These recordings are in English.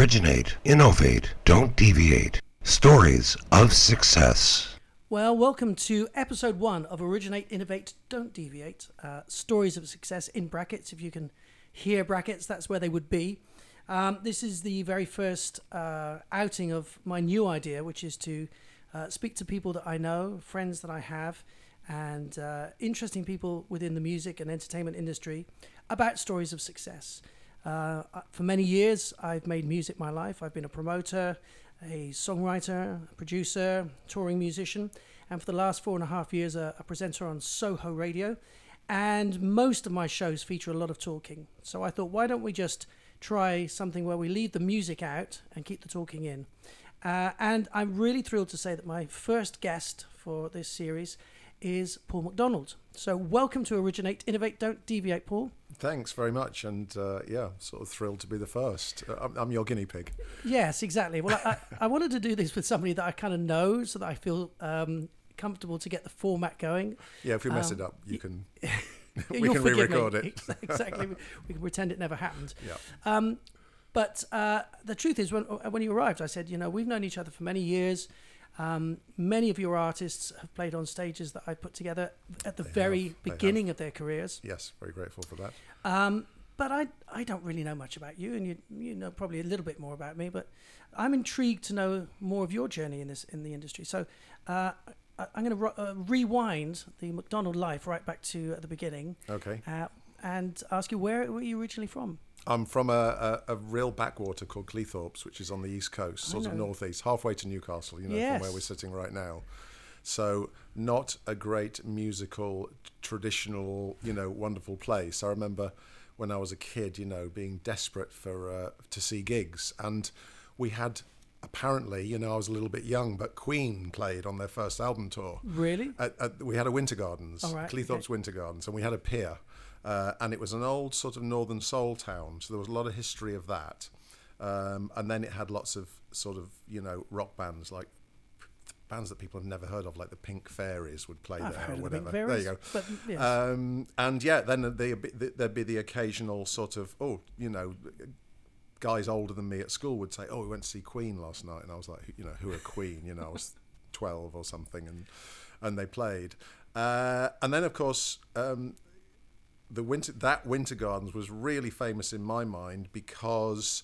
Originate, innovate, don't deviate. Stories of success. Well, welcome to episode one of Originate, Innovate, Don't Deviate. Uh, stories of success in brackets. If you can hear brackets, that's where they would be. Um, this is the very first uh, outing of my new idea, which is to uh, speak to people that I know, friends that I have, and uh, interesting people within the music and entertainment industry about stories of success. Uh, for many years, I've made music my life. I've been a promoter, a songwriter, a producer, touring musician, and for the last four and a half years, a, a presenter on Soho Radio. And most of my shows feature a lot of talking. So I thought, why don't we just try something where we leave the music out and keep the talking in? Uh, and I'm really thrilled to say that my first guest for this series is Paul McDonald. So, welcome to Originate, Innovate, Don't Deviate, Paul. Thanks very much, and uh, yeah, sort of thrilled to be the first. Uh, I'm, I'm, your guinea pig. Yes, exactly. Well, I, I, wanted to do this with somebody that I kind of know, so that I feel um, comfortable to get the format going. Yeah, if we mess um, it up, you can. we can re-record me. it. exactly. we can pretend it never happened. Yeah. Um, but uh, the truth is, when when you arrived, I said, you know, we've known each other for many years. Um, many of your artists have played on stages that I put together at the they very have, beginning of their careers. Yes, very grateful for that. Um, but I, I don't really know much about you, and you, you know probably a little bit more about me. But I'm intrigued to know more of your journey in this in the industry. So uh, I, am going to re- uh, rewind the McDonald life right back to at the beginning. Okay. Uh, and ask you where were you originally from? I'm from a, a, a, real backwater called Cleethorpes, which is on the east coast, sort of northeast, halfway to Newcastle, you know, yes. from where we're sitting right now. So not a great musical, traditional, you know, wonderful place. I remember when I was a kid, you know, being desperate for uh, to see gigs, and we had apparently, you know, I was a little bit young, but Queen played on their first album tour. Really? At, at, we had a Winter Gardens, right, Cleethorpes okay. Winter Gardens, and we had a pier. Uh, and it was an old sort of northern soul town, so there was a lot of history of that. Um, and then it had lots of sort of you know rock bands like bands that people have never heard of, like the Pink Fairies, would play I've there or whatever. The there you go. But, yes. um, and yeah, then there'd be the occasional sort of oh, you know, guys older than me at school would say, "Oh, we went to see Queen last night," and I was like, you know, who are Queen? You know, I was twelve or something, and and they played. Uh, and then, of course, um, the winter that Winter Gardens was really famous in my mind because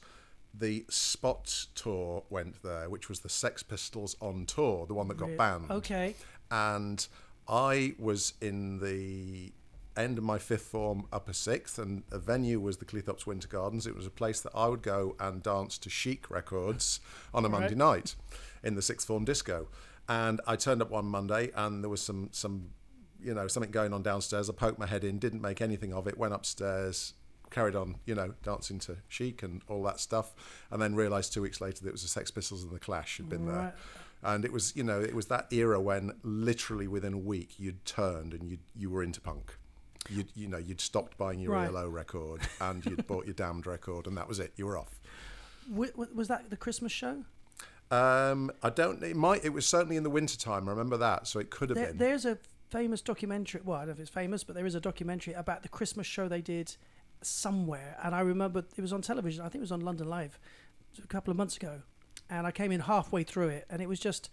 the Spots tour went there, which was the Sex Pistols on tour, the one that got banned. Okay. And I was in the end of my fifth form, upper sixth, and the venue was the Cleethorpes Winter Gardens. It was a place that I would go and dance to chic records on a Monday right. night in the sixth form disco. And I turned up one Monday, and there was some some you know, something going on downstairs. I poked my head in, didn't make anything of it, went upstairs, carried on, you know, dancing to Chic and all that stuff, and then realised two weeks later that it was the Sex Pistols and the Clash had been right. there. And it was, you know, it was that era when literally within a week you'd turned and you you were into punk. You'd, you know, you'd stopped buying your right. ELO record and you'd bought your damned record, and that was it. You were off. Was that the Christmas show? Um, I don't. It might. It was certainly in the winter time. I remember that, so it could have there, been. There's a famous documentary. Well, I don't know if it's famous, but there is a documentary about the Christmas show they did somewhere, and I remember it was on television. I think it was on London Live a couple of months ago, and I came in halfway through it, and it was just,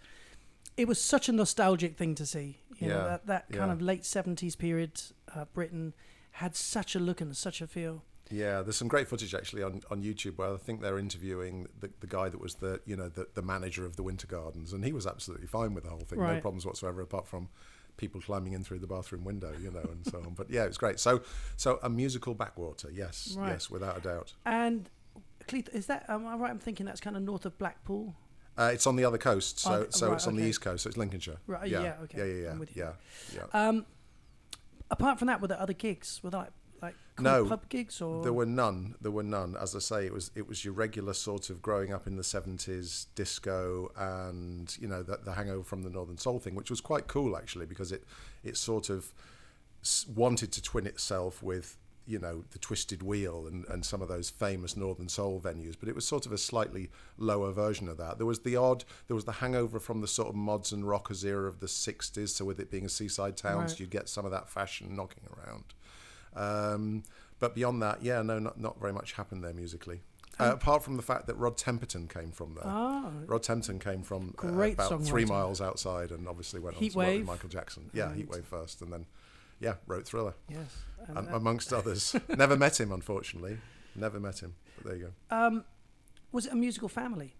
it was such a nostalgic thing to see. You yeah, know, that that kind yeah. of late seventies period, uh, Britain had such a look and such a feel. Yeah, there's some great footage actually on, on YouTube where I think they're interviewing the, the guy that was the you know the, the manager of the Winter Gardens, and he was absolutely fine with the whole thing, right. no problems whatsoever, apart from people climbing in through the bathroom window, you know, and so on. But yeah, it's great. So, so a musical backwater, yes, right. yes, without a doubt. And Cleeth, is that am I right? I'm thinking that's kind of north of Blackpool. Uh, it's on the other coast, so oh, so right, it's on okay. the east coast, so it's Lincolnshire. Right. Yeah. yeah okay. Yeah. Yeah. Yeah. I'm with you. Yeah. Um, apart from that, were there other gigs? Were there like cool no, pub gigs or there were none. There were none. As I say, it was it was your regular sort of growing up in the seventies disco and you know the, the hangover from the Northern Soul thing, which was quite cool actually because it it sort of wanted to twin itself with you know the Twisted Wheel and, and some of those famous Northern Soul venues, but it was sort of a slightly lower version of that. There was the odd, there was the hangover from the sort of mods and rockers era of the '60s. So with it being a seaside town, right. so you'd get some of that fashion knocking around. Um, but beyond that, yeah, no, not, not very much happened there musically. Uh, apart from the fact that Rod Temperton came from there. Ah. Rod Temperton came from uh, about three miles outside and obviously went on to work with Michael Jackson. Yeah, And- Heatwave first and then, yeah, wrote Thriller, Yes. And, amongst others. Never met him, unfortunately. Never met him. But there you go. um, was it a musical family?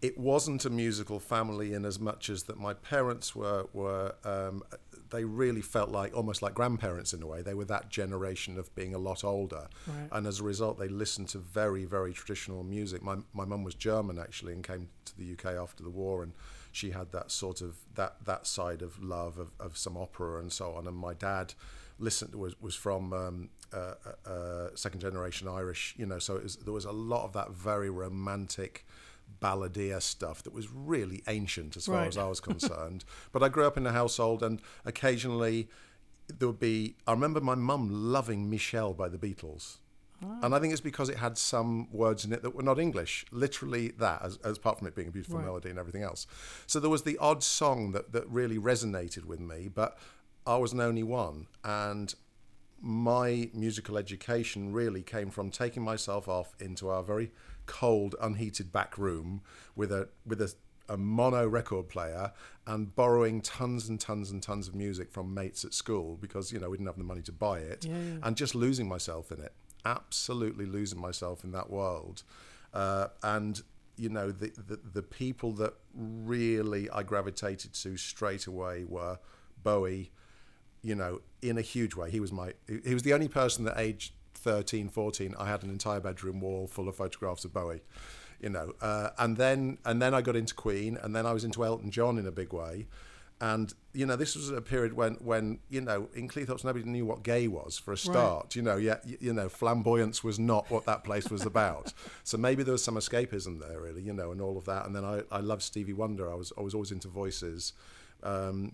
it wasn't a musical family in as much as that my parents were were um, they really felt like almost like grandparents in a way. They were that generation of being a lot older, Right. and as a result, they listened to very very traditional music. My my mum was German actually and came to the UK after the war, and she had that sort of that that side of love of, of some opera and so on. And my dad listened was was from um, uh, uh, uh, second generation Irish, you know, so it was, there was a lot of that very romantic balladeer stuff that was really ancient as far Right. as I was concerned. but I grew up in a household, and occasionally there would be. I remember my mum loving Michelle by the Beatles. Ah. And I think it's because it had some words in it that were not English. Literally that, as, as apart from it being a beautiful Right. melody and everything else. So there was the odd song that, that really resonated with me, but I was an only one. And my musical education really came from taking myself off into our very cold, unheated back room with a with a, a mono record player and borrowing tons and tons and tons of music from mates at school because you know we didn't have the money to buy it, Yeah, yeah. and just losing myself in it, absolutely losing myself in that world, uh, and you know the, the the people that really I gravitated to straight away were Bowie you know, in a huge way. He was my, he was the only person that aged 13, 14, I had an entire bedroom wall full of photographs of Bowie, you know. Uh, and then, and then I got into Queen, and then I was into Elton John in a big way. And you know, this was a period when, when you know, in Cleethorpes nobody knew what gay was for a start. You know, yeah, you know, flamboyance was not what that place was about. so maybe there was some escapism there, really, you know, and all of that. And then I, I loved Stevie Wonder. I was, I was always into voices. Um,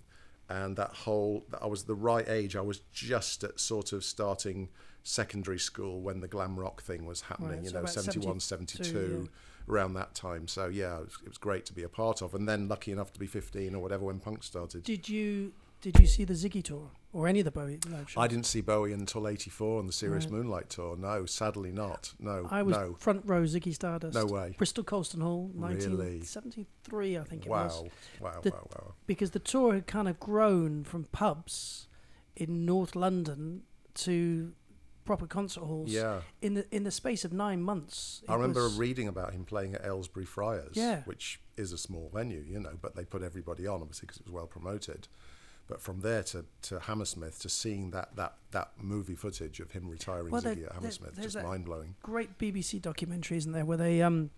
and that whole I was the right age. I was just at sort of starting secondary school when the glam rock thing was happening. Right, you so know, about 71, 72, 72, around that time. So yeah, it was, it was great to be a part of. And then lucky enough to be 15 or whatever when punk started. Did you did you see the Ziggy tour or any of the Bowie live shows? I didn't see Bowie until '84 on the Serious Right. Moonlight tour. No, sadly not. No, I was no. front row Ziggy Stardust. No way. Bristol Colston Hall, Really? 1973, I think it was. Wow, wow, The- wow, wow. Because the tour had kind of grown from pubs in North London to proper concert halls Yeah. in the in the space of nine months. I remember reading about him playing at Aylesbury Friars, Yeah. which is a small venue, you know, but they put everybody on, obviously, because it was well promoted. But from there to, to Hammersmith, to seeing that, that, that movie footage of him retiring Well, there- at Hammersmith, there's just mind blowing. great BBC documentary, isn't there, where they um,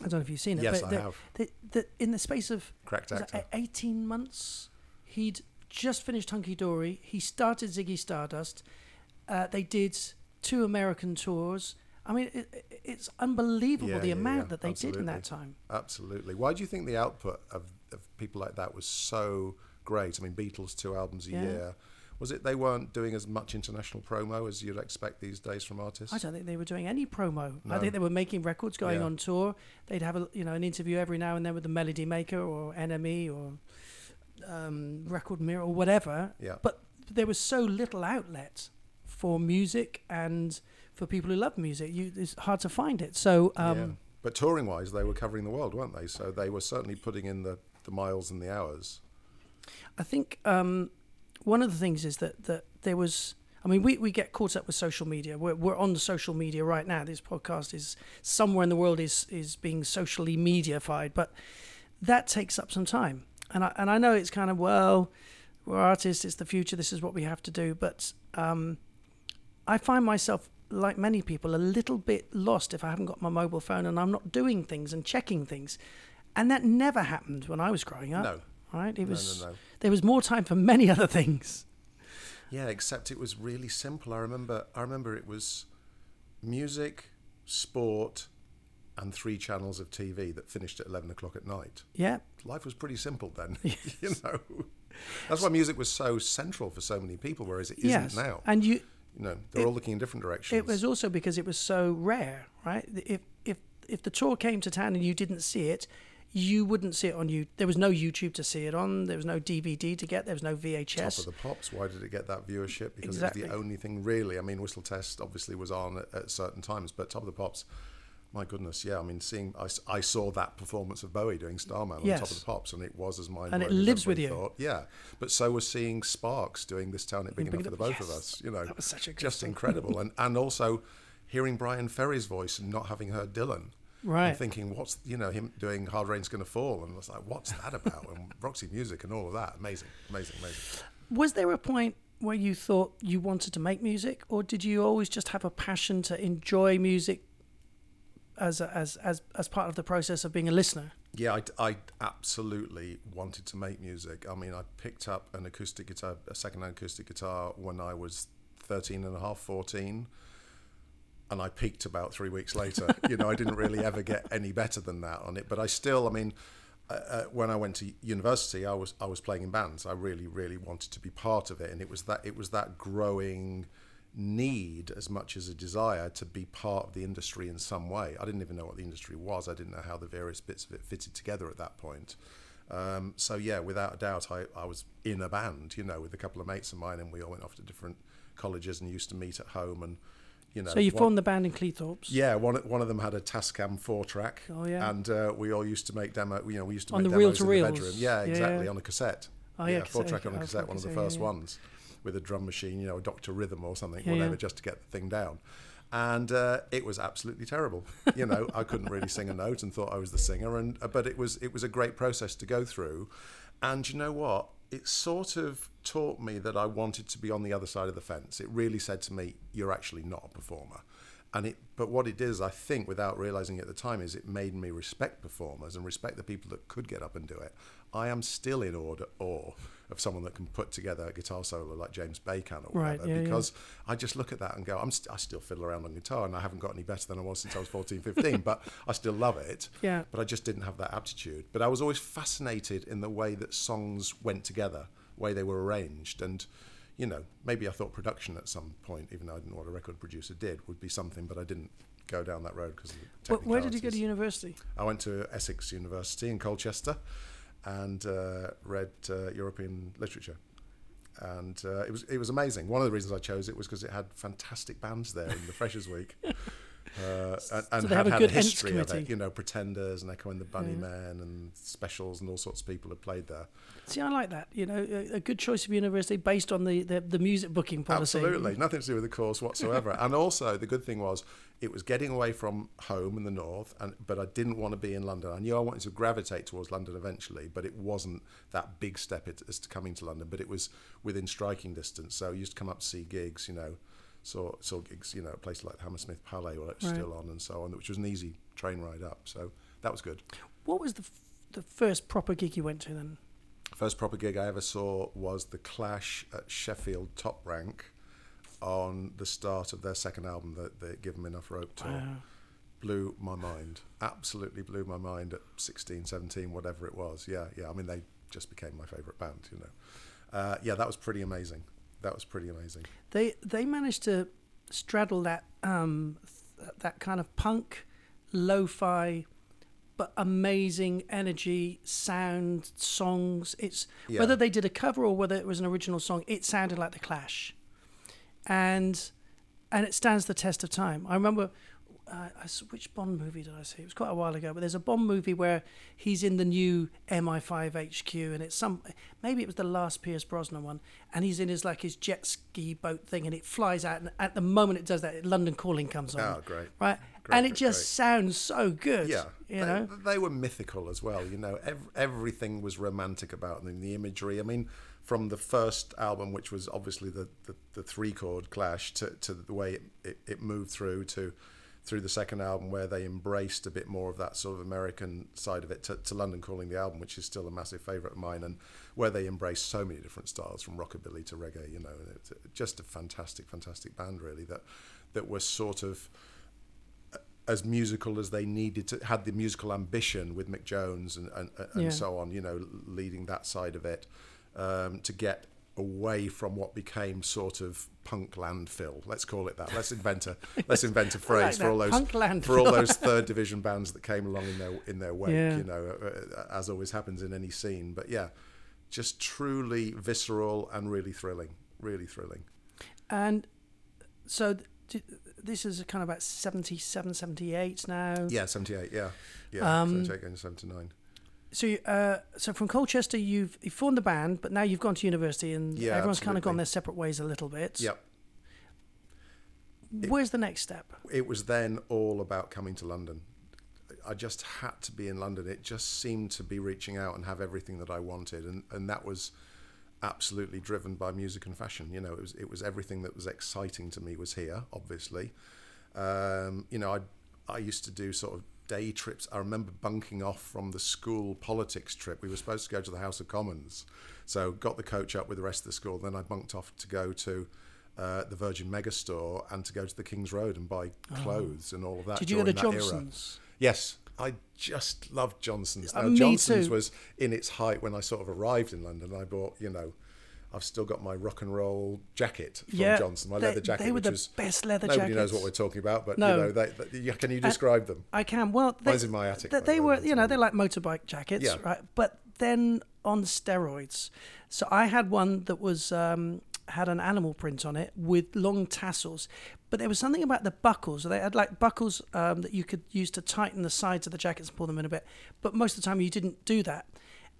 I don't know if you've seen it. Yes, but I they- have. they- they- in the space of actor. a- 18 months, he'd just finished Hunky Dory. He started Ziggy Stardust. Uh, they did two American tours. I mean, it, it- it's unbelievable Yeah, the yeah, amount yeah, that they did in that time. Absolutely. Why do you think the output of, of people like that was so great? I mean, Beatles, two albums a year. Was it they weren't doing as much international promo as you'd expect these days from artists? I don't think they were doing any promo. I think they were making records, going on tour. They'd have a you know an interview every now and then with the Melody Maker or NME or um, Record Mirror or whatever. Yeah. But there was so little outlet for music and for people who love music. You, it's hard to find it. So um, yeah. But touring wise, they were covering the world, weren't they? So they were certainly putting in the, the miles and the hours. I think um, one of the things is that, that there was. I mean, we, we get caught up with social media. We're, we're on the social media right now. This podcast is somewhere in the world is is being socially mediafied, but that takes up some time. And I and I know it's kind of well, we're artists. It's the future. This is what we have to do. But um, I find myself like many people a little bit lost if I haven't got my mobile phone and I'm not doing things and checking things, and that never happened when I was growing up. No. Right? It No, was no, no. there was more time for many other things. Yeah, except it was really simple. I remember I remember it was music, sport, and three channels of TV that finished at eleven o'clock at night. Yeah. Life was pretty simple then. Yes. you know. That's why music was so central for so many people, whereas it isn't yes. now. And you You know, they're it- all looking in different directions. it was also because it was so rare, right? If if if the tour came to town and you didn't see it, you wouldn't see it on you. There was no YouTube to see it on. There was no DVD to get. There was no VHS. Top of the Pops. Why did it get that viewership? Because it was the only thing really. I mean, Whistle Test obviously was on at, at certain times, but Top of the Pops My goodness, yeah. I mean, seeing I, I saw that performance of Bowie doing Starman on top of the Pops, and it was as mind And it lives with you. Thought. Yeah, but so was seeing Sparks doing this town it big Big enough for the both of us. You know, That was such a good just song. incredible, and and also hearing Bryan Ferry's voice and not having heard Dylan. Right. And thinking, what's you know him doing Hard Rain's Gonna Fall, and I was like, what's that about? and Roxy Music and all of that, amazing, amazing, amazing. Was there a point where you thought you wanted to make music, or did you always just have a passion to enjoy music as as as as part of the process of being a listener? Yeah, I, I absolutely wanted to make music. I mean, I picked up an acoustic guitar, a second-hand acoustic guitar when I was 13 and a half, 14. And I peaked about three weeks later. you know, I didn't really ever get any better than that on it. But I still, I mean, uh, uh, when I went to university, I was I was playing in bands. I really, really wanted to be part of it, and it was that it was that growing need as much as a desire to be part of the industry in some way. I didn't even know what the industry was. I didn't know how the various bits of it fitted together at that point. Um, so yeah, without a doubt, I, I was in a band, you know, with a couple of mates of mine, and we all went off to different colleges and used to meet at home and. You know, So you one- formed the band in Cleethorpes. yeah, one one of them had a Tascam four track. Oh, yeah. and uh, we all used to make demo. You know, we used to On make the demos in the bedroom. Yeah, Yeah, exactly yeah. on a cassette. Oh, yeah, four cassette, track on a cassette, one of the yeah, first yeah. ones, with a drum machine. You know, a Doctor Rhythm or something, Yeah, whatever, yeah. just to get the thing down. And uh, it was absolutely terrible. You know, I couldn't really sing a note and thought I was the singer. And uh, but it was it was a great process to go through. And you know what? It sort of taught me that I wanted to be on the other side of the fence. It really said to me, "You're actually not a performer." And it, but what it did is, I think, without realizing it at the time, is it made me respect performers and respect the people that could get up and do it. I am still in awe, awe of someone that can put together a guitar solo like James Bay can or Right, whatever, yeah, yeah. because I just look at that and go, I'm st- I still fiddle around on guitar and I haven't got any better than I was since I was 14, 15, but I still love it. Yeah. But I just didn't have that aptitude. But I was always fascinated in the way that songs went together, way they were arranged, and you know, maybe I thought production at some point, even though I didn't know what a record producer did, would be something, but I didn't go down that road because of the Wh- Where did you go to university? I went to Essex University in Colchester and uh, read uh, European literature. And uh, it was it was amazing. One of the reasons I chose it was because it had fantastic bands there in the Freshers Week, uh, and, and they had, have a had a history of it. You know, Pretenders and Echo and the Yeah. Bunnymen and Specials and all sorts of people had played there. See, I like that. You know, a, a good choice of university based on the, the, the music booking policy. Absolutely, nothing to do with the course whatsoever. and also, the good thing was, it was getting away from home in the north, and but I didn't want to be in London. I knew I wanted to gravitate towards London eventually, but it wasn't that big step it, as to coming to London. But it was within striking distance, so I used to come up to see gigs. You know, saw saw gigs. You know, at places like Hammersmith Palais, or it was Right. still on, and so on, which was an easy train ride up. So that was good. What was the f- the first proper gig you went to then? First proper gig I ever saw was the Clash at Sheffield Top Rank on the start of their second album, the, the Give 'Em Enough Rope tour. Wow. Blew my mind. Absolutely blew my mind at 16, 17, whatever it was. Yeah, yeah. I mean, they just became my favourite band, you know. Uh, yeah, that was pretty amazing. That was pretty amazing. They they managed to straddle that um th- that kind of punk, lo-fi, but amazing energy, sound, songs. It's Yeah. whether they did a cover or whether it was an original song. It sounded like the Clash, and and it stands the test of time. I remember. Uh, I which Bond movie did I see? It was quite a while ago, but there's a Bond movie where he's in the new MI5 HQ, and it's some maybe it was the last Pierce Brosnan one, and he's in his like his jet ski boat thing, and it flies out, and at the moment it does that, London Calling comes on, Oh, great. right, Great, and it just great. sounds so good, Yeah, you they, know, they were mythical as well. You know, ev- everything was romantic about them. The imagery. I mean, from the first album, which was obviously the the, the three chord clash, to, to the way it, it, it moved through to through the second album, where they embraced a bit more of that sort of American side of it, to, to London Calling the album, which is still a massive favourite of mine, and where they embraced so many different styles from rockabilly to reggae. You know, and it's just a fantastic, fantastic band, really. That that was sort of as musical as they needed to had the musical ambition with Mick Jones and and, and Yeah. so on you know leading that side of it um, to get away from what became sort of punk landfill let's call it that let's invent a let's invent a phrase for all those for all those third division bands that came along in their in their wake Yeah. you know uh, as always happens in any scene but yeah just truly visceral and really thrilling really thrilling and so. this is kind of about 77, 78 now. Yeah, 78, yeah. Yeah, Um, 78 going to 79. So, you- uh, so from Colchester, you've you formed the band, but now you've gone to university, and Yeah, everyone's kind of gone their separate ways a little bit. Yep. Where's the next step? it was then all about coming to London. I just had to be in London. It just seemed to be reaching out and have everything that I wanted, and, and that was absolutely driven by music and fashion. You know, it was it was everything that was exciting to me was here. Obviously, um, you know, I I used to do sort of day trips. I remember bunking off from the school politics trip. We were supposed to go to the House of Commons, so got the coach up with the rest of the school. Then I bunked off to go to. Uh, the Virgin Megastore and to go to the King's Road and buy clothes and all of that. Oh. Did you go to that era. Johnson's? Yes, I just loved Johnson's. Uh, Now, me Johnson's too. was in its height when I sort of arrived in London. I bought, you know, I've still got my rock and roll jacket from Yeah, Johnson, my they- leather jacket, they were which the was best leather jacket. nobody knows what we're talking about, but No. you know, they, they, can you describe them? I can. Well, they, Mine's in my attic, They, they were, you know, they're like motorbike jackets, Yeah. right? But then on steroids. So I had one that was um, had an animal print on it with long tassels, but there was something about the buckles. They had like buckles um, that you could use to tighten the sides of the jackets and pull them in a bit. But most of the time you didn't do that.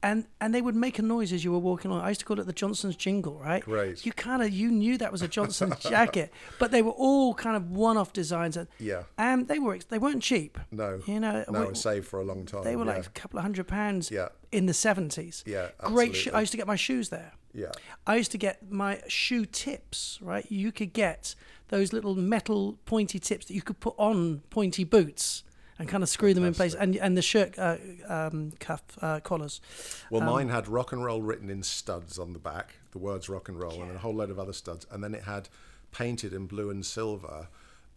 And, and they would make a noise as you were walking along. I used to call it the Johnson's jingle, right? Great. You kind of you knew that was a Johnson's jacket, but they were all kind of one-off designs, and Yeah. and they were they weren't cheap. No, You know, no, we- I saved for a long time. they were yeah. like a couple of hundred pounds Yeah. in the seventies. Yeah, great. Sho- I used to get my shoes there. yeah, I used to get my shoe tips. Right, you could get those little metal pointy tips that you could put on pointy boots and kind of screw them in place, and and the shirt uh, um, cuff uh, collars. Well, Um, mine had rock and roll written in studs on the back, the words rock and roll, and a whole load of other studs. And then it had painted in blue and silver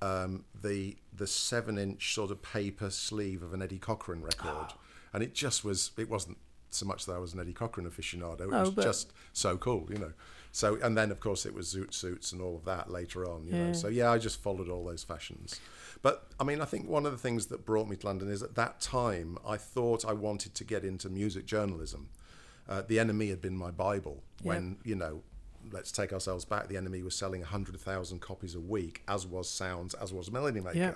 um, the the seven inch sort of paper sleeve of an Eddie Cochran record. And it just was, it wasn't so much that I was an Eddie Cochran aficionado, it No, was just so cool, you know. So, and then of course it was zoot suits and all of that later on, you Yeah. know. So, yeah, I just followed all those fashions. But I mean, I think one of the things that brought me to London is at that time I thought I wanted to get into music journalism. Uh, the NME had been my Bible when, you know, let's take ourselves back. The NME was selling 100,000 copies a week, as was Sounds, as was Melody Maker. Yeah.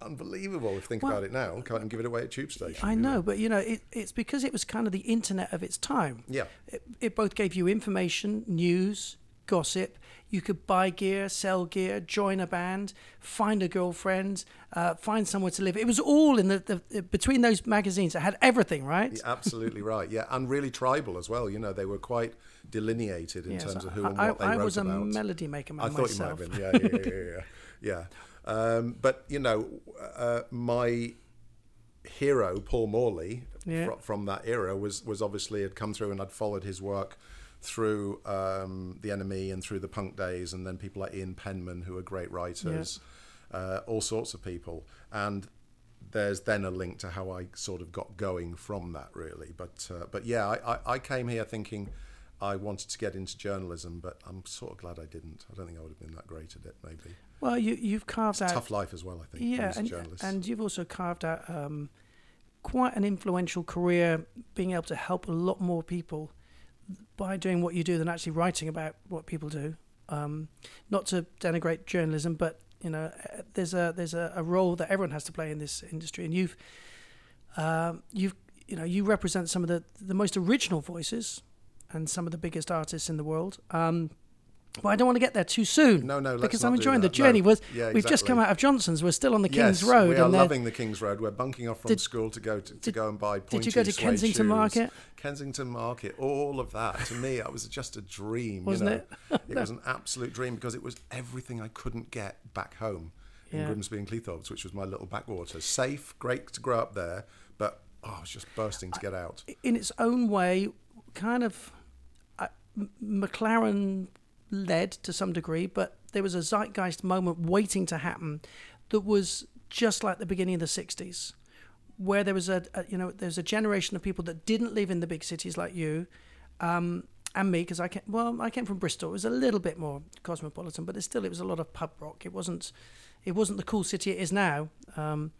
Unbelievable if you think Well- about it now. Can't even give it away at Tube Station. I you know, but you know, it, it's because it was kind of the internet of its time. Yeah. It, it both gave you information, news, gossip. You could buy gear, sell gear, join a band, find a girlfriend, uh, find somewhere to live. It was all in the, the between those magazines. It had everything, right? You're absolutely right. Yeah, and really tribal as well. You know, they were quite delineated in Yes, terms of who I, and I, what they were. I wrote was a about. melody maker man I thought myself. you might have been. Yeah, yeah, yeah, yeah. yeah. yeah. Um, but you know, uh, my hero Paul Morley Yeah. fro- from that era was was obviously had come through, and I'd followed his work through um, the NME and through the punk days, and then people like Ian Penman who are great writers, uh, all sorts of people, and there's then a link to how I sort of got going from that really. But uh, but yeah, I, I, I came here thinking I wanted to get into journalism, but I'm sort of glad I didn't. I don't think I would have been that great at it. Maybe Well, you you've carved out tough life as well. I think. yeah, as a and, journalist. and you've also carved out um, quite an influential career, being able to help a lot more people by doing what you do than actually writing about what people do. Um, not to denigrate journalism, but you know, uh, there's a there's a, a role that everyone has to play in this industry, and you've um, you've you know you represent some of the the most original voices and some of the biggest artists in the world. Um, but I don't want to get there too soon. No, no, let's because I'm enjoying the journey. No. Was Yeah, we've just come out of Johnson's. We're still on the King's yes, Road, we are loving the King's Road. We're bunking off from Did- school to go to, to did- go and buy. did you go to Kensington shoes. Market? Kensington Market, all of that. To me, it was just a dream. Wasn't you know? it? it was an absolute dream because it was everything I couldn't get back home in Yeah. Grimsby and Cleethorpes, which was my little backwater. Safe, great to grow up there, but oh, I was just bursting to get out. in its own way, kind of McLaren led to some degree, but there was a zeitgeist moment waiting to happen that was just like the beginning of the 60s, where there was a, a you know there's a generation of people that didn't live in the big cities like you. Um, and me, because I came, well, I came from Bristol. It was a little bit more cosmopolitan, but still, it was a lot of pub rock. It wasn't, it wasn't the cool city it is now. Um,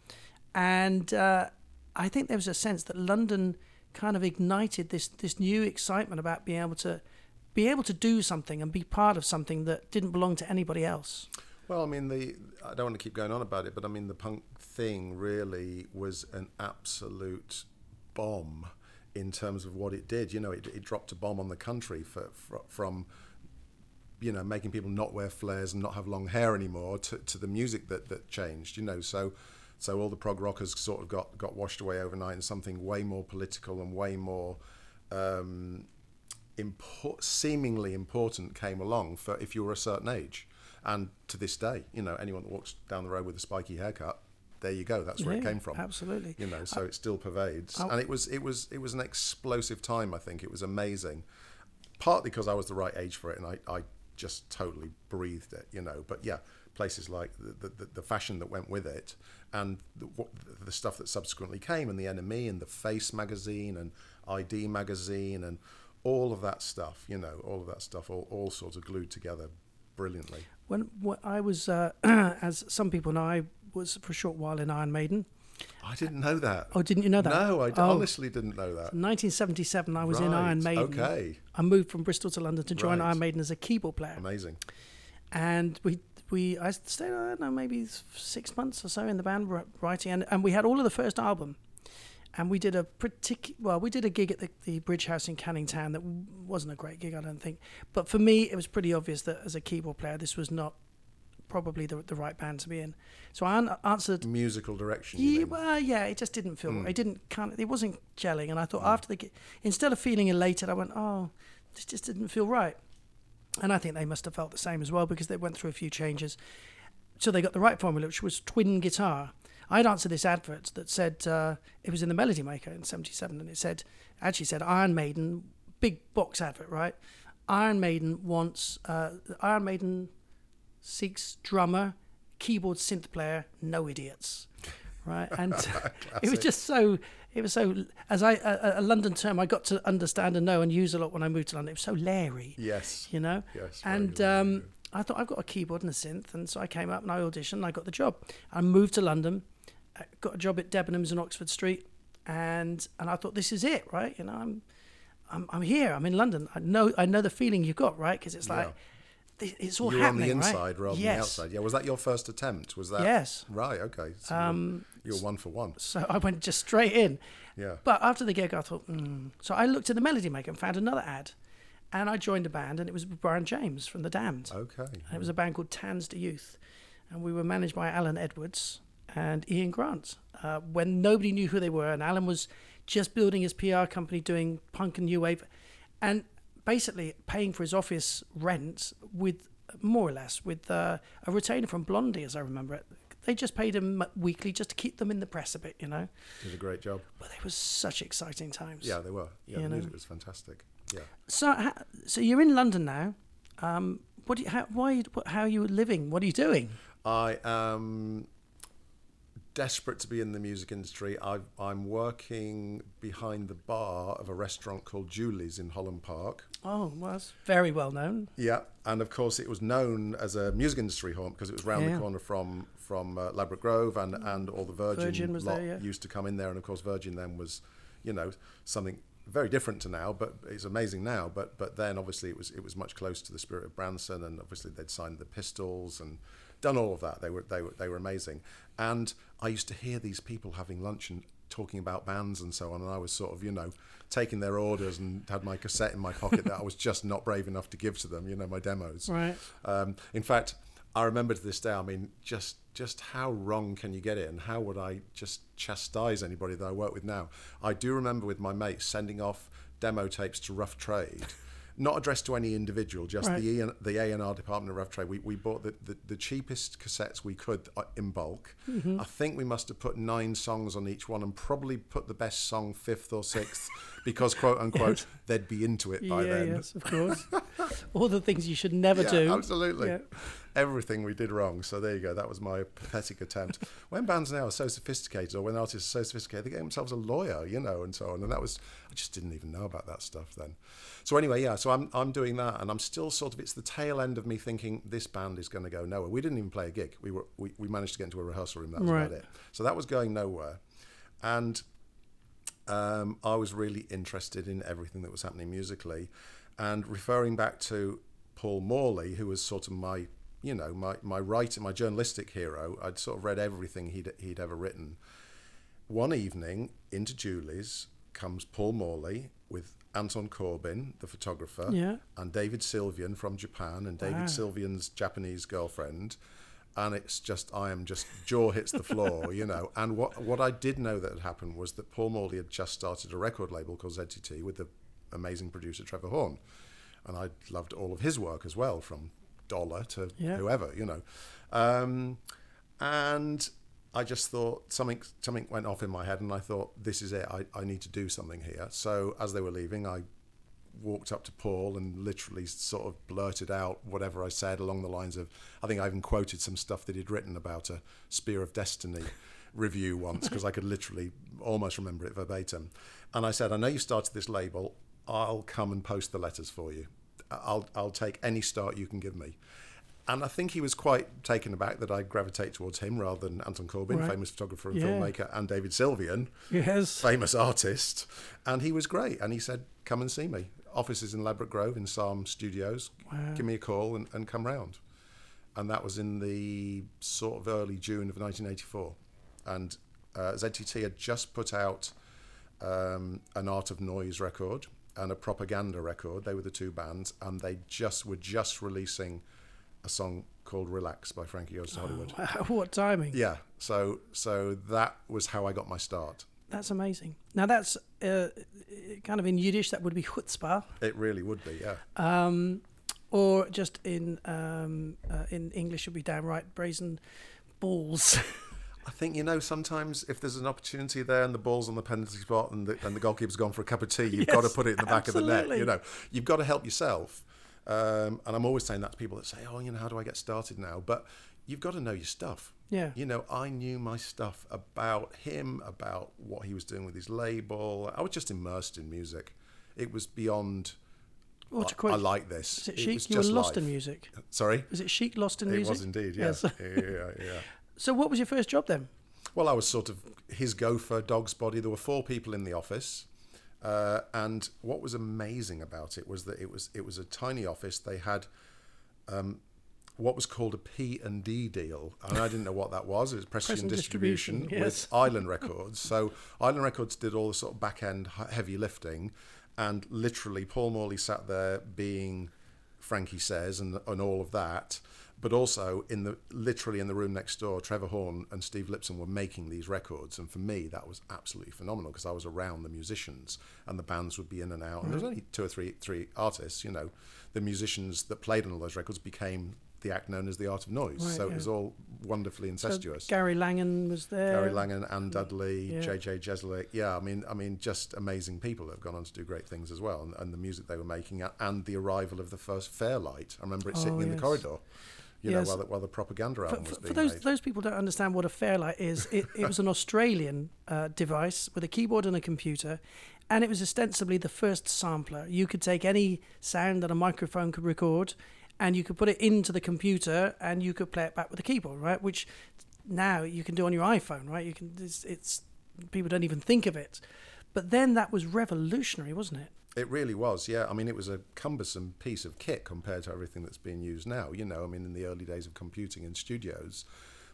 and uh, I think there was a sense that London kind of ignited this this new excitement about being able to be able to do something and be part of something that didn't belong to anybody else. Well, I mean, the I don't want to keep going on about it, but I mean, the punk thing really was an absolute bomb in terms of what it did. You know, it, it dropped a bomb on the country for, for, from you know making people not wear flares and not have long hair anymore to, to the music that, that changed. You know, so so all the prog rockers sort of got got washed away overnight, and something way more political and way more. Um, impor- seemingly important came along for if you were a certain age. And to this day, you know, anyone that walks down the road with a spiky haircut, there you go. That's where it came from. absolutely. You know, so it still pervades, I- and it was it was it was an explosive time. I think it was amazing, partly because I was the right age for it, and I, I just totally breathed it. You know, but yeah, places like the the, the fashion that went with it, and the, what, the stuff that subsequently came, and the NME, and the Face magazine, and ID magazine, and all of that stuff. You know, all of that stuff, all all sort of glued together brilliantly. When, when I was, uh, as some people know, I was for a short while in Iron Maiden. I didn't know that. Oh, didn't you know that? No, I d- Oh. honestly didn't know that. 1977, I was in Iron Right, Maiden. okay. I moved from Bristol to London to join Right. Iron Maiden as a keyboard player. Amazing. and we we I stayed I don't know maybe six months or so in the band writing and, and we had all of the first album and we did a particular well we did a gig at the, the Bridge House in Canning Town that wasn't a great gig I don't think but for me it was pretty obvious that as a keyboard player this was not probably the, the right band to be in so I an- answered Musical direction. yeah, well, yeah, it just didn't feel. Hmm. It didn't kind of. It wasn't gelling, and I thought hmm. after the, gi- instead of feeling elated, I went, "Oh, this just didn't feel right." And I think they must have felt the same as well because they went through a few changes, so they got the right formula, which was twin guitar. I'd answered this advert that said uh, it was in the Melody Maker in '77, and it said actually said Iron Maiden, big box advert, right? Iron Maiden wants uh, Iron Maiden seeks drummer, keyboard synth player, no idiots. Right, and it was just so. It was so. As I a, a London term, I got to understand and know and use a lot when I moved to London. It was so Larry, Yes. you know. Yes, and um. I thought I've got a keyboard and a synth, and so I came up and I auditioned. and I got the job. I moved to London, uh, got a job at Debenhams in Oxford Street, and and I thought this is it, right? You know, I'm I'm, I'm here. I'm in London. I know I know the feeling you got, right? Because it's like Yeah. it's all you were on happening, the right? inside rather than the outside. Yeah. Was that your first attempt? Was that? Yes. Right. Okay. So Um, you're, you're one for one. So I went just straight in. Yeah. But after the gig, I thought, mm. so I looked at the Melody Maker and found another ad, and I joined a band, and it was Brian James from the Damned. Okay. And it was a band called Tanz der Youth, and we were managed by Alan Edwards and Ian Grant. Uh, when nobody knew who they were, and Alan was just building his PR company, doing punk and new wave, and basically paying for his office rent with more or less with uh, a retainer from Blondie, as I remember it. They just paid him weekly just to keep them in the press a bit, you know. Did a great job. But they were such exciting times. Yeah, they were. Yeah, the know. music was fantastic. Yeah. So, so you're in London now. Um, what do you, how, why, how are you living? What are you doing? I am desperate to be in the music industry. i I'm working behind the bar of a restaurant called Julie's in Holland Park. Oh, well, that's very well known. Yeah, and of course it was known as a music industry haunt because it was round Yeah. the corner from from uh, Ladbroke Grove, and and all the Virgin, Virgin lot there, yeah. used to come in there, and of course Virgin then was, you know, something very different to now, but it's amazing now. But but then obviously it was it was much closer to the spirit of Branson, and obviously they'd signed the Pistols and done all of that. They were they were they were amazing, and I used to hear these people having lunch and talking about bands and so on, and I was sort of you know taking their orders and had my cassette in my pocket that I was just not brave enough to give to them, you know, my demos. Right. Um, in fact, I remember to this day. I mean, just just how wrong can you get it, and how would I just chastise anybody that I work with now? I do remember with my mates sending off demo tapes to Rough Trade. Not addressed to any individual, just Right. the E- the A and R department of Rough Trade. We, we bought the, the, the cheapest cassettes we could uh, in bulk. Mm-hmm. I think we must have put nine songs on each one, and probably put the best song fifth or sixth, because quote unquote they'd be into it by yeah, then. yes, of course. All the things you should never Yeah, do. absolutely. Yeah. Everything we did wrong. So there you go. That was my pathetic attempt. when bands now are so sophisticated, or when artists are so sophisticated, they get themselves a lawyer, you know, and so on. And that was, I just didn't even know about that stuff then. So anyway, yeah. So I'm I'm doing that, and I'm still sort of. It's the tail end of me thinking this band is going to go nowhere. We didn't even play a gig. We were we, we managed to get into a rehearsal room. That was Right. about it. So that was going nowhere, and um, I was really interested in everything that was happening musically. And referring back to Paul Morley, who was sort of my you know, my my writer, my journalistic hero. I'd sort of read everything he'd he'd ever written. One evening, into Julie's comes Paul Morley with Anton Corbijn, the photographer, Yeah. and David Sylvian from Japan, and David Wow. Sylvian's Japanese girlfriend. And it's just, I am just jaw hits the floor, you know. And what what I did know that had happened was that Paul Morley had just started a record label called ZTT with the amazing producer Trevor Horn, and I loved all of his work as well, from Dollar to Yeah. whoever, you know. Um, and I just thought something something went off in my head, and I thought this is it. I, I need to do something here. So as they were leaving, I walked up to Paul and literally sort of blurted out whatever I said along the lines of I think I even quoted some stuff that he'd written about a Spear of Destiny review once because I could literally almost remember it verbatim. And I said, I know you started this label. I'll come and post the letters for you. I'll I'll take any start you can give me. And I think he was quite taken aback that I gravitate towards him rather than Anton Corbijn, Right. famous photographer and Yeah. filmmaker, and David Sylvian, Yes. famous artist, and he was great. And he said, "Come and see me. Offices in Ladbroke Grove in Sarm Studios. Wow. Give me a call and, and come round." And that was in the sort of early June of 1984, and uh, ZTT had just put out um, an Art of Noise record and a Propaganda record. They were the two bands, and they just were just releasing a song called "Relax" by Frankie Goes to Hollywood. Wow, what timing. Yeah, so so that was how I got my start. That's amazing. Now that's uh, kind of in Yiddish. That would be chutzpah, It really would be, yeah. um, or just in um, uh, in English it would be downright brazen balls. I think you know sometimes if there's an opportunity there and the ball's on the penalty spot and the, and the goalkeeper's gone for a cup of tea, you've got to put it in the back of the net. You know, you've got to help yourself. Um, and I'm always saying that to people that say, "Oh, you know, how do I get started now?" But you've got to know your stuff. Yeah. You know, I knew my stuff about him, about what he was doing with his label. I was just immersed in music. It was beyond. To I, quote, I like this. is it chic? You were lost in music. Sorry. Is it chic lost in It music? It was indeed, yeah. Yes. yeah, yeah, yeah. So what was your first job then? Well, I was sort of his gopher, dog's body. There were four people in the office, uh, and what was amazing about it was that it was it was a tiny office. They had um, what was called a P and D deal, and I didn't know what that was. It was press and distribution, distribution, yes. with Island Records. So Island Records did all the sort of back end heavy lifting, and literally Paul Morley sat there being Frankie says and and all of that. But also in the literally in the room next door, Trevor Horn and Steve Lipson were making these records, and for me that was absolutely phenomenal because I was around the musicians and the bands would be in and out. And there was only two or three three artists, you know. The musicians that played on all those records became the act known as the Art of Noise. Right, so it was all wonderfully So incestuous. Gary Langan was there. Gary Langan, Anne Dudley, Yeah. JJ Jeczalik. Yeah, I mean, I mean, just amazing people that have gone on to do great things as well, and, and the music they were making, and the arrival of the first Fairlight. I remember it sitting Oh, in the corridor, you know, while the, while the propaganda album for, was for those made. those people don't understand what a Fairlight is, it, it was an Australian uh, device with a keyboard and a computer, and it was ostensibly the first sampler. You could take any sound that a microphone could record, and you could put it into the computer, and you could play it back with a keyboard, right? Which now you can do on your iPhone, right? You can. It's, it's people don't even think of it, but then that was revolutionary, wasn't it? It really was, yeah. I mean, it was a cumbersome piece of kit compared to everything that's being used now. You know, I mean, in the early days of computing in studios.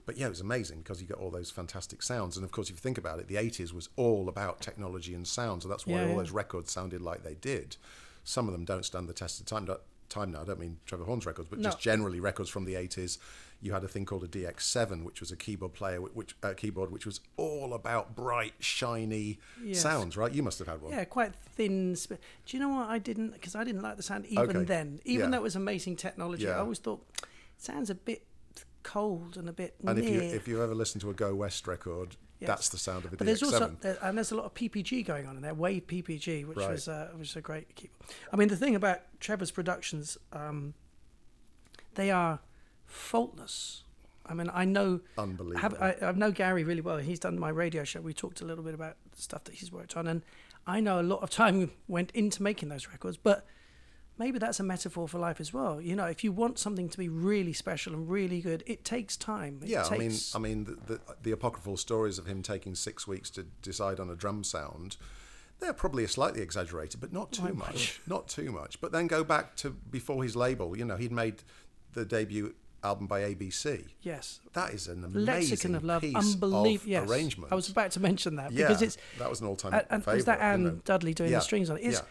But yeah, it was amazing because you got all those fantastic sounds. And of course, if you think about it, the 80s was all about technology and sound. So that's why Yeah, all yeah. those records sounded like they did. Some of them don't stand the test of time. Time now, I don't mean Trevor Horn's records, but No. just generally records from the 80s. You had a thing called a DX7, which was a keyboard player, whi- which uh, keyboard, which was all about bright, shiny Yes. sounds. Right? You must have had one. Yeah, quite thin. Sp- Do you know what I didn't? Because I didn't like the sound even Okay. then. Even Yeah. though it was amazing technology, I always thought it sounds a bit cold and a bit And if you if you ever listen to a Go West record, Yes. that's the sound of a but there's also DX7. there, and there's a lot of PPG going on in there. Wave PPG, which Right. was uh, which is a great keyboard. I mean, the thing about Trevor's productions, um, they are faultless. I mean, I know Unbelievable. have, I, I know Gary really well. He's done my radio show. We talked a little bit about the stuff that he's worked on, and I know a lot of time went into making those records. But maybe that's a metaphor for life as well. You know, if you want something to be really special and really good, it takes time. It yeah, I mean, I mean, the, the, the apocryphal stories of him taking six weeks to decide on a drum sound, they're probably slightly exaggerated, but not too much. Not too much. But then go back to before his label. You know, he'd made the debut album by ABC. Yes. That is an amazing Lexicon of Love, piece unbelievable. of Yes, arrangement. I was about to mention that yeah, because it's that was an all-time and, and favorite. was that Anne you know. Dudley doing Yeah, the strings on it? It's, yeah.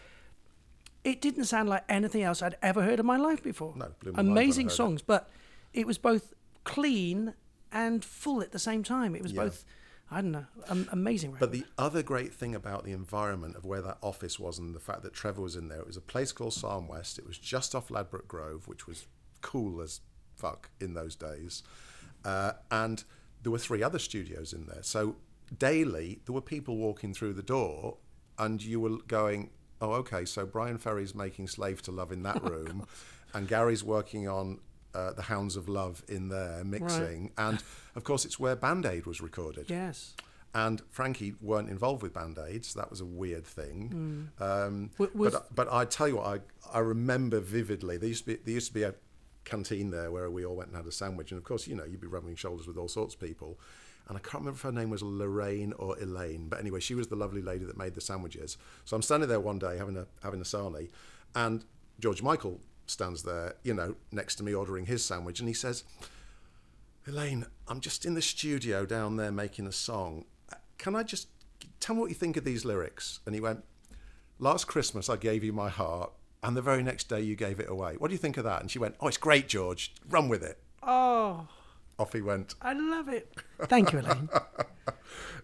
It didn't sound like anything else I'd ever heard in my life before. No, blew my mind when amazing heard it. songs, but it was both clean and full at the same time. It was Yeah. both, I don't know, um, amazing. But the other great thing about the environment of where that office was and the fact that Trevor was in there, it was a place called Sarm West. It was just off Ladbroke Grove, which was cool as fuck in those days. Uh, and there were three other studios in there. So daily, there were people walking through the door, and you were going, oh, okay, so Bryan Ferry's making Slave to Love in that room, and Gary's working on. Uh, the Hounds of Love in there mixing, and of course, it's where Band Aid was recorded yes, and Frankie weren't involved with Band Aids. So that was a weird thing. Um, was- but but I tell you what, I I remember vividly. There used to be there used to be a canteen there where we all went and had a sandwich, and of course, you know, you'd be rubbing shoulders with all sorts of people. And I can't remember if her name was Lorraine or Elaine, but anyway, she was the lovely lady that made the sandwiches. So I'm standing there one day having a having a sarnie, and George Michael stands there, you know, next to me ordering his sandwich, and he says, Elaine, I'm just in the studio down there making a song. Can I just tell me what you think of these lyrics? And he went, Last Christmas I gave you my heart, and the very next day you gave it away. What do you think of that? And she went, Oh, it's great, George. Run with it. oh, Off he went. I love it. Thank you, Elaine.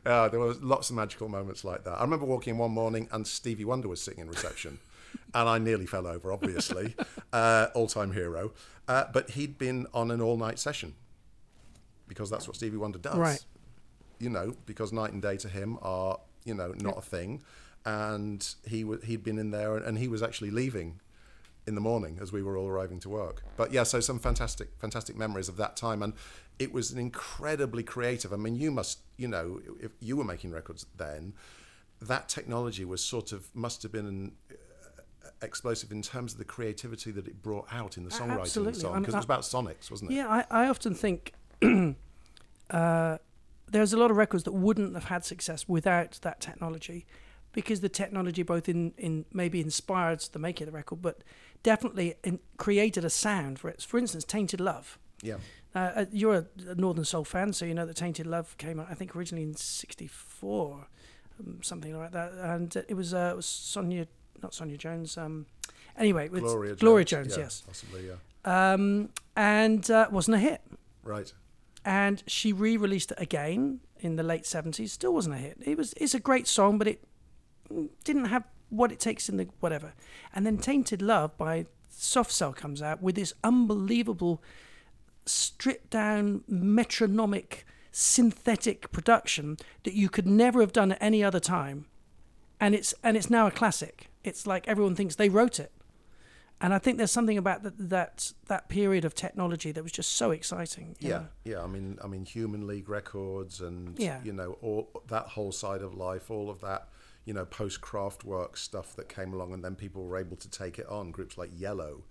Uh, there were lots of magical moments like that. I remember walking in one morning and Stevie Wonder was sitting in reception, and I nearly fell over. Obviously, uh, all-time hero. Uh, but he'd been on an all-night session because that's what Stevie Wonder does. Right. You know, because night and day to him are you know not a thing, and he w- he'd been in there and, he was actually leaving in the morning as we were all arriving to work. But yeah, so some fantastic, fantastic memories of that time, and it was an incredibly creative. I mean, you must, you know, if you were making records then, that technology was sort of must have been an, uh, explosive in terms of the creativity that it brought out in the songwriting absolutely. the song I mean, because it was about sonics, wasn't it? Yeah, I, I often think uh, there's a lot of records that wouldn't have had success without that technology, because the technology both in, in maybe inspired the making of the record, but definitely in, created a sound for it. For instance, "Tainted Love." Yeah. Uh, uh, you're a, a Northern Soul fan, so you know that "Tainted Love" came out, I think, originally in '64, um, something like that, and it was uh, it was Sonia, not Sonia Jones. Um, anyway, it Gloria Jones. Gloria Jones, yeah, yes, Possibly, yeah. um, and uh, wasn't a hit Right. and she re-released it again in the late 70s still wasn't a hit it was it's a great song but it didn't have what it takes in the whatever and then tainted love by soft cell comes out with this unbelievable stripped down metronomic synthetic production that you could never have done at any other time and it's and it's now a classic it's like everyone thinks they wrote it and I think there's something about that that that period of technology that was just so exciting. Yeah, know. yeah. I mean, I mean, Human League Records, and Yeah. you know, all that whole side of life, all of that, you know, post Kraftwerk stuff that came along, and then people were able to take it on. Groups like Yello,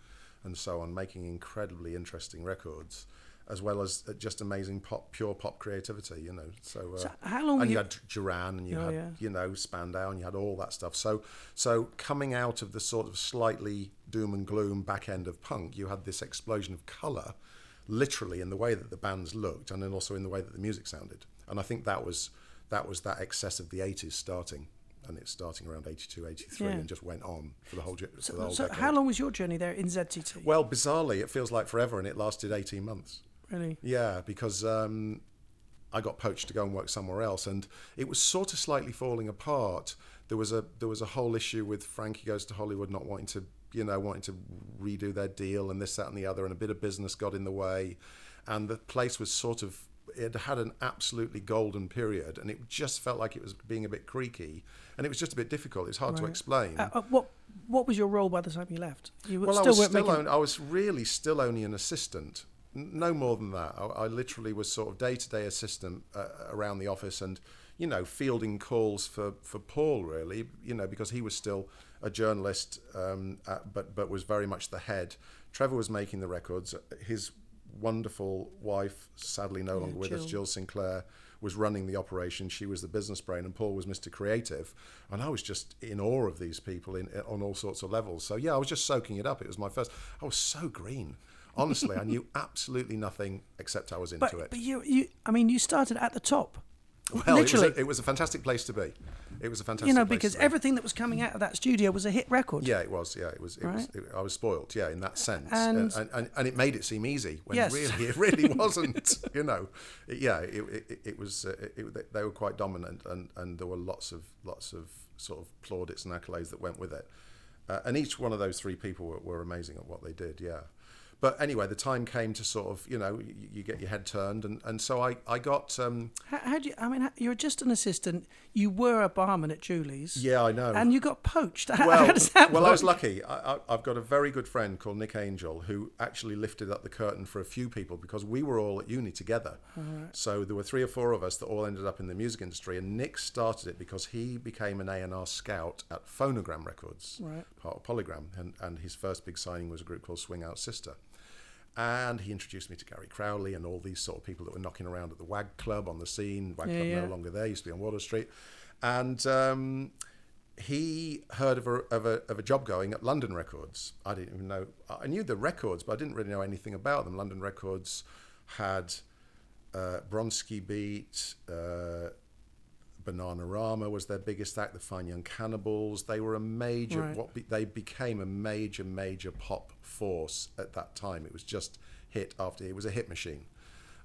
and so on, making incredibly interesting records, as well as uh, just amazing pop, pure pop creativity. You know, so. Uh, So how long and you you- had Duran, and you Oh, had yeah. you know Spandau, and you had all that stuff. So, so coming out of the sort of slightly doom and gloom back end of punk, you had this explosion of color, literally in the way that the bands looked, and then also in the way that the music sounded. And I think that was that was that excess of the '80s starting, and it's starting around '82, '83, Yeah. and just went on for the whole the So, whole so how long was your journey there in ZTT? Well, bizarrely, it feels like forever, and it lasted 18 months. really? Yeah, because um, I got poached to go and work somewhere else, and it was sort of slightly falling apart. There was a there was a whole issue with Frankie Goes to Hollywood not wanting to you know wanting to redo their deal and this that and the other, and a bit of business got in the way, and the place was sort of it had an absolutely golden period, and it just felt like it was being a bit creaky, and it was just a bit difficult. It's hard to explain. Uh, uh, what what was your role by the time you left? You were Well, still I was still making. on, I was really still only an assistant, no more than that. I, I literally was sort of day to day assistant uh, around the office, and you know, fielding calls for for Paul really, you know, because he was still a journalist, um, uh, but but was very much the head. Trevor was making the records. His wonderful wife, sadly no longer with us, Jill. Jill Sinclair, was running the operation. She was the business brain, and Paul was Mr. Creative. And I was just in awe of these people in eh, on all sorts of levels. So yeah, I was just soaking it up. It was my first. I was so green. Honestly, I knew absolutely nothing except I was into But, it. but you, you, I mean, you started at the top. well, it was, literally. a, it was a fantastic place to be. It was a fantastic. you know, because everything that was coming out of that studio was a hit record. Yeah, it was. Yeah, it was. It was Right. it, I was spoilt. Yeah, in that sense, And- and, and, and it made it seem easy when Yes. really it really wasn't. you know, yeah, it, it, it was. Uh, it, it, they were quite dominant, and, and there were lots of lots of sort of plaudits and accolades that went with it. Uh, and each one of those three people were, were amazing at what they did. Yeah. But anyway, the time came to sort of, you know, you, you get your head turned, and, and so I, I got, um, How, how do you? I mean, you're just an assistant. You were a barman at Julie's. yeah, I know. And you got poached. How, well, how does that well, work? I was lucky. I, I've got a very good friend called Nick Angel who actually lifted up the curtain for a few people because we were all at uni together. So there were three or four of us that all ended up in the music industry, and Nick started it because he became an A and R scout at Phonogram Records, Right. part of Polygram, and, and his first big signing was a group called Swing Out Sister. And he introduced me to Gary Crowley and all these sort of people that were knocking around at the WAG Club on the scene. WAG Yeah, Club yeah. no longer there, used to be on Wardour Street. And um, he heard of a, of, a, of a job going at London Records. I didn't even know, I knew the records, but I didn't really know anything about them. London Records had uh, Bronski Beat, uh, Bananarama was their biggest act, the Fine Young Cannibals. They were a major, Right. what be, they became a major, major pop force at that time. It was just hit after, it was a hit machine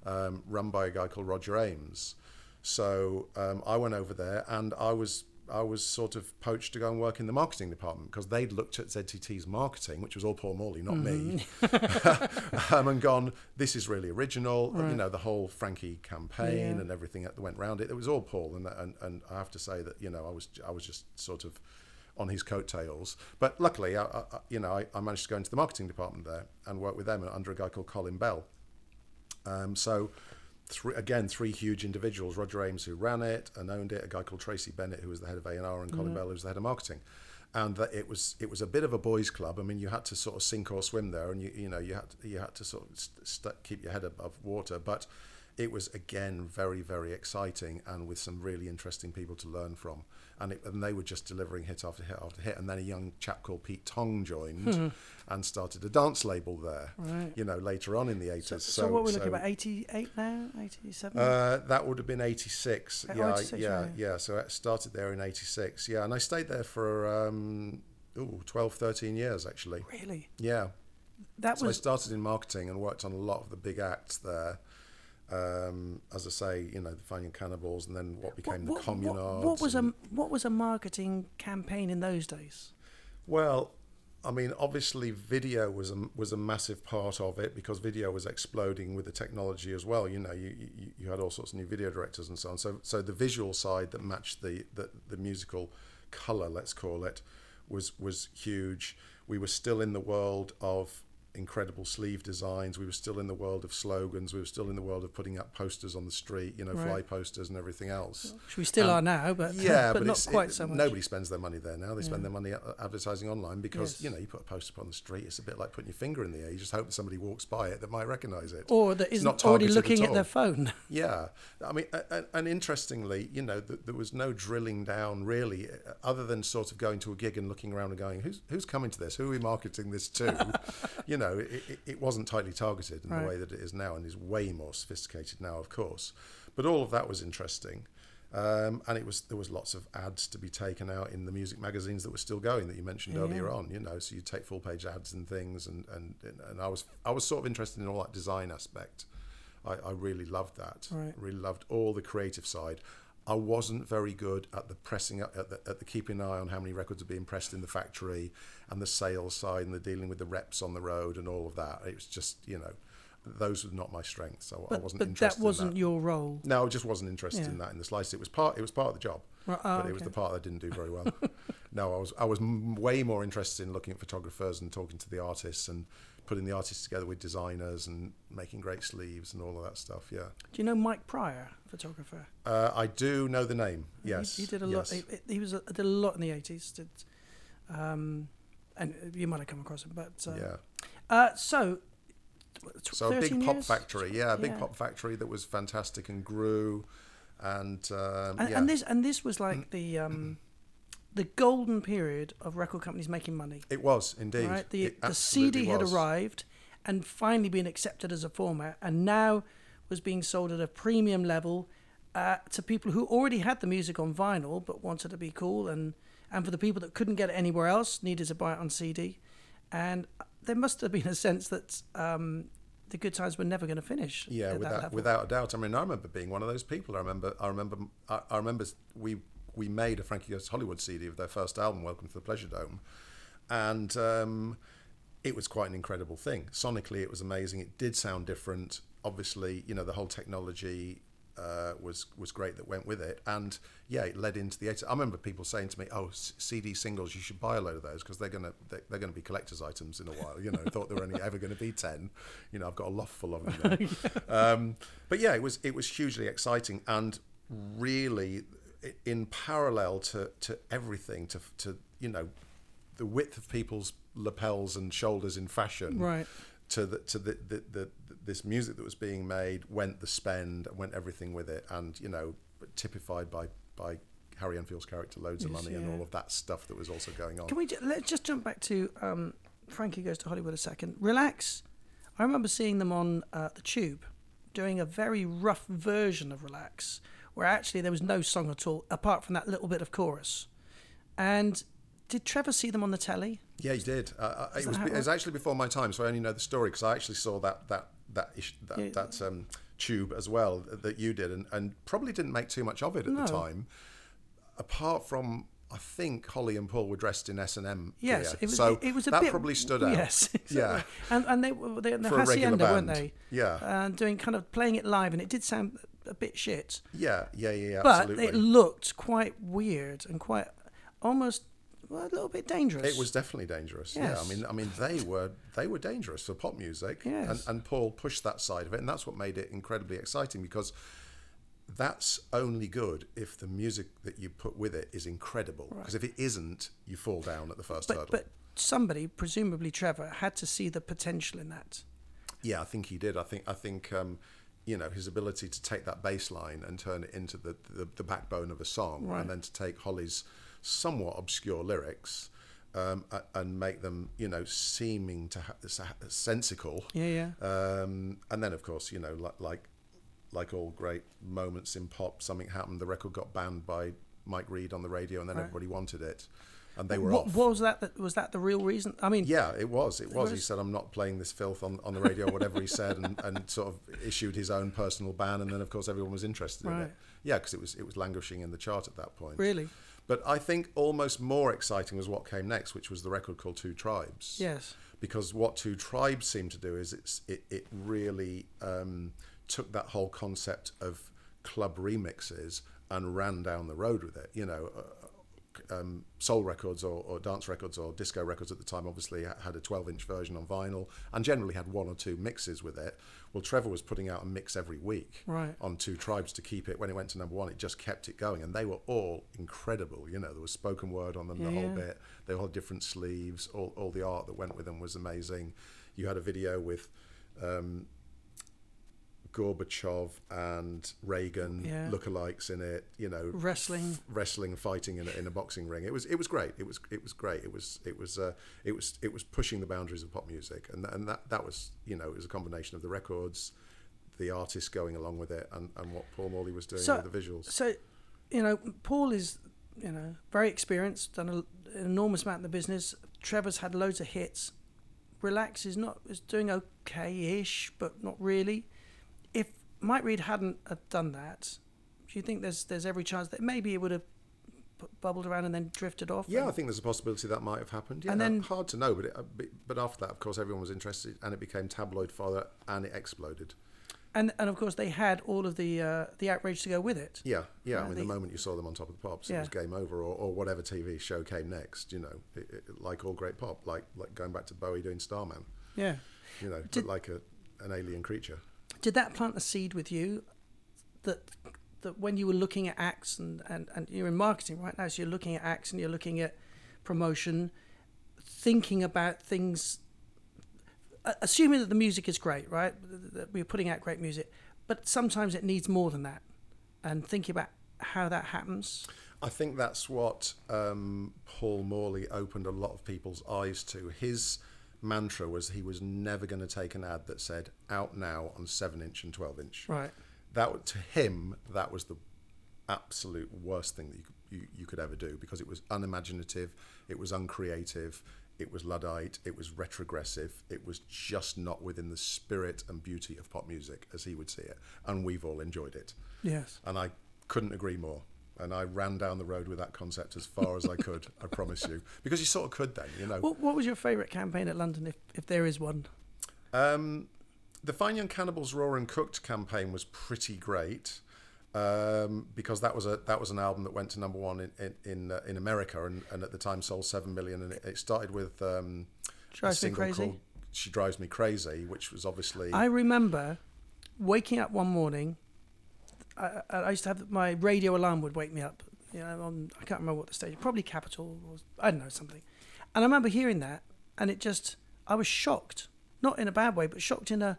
um, run by a guy called Roger Ames. So um, I went over there and I was I was sort of poached to go and work in the marketing department because they'd looked at ZTT's marketing, which was all Paul Morley, not me, um, and gone, this is really original. You know, the whole Frankie campaign Yeah. and everything that went round it. It was all Paul, and, and and I have to say that you know I was I was just sort of on his coattails. But luckily, I, I, I- you know, I, I managed to go into the marketing department there and work with them under a guy called Colin Bell. Um, so, three, again, three huge individuals: Roger Ames, who ran it and owned it, a guy called Tracy Bennett, who was the head of A and R, and Colin Bell, who was the head of marketing. And that it was it was a bit of a boys' club. I mean, you had to sort of sink or swim there, and you you know you had to, you had to sort of st- st- keep your head above water. But it was again very very exciting and with some really interesting people to learn from. And, it, and they were just delivering hit after hit after hit. And then a young chap called Pete Tong joined and started a dance label there. Right. You know, later on in the eighties. So, so what were we're looking about? 88 now? 87? Uh, that would have been 86. Oh, yeah, 86, yeah, right. yeah. So I started there in 86. Yeah, and I stayed there for um, ooh, 12, 13 years actually. really? Yeah. That So I started in marketing and worked on a lot of the big acts there. Um, as I say, you know, the Fine Young Cannibals and then what became what, the Communards. what, what was a what was a marketing campaign in those days? Well, I mean, obviously, video was a, was a massive part of it because video was exploding with the technology as well. You know, you, you, you had all sorts of new video directors and so on. So, so the visual side that matched the, the, the musical color, let's call it, was was huge. We were still in the world of incredible sleeve designs. We were still in the world of slogans. We were still in the world of putting up posters on the street, you know, fly posters and everything else. Which we still Um, are now, but yeah, but, but, not quite it- so much. Nobody spends their money there now. They spend their money advertising online because Yes. you know you put a poster up on the street. It's a bit like putting your finger in the air. You just hope somebody walks by it that might recognise it. or that isn't not already looking at at their phone. Yeah, I mean, a- a- and interestingly, you know, th- there was no drilling down really, uh, other than sort of going to a gig and looking around and going, "Who's who's coming to this? Who are we marketing this to?" you know, it, it, it wasn't tightly targeted in Right. the way that it is now, and is way more sophisticated now, of course. But all of that was interesting. Um, and it was there was lots of ads to be taken out in the music magazines that were still going that you mentioned Yeah. earlier on. You know, so you take full page ads and things, and, and and I was I was sort of interested in all that design aspect. I, I really loved that. Right. Really loved all the creative side. I wasn't very good at the pressing at the, at the keeping an eye on how many records are being pressed in the factory and the sales side and the dealing with the reps on the road and all of that. It was just you know, those were not my strengths. So I But, wasn't but interested. that wasn't that. your role. No, I just wasn't interested Yeah. in that in the slightest. It was part. It was part of the job, Right, oh, but it was the part that didn't do very well. no, I was. I was way more interested in looking at photographers and talking to the artists and putting the artists together with designers and making great sleeves and all of that stuff. Yeah, Do you know Mike Pryor, photographer? uh, I do know the name. Yes, he, did a yes. lot. He, he was a, did a lot in the eighties. Did, um, and you might have come across him, but uh, yeah. Uh, so, So a big 13 pop factory. Yeah, a big Yeah. pop factory that was fantastic and grew, and um, And, yeah. and this and this was like the um, the golden period of record companies making money. it was indeed. right, the the CD had was. arrived, and finally been accepted as a format, and now was being sold at a premium level uh, to people who already had the music on vinyl but wanted to be cool, and and for the people that couldn't get it anywhere else, needed to buy it on CD, and there must have been a sense that um, the good times were never going to finish. Yeah, without without a doubt. I mean, I remember being one of those people. I remember, I remember, I, I remember we we made a Frankie Goes to Hollywood CD of their first album, Welcome to the Pleasure Dome, and um, it was quite an incredible thing. Sonically, it was amazing. It did sound different. Obviously, you know, the whole technology uh, was was great that went with it, and yeah, it led into the 80s. I remember people saying to me, "Oh, c- CD singles, you should buy a load of those because they're gonna they're, they're gonna be collector's items in a while." You know, thought there were only ever going to be ten. You know, I've got a loft full of them. Now. um, but yeah, it was it was hugely exciting and really in parallel to to everything to to you know the width of people's lapels and shoulders in fashion Right. to the to the, the, the, this music that was being made went the spend went everything with it and you know typified by by Harry Enfield's character loads of Yes, money and all of that stuff that was also going on Can we ju- let's just jump back to um, Frankie Goes to Hollywood a second? Relax. I remember seeing them on uh, the Tube, doing a very rough version of Relax, where actually there was no song at all apart from that little bit of chorus. And did Trevor see them on the telly? yeah he did uh, uh, it was it was actually before my time so I only know the story because I actually saw that that that that, Yeah. that um, tube as well that you did and, and probably didn't make too much of it at No. the time apart from I think Holly and Paul were dressed in S and M. Yes, it was. so it, was a that bit, probably stood out. Yes, exactly. Yeah. and and they were they, the For a regular hacienda, weren't they? Yeah. and doing kind of playing it live, and it did sound a bit shit. Yeah, yeah, yeah, yeah but absolutely. it looked quite weird and quite almost well, a little bit dangerous. It was definitely dangerous. Yeah, I mean, I mean, they were they were dangerous for pop music, Yes. and and Paul pushed that side of it, and that's what made it incredibly exciting because that's only good if the music that you put with it is incredible. Because if it isn't, you fall down at the first but hurdle. but somebody, presumably Trevor, had to see the potential in that. Yeah, I think he did. I think I think um, you know his ability to take that bass line and turn it into the the, the backbone of a song, Right. and then to take Holly's somewhat obscure lyrics. Um, and make them, you know, seeming to ha- sensical, Yeah, yeah. Um, and then, of course, you know, like, like like all great moments in pop, something happened. The record got banned by Mike Read on the radio, and then Right. everybody wanted it, and they were What, off. what was that, that? Was that the real reason? I mean, Yeah, it was. It was. He said, "I'm not playing this filth on, on the radio," whatever he said, and, and sort of issued his own personal ban. And then, of course, everyone was interested in it. Yeah, because it was it was languishing in the chart at that point. really. But I think almost more exciting was what came next, which was the record called Two Tribes Yes. because what two tribes seemed to do is it's it, it really um, took that whole concept of club remixes and ran down the road with it you know uh, um, soul records or, or dance records or disco records at the time obviously had a 12 inch version on vinyl and generally had one or two mixes with it. Well trevor was putting out a mix every week Right. on two tribes to keep it. When it went to number one it just kept it going and they were all incredible. You know there was spoken word on them the whole yeah. bit. They all had different sleeves. All, all the art that went with them was amazing. You had a video with um, Gorbachev and Reagan Yeah. lookalikes in it you know Wrestling. wrestling fighting in a, in a boxing ring it was it was great it was it was great it was it was uh, it was it was pushing the boundaries of pop music and and that that was you know it was a combination of the records the artists going along with it and, and what Paul Morley was doing So- with the visuals So, you know, Paul is, you know, very experienced, done a, an enormous amount in the business. Trevor's had loads of hits. Relax is not is doing okay-ish, but not really. Mike Read hadn't have done that, do you think there's there's every chance that maybe it would have bubbled around and then drifted off? Yeah, I think there's a possibility that might have happened. Yeah, And then- hard to know, but it, uh, but- after that, of course, everyone was interested, and it became tabloid fodder, and it exploded. and and of course they had all of the uh, the outrage to go with it. Yeah, yeah. I Uh, mean, the- the moment you saw them on Top of the Pops, it Yeah. was game over, or, or whatever TV show came next. You know, it, it, like all great pop, like like going back to Bowie doing Starman. Yeah. You know, Did- like a an alien creature. Did that plant a seed with you that that when you were looking at acts and, and, and you're in marketing right now so you're looking at acts and you're looking at promotion thinking about things assuming that the music is great right that we're putting out great music but sometimes it needs more than that and thinking about how that happens I think that's what um, Paul Morley opened a lot of people's eyes to. His mantra was he was never going to take an ad that said out now on 7 inch and 12 inch. Right. That to him that was the absolute worst thing that you, could- you, you could ever do because it was unimaginative, it was uncreative, it was luddite, it was retrogressive, it was just not within the spirit and beauty of pop music as he would see it, and we've all enjoyed it. Yes. And I couldn't agree more. And I ran down the road with that concept as far as I could. I promise you, because you sort of could then, you know. What, what was your favourite campaign at London, if, if there is one? Um, the Fine Young Cannibals Raw and Cooked campaign was pretty great um, because that was a that was an album that went to number one in in in, uh, in America and, and at the time sold seven million and it, it started with um, a single crazy. called "She Drives Me Crazy," which was obviously I remember waking up one morning. I, I used to have my radio alarm would wake me up. You know, on I can't remember what the station, probably Capital or I don't know something. And I remember hearing that, and it just I was shocked, not in a bad way, but shocked in a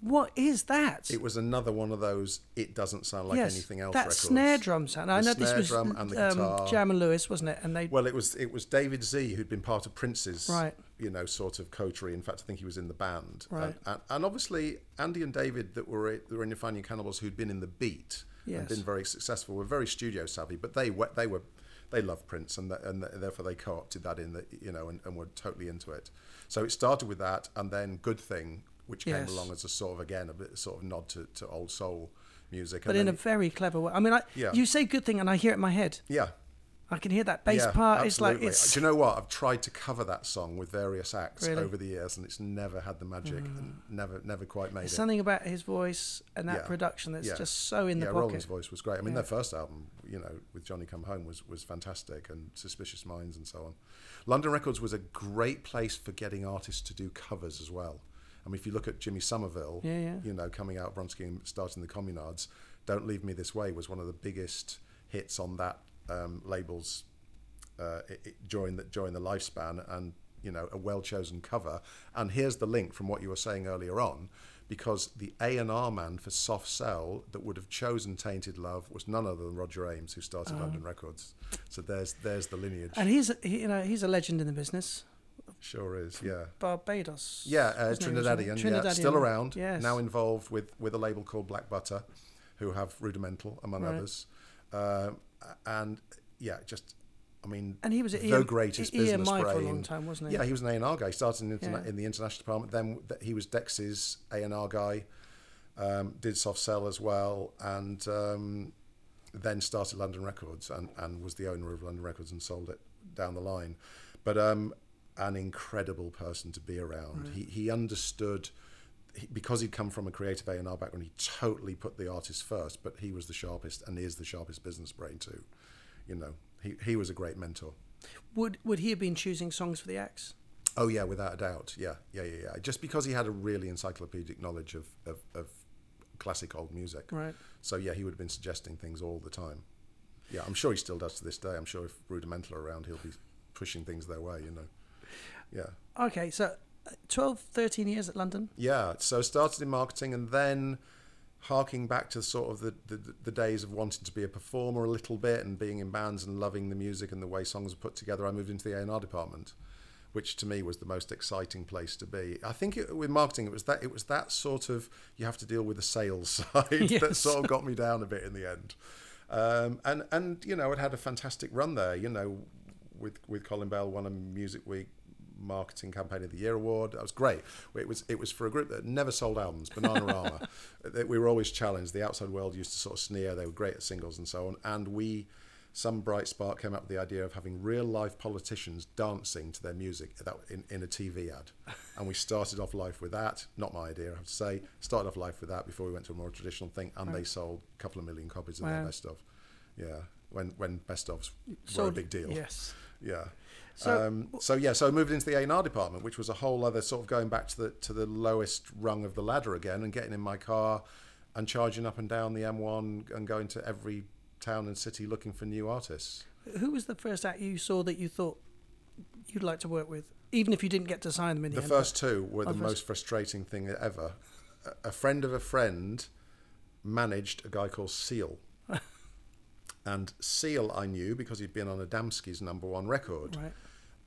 what is that? it was another one of those. It doesn't sound like yes, anything else. that records. snare drum sound. I The know this snare was drum and the guitar. um, Jam and Lewis, wasn't it? And they Well, it was it was David Z who'd been part of Prince's, Right. you know, sort of coterie. In fact, I think he was in the band. Right. And, and, and obviously, Andy and David that were that were in the Fine Young Cannibals who'd been in the Beat and been very successful were very studio savvy, but they were they were they loved Prince and that, and therefore they co-opted that in the you know and, and were totally into it. So it started with that, and then Good Thing, which came along as a sort of again a bit sort of nod to, to old soul music. but and in a very clever way. I mean, I, Yeah. you say good thing, and I hear it in my head. yeah, I can hear that bass yeah, part. It's like it's Do you know what? I've tried to cover that song with various acts Really? Mm. over the years, and it's never had the magic, and never, never quite made There's it. something about his voice and that Yeah. production that's Yeah. just so in the yeah, pocket. Roland's voice was great. I mean, their first album, you know, with Johnny Come Home was was fantastic, and Suspicious Minds and so on. London Records was a great place for getting artists to do covers as well. I mean, if you look at Jimmy Somerville, Yeah, yeah. you know, coming out of Bronski and starting the Communards, "Don't Leave Me This Way" was one of the biggest hits on that um, label's uh, it, it, during the during the lifespan, and you know, a well chosen cover. And here's the link from what you were saying earlier on, because the A and R man for Soft Cell that would have chosen Tainted Love was none other than Roger Ames, who started London Records. So there's there's the lineage. And he's a, you know he's a legend in the business. Sure is, yeah. Barbados. Yeah, uh, he originally? Trinidadian, yeah, still around. Yes. Now involved with, with a label called Black Butter, who have Rudimental among Right. others, uh, and yeah, just I mean, And he was the EM greatest EMI business for a brain. long time, wasn't he? Yeah, he was an A and R guy. Started in, interna- Yeah. in the international department. Then he was Dexys A and R guy. Um, did Soft Cell as well, and um, then started London Records and, and was the owner of London Records and sold it down the line. But um, an incredible person to be around. He he understood because he'd come from a creative A and R background. He totally put the artist first, but he was the sharpest and is the sharpest business brain too. You know, he he was a great mentor. Would would he have been choosing songs for the acts? Oh yeah, without a doubt. Yeah, yeah, yeah, yeah. Just because he had a really encyclopedic knowledge of, of, of classic old music. Right. So yeah, he would have been suggesting things all the time. Yeah, I'm sure he still does to this day. I'm sure if Rudimental are around, he'll be pushing things their way. You know. Yeah. Okay, so uh, 12, 13 years at London. Yeah. So started in marketing and then harking back to sort of the, the, the days of wanting to be a performer a little bit and being in bands and loving the music and the way songs are put together, I moved into the A&R department, which to me was the most exciting place to be. I think it, with marketing, it was that it was that sort of you have to deal with the sales side that sort of got me down a bit in the end. Um, and and you know, it had a fantastic run there. You know, with with Colin Bell won a Music Week marketing campaign of the year award. That was great. It was it was for a group that never sold albums bananarama. We were always challenged. The outside world used to sort of sneer. They were great at singles and so on. And we some bright spark came up with the idea of having real life politicians dancing to their music that in, in a TV ad. And we started off life with that. Not my idea I have to say. Started off life with that before we went to a more traditional thing and they sold a couple of million copies of their best of. Yeah. When when best ofs were a big deal. Yes. yeah. So- um, so yeah, so I moved into the A&R department, which was a whole other sort of going back to the to the lowest rung of the ladder again, and getting in my car, and charging up and down the M1 and going to every town and city looking for new artists. Who was the first act you saw that you thought you'd like to work with, even if you didn't get to sign them in the, The first two were the first- most frustrating thing ever. A- A friend of a friend managed a guy called Seal. and Seal I knew because he'd been on Adamski's number one record. Right.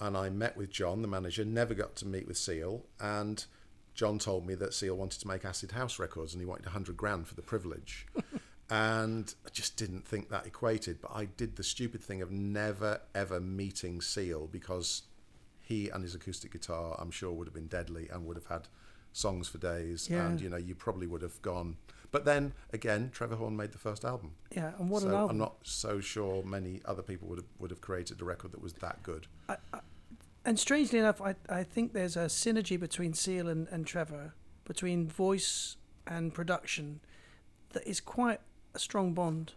And I met with John, the manager. Never got to meet with Seal, and John told me that Seal wanted to make acid house records, and he wanted hundred grand for the privilege. and I just didn't think that equated. But I did the stupid thing of never ever meeting Seal because he and his acoustic guitar, I'm sure, would have been deadly and would have had songs for days. Yeah. And you know, you probably would have gone. But then again, Trevor Horn made the first album. Yeah, and what so an album! I'm not so sure many other people would have would have created a record that was that good. And strangely enough, I, I think there's a synergy between Seal and, and Trevor, between voice and production, that is quite a strong bond.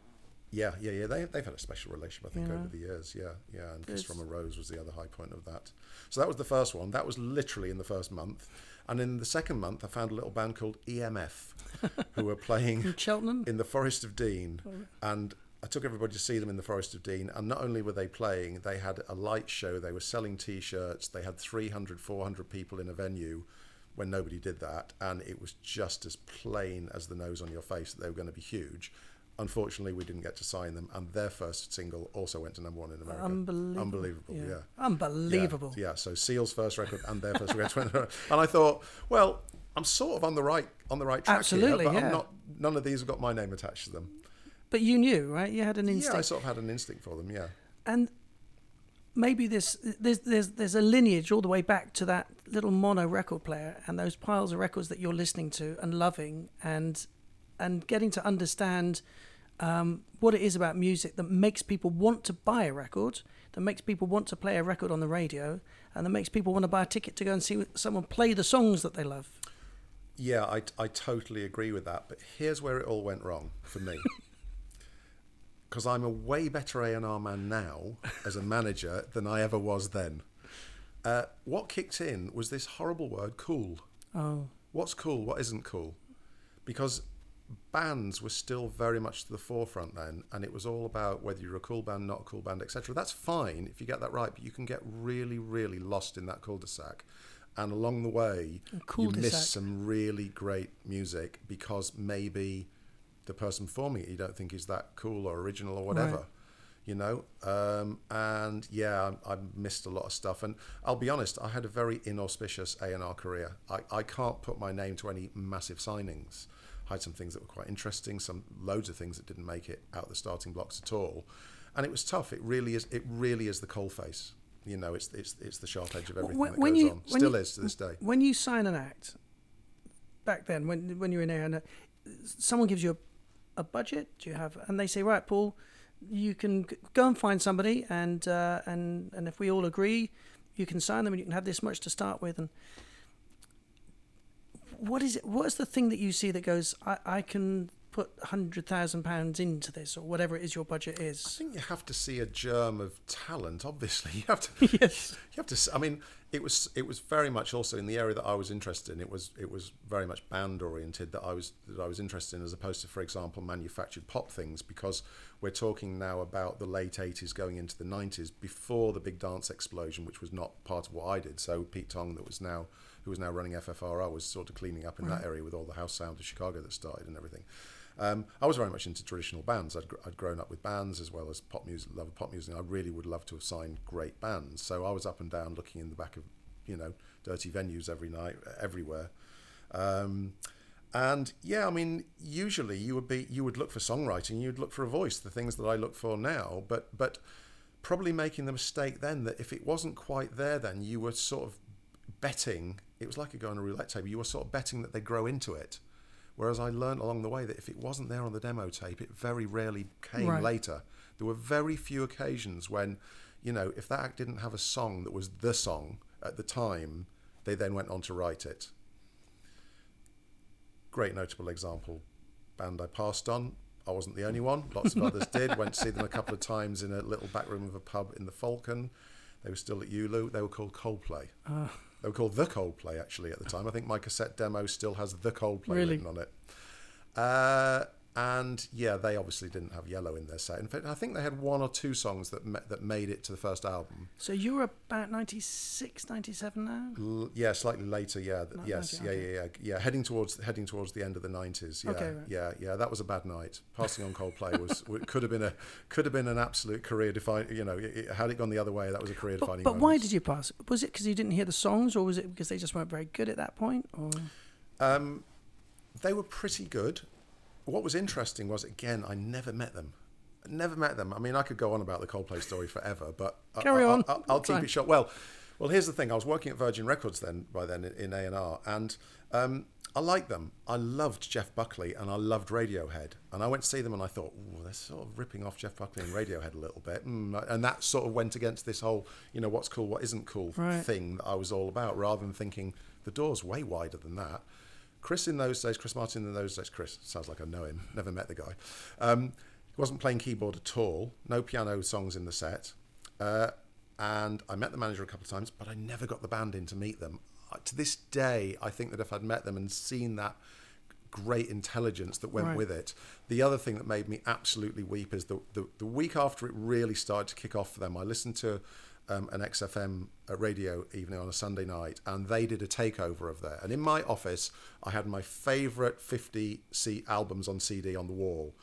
Yeah, yeah, yeah. They they've had a special relationship, I think, Yeah. over the years. Yeah, yeah. And Kiss from a Rose was the other high point of that. So that was the first one. That was literally in the first month, and in the second month, I found a little band called EMF, who were playing From Cheltenham? in the Forest of Dean, oh. and I took everybody to see them in the Forest of Dean. And not only were they playing, they had a light show. They were selling T-shirts. They had 300, 400 people in a venue when nobody did that, and it was just as plain as the nose on your face that they were going to be huge. Unfortunately, we didn't get to sign them, and their first single also went to number one in America. Unbelievable. Unbelievable, yeah. Unbelievable. Yeah, yeah, so Seal's first record and their first record, went- and I thought, well, I'm sort of on the right on the right track Absolutely, here, but yeah. I'm not. None of these have got my name attached to them. But you knew, right? You had an instinct. Yeah, I sort of had an instinct for them. Yeah, and maybe this there's there's there's a lineage all the way back to that little mono record player and those piles of records that you're listening to and loving and and getting to understand um, what it is about music that makes people want to buy a record, that makes people want to play a record on the radio, and that makes people want to buy a ticket to go and see someone play the songs that they love. yeah, I I totally agree with that. But here's where it all went wrong for me. Because I'm a way better A&R man now as a manager than I ever was then. Uh, what kicked in was this horrible word, cool. Oh, what's cool, what isn't cool. Because bands were still very much to the forefront then, and it was all about whether you're a cool band, not a cool band, etc. That's fine if you get that right, but you can get really, really lost in that cul-de-sac. And along the way, you miss some really great music because maybe the person performing it you don't think is that cool or original or whatever. Right. You know, um, and yeah, I, I missed a lot of stuff. And I'll be honest, I had a very inauspicious A and R career. I, I can't put my name to any massive signings. I had some things that were quite interesting, some loads of things that didn't make it out the starting blocks at all, and it was tough. It really is. It really is the coal face. You know, it's it's it's the sharp edge of everything When- that when goes you- on. Still you- is to this day. when you sign an act back then when when you're in there and someone gives you a, a budget? Do you have and they say right paul you can go and find somebody and uh, and and if we all agree you can sign them and you can have this much to start with. And what is it what is the thing that you see that goes i, I can put 100000 pounds into this or whatever it is your budget is. I think you have to see a germ of talent. Obviously, you have to. yes You have to. I mean, it was it was very much also in the area that I was interested in. It was it was very much band oriented that I was that I was interested in, as opposed to, for example, manufactured pop things. Because we're talking now about the late '80s going into the '90s, before the big dance explosion, which was not part of what I did. So Pete Tong, that was now who was now running FFRR, was sort of cleaning up in that area with all the house sound of Chicago that started and everything. Um, I was very much into traditional bands. I'd, I'd grown up with bands as well as pop music, love of pop music. I really would love to have signed great bands. So I was up and down looking in the back of, you know, dirty venues every night, everywhere. Um, and yeah, I mean, usually you would be you would look for songwriting, you'd look for a voice, the things that I look for now. But but probably making the mistake then that if it wasn't quite there, then you were sort of betting. It was like a go on a roulette table. You were sort of betting that they grow into it. Whereas I learned along the way that if it wasn't there on the demo tape, it very rarely came Right. later. There were very few occasions when, you know, if that act didn't have a song that was the song at the time, they then went on to write it. Great notable example, band I passed on. I wasn't the only one. Lots of others did. Went to see them a couple of times in a little back room of a pub in the Falcon. They were still at Ulu. They were called Coldplay. Ah. They were called The Coldplay actually at the time. I think my cassette demo still has The Coldplay Really? written on it. Uh, and yeah, they obviously didn't have Yellow in their set. In fact, I think they had one or two songs that ma- that made it to the first album. So you were about 96, 97 now? L- yeah, slightly later. Yeah, th- yes, 90, yeah, yeah, yeah, yeah. Heading towards heading towards the end of the nineties. Yeah, Okay, right. yeah, yeah. That was a bad night. Passing on Coldplay was could have been a could have been an absolute career defining. You know, it, it- had it gone the other way, that was a career But, defining. but why did you pass? Was it because you didn't hear the songs, or was it because they just weren't very good at that point? Or Um, they were pretty good. What was interesting was again, I never met them. Never met them. I mean, I could go on about the Coldplay story forever, but I- Carry I, on. I, will keep it short. Well, well, here's the thing. I was working at Virgin Records then, by then in A and R, and um, I liked them. I loved Jeff Buckley and I loved Radiohead, and I went to see them and I thought, "Ooh, they're sort of ripping off Jeff Buckley and Radiohead a little bit, mm, and that sort of went against this whole, you know, what's cool, what isn't cool Right. thing that I was all about, rather than thinking the door's way wider than that. Chris in those days, Chris Martin in those days, Chris sounds like I know him, never met the guy. Um, he wasn't playing keyboard at all, no piano songs in the set. Uh, and I met the manager a couple of times, but I never got the band in to meet them. To this day, I think that if I'd met them and seen that great intelligence that went Right. with it. The other thing that made me absolutely weep is the, the, the week after it really started to kick off for them, I listened to um, an XFM radio evening on a Sunday night, and they did a takeover of there. And in my office, I had my favourite 50 C albums on CD on the wall.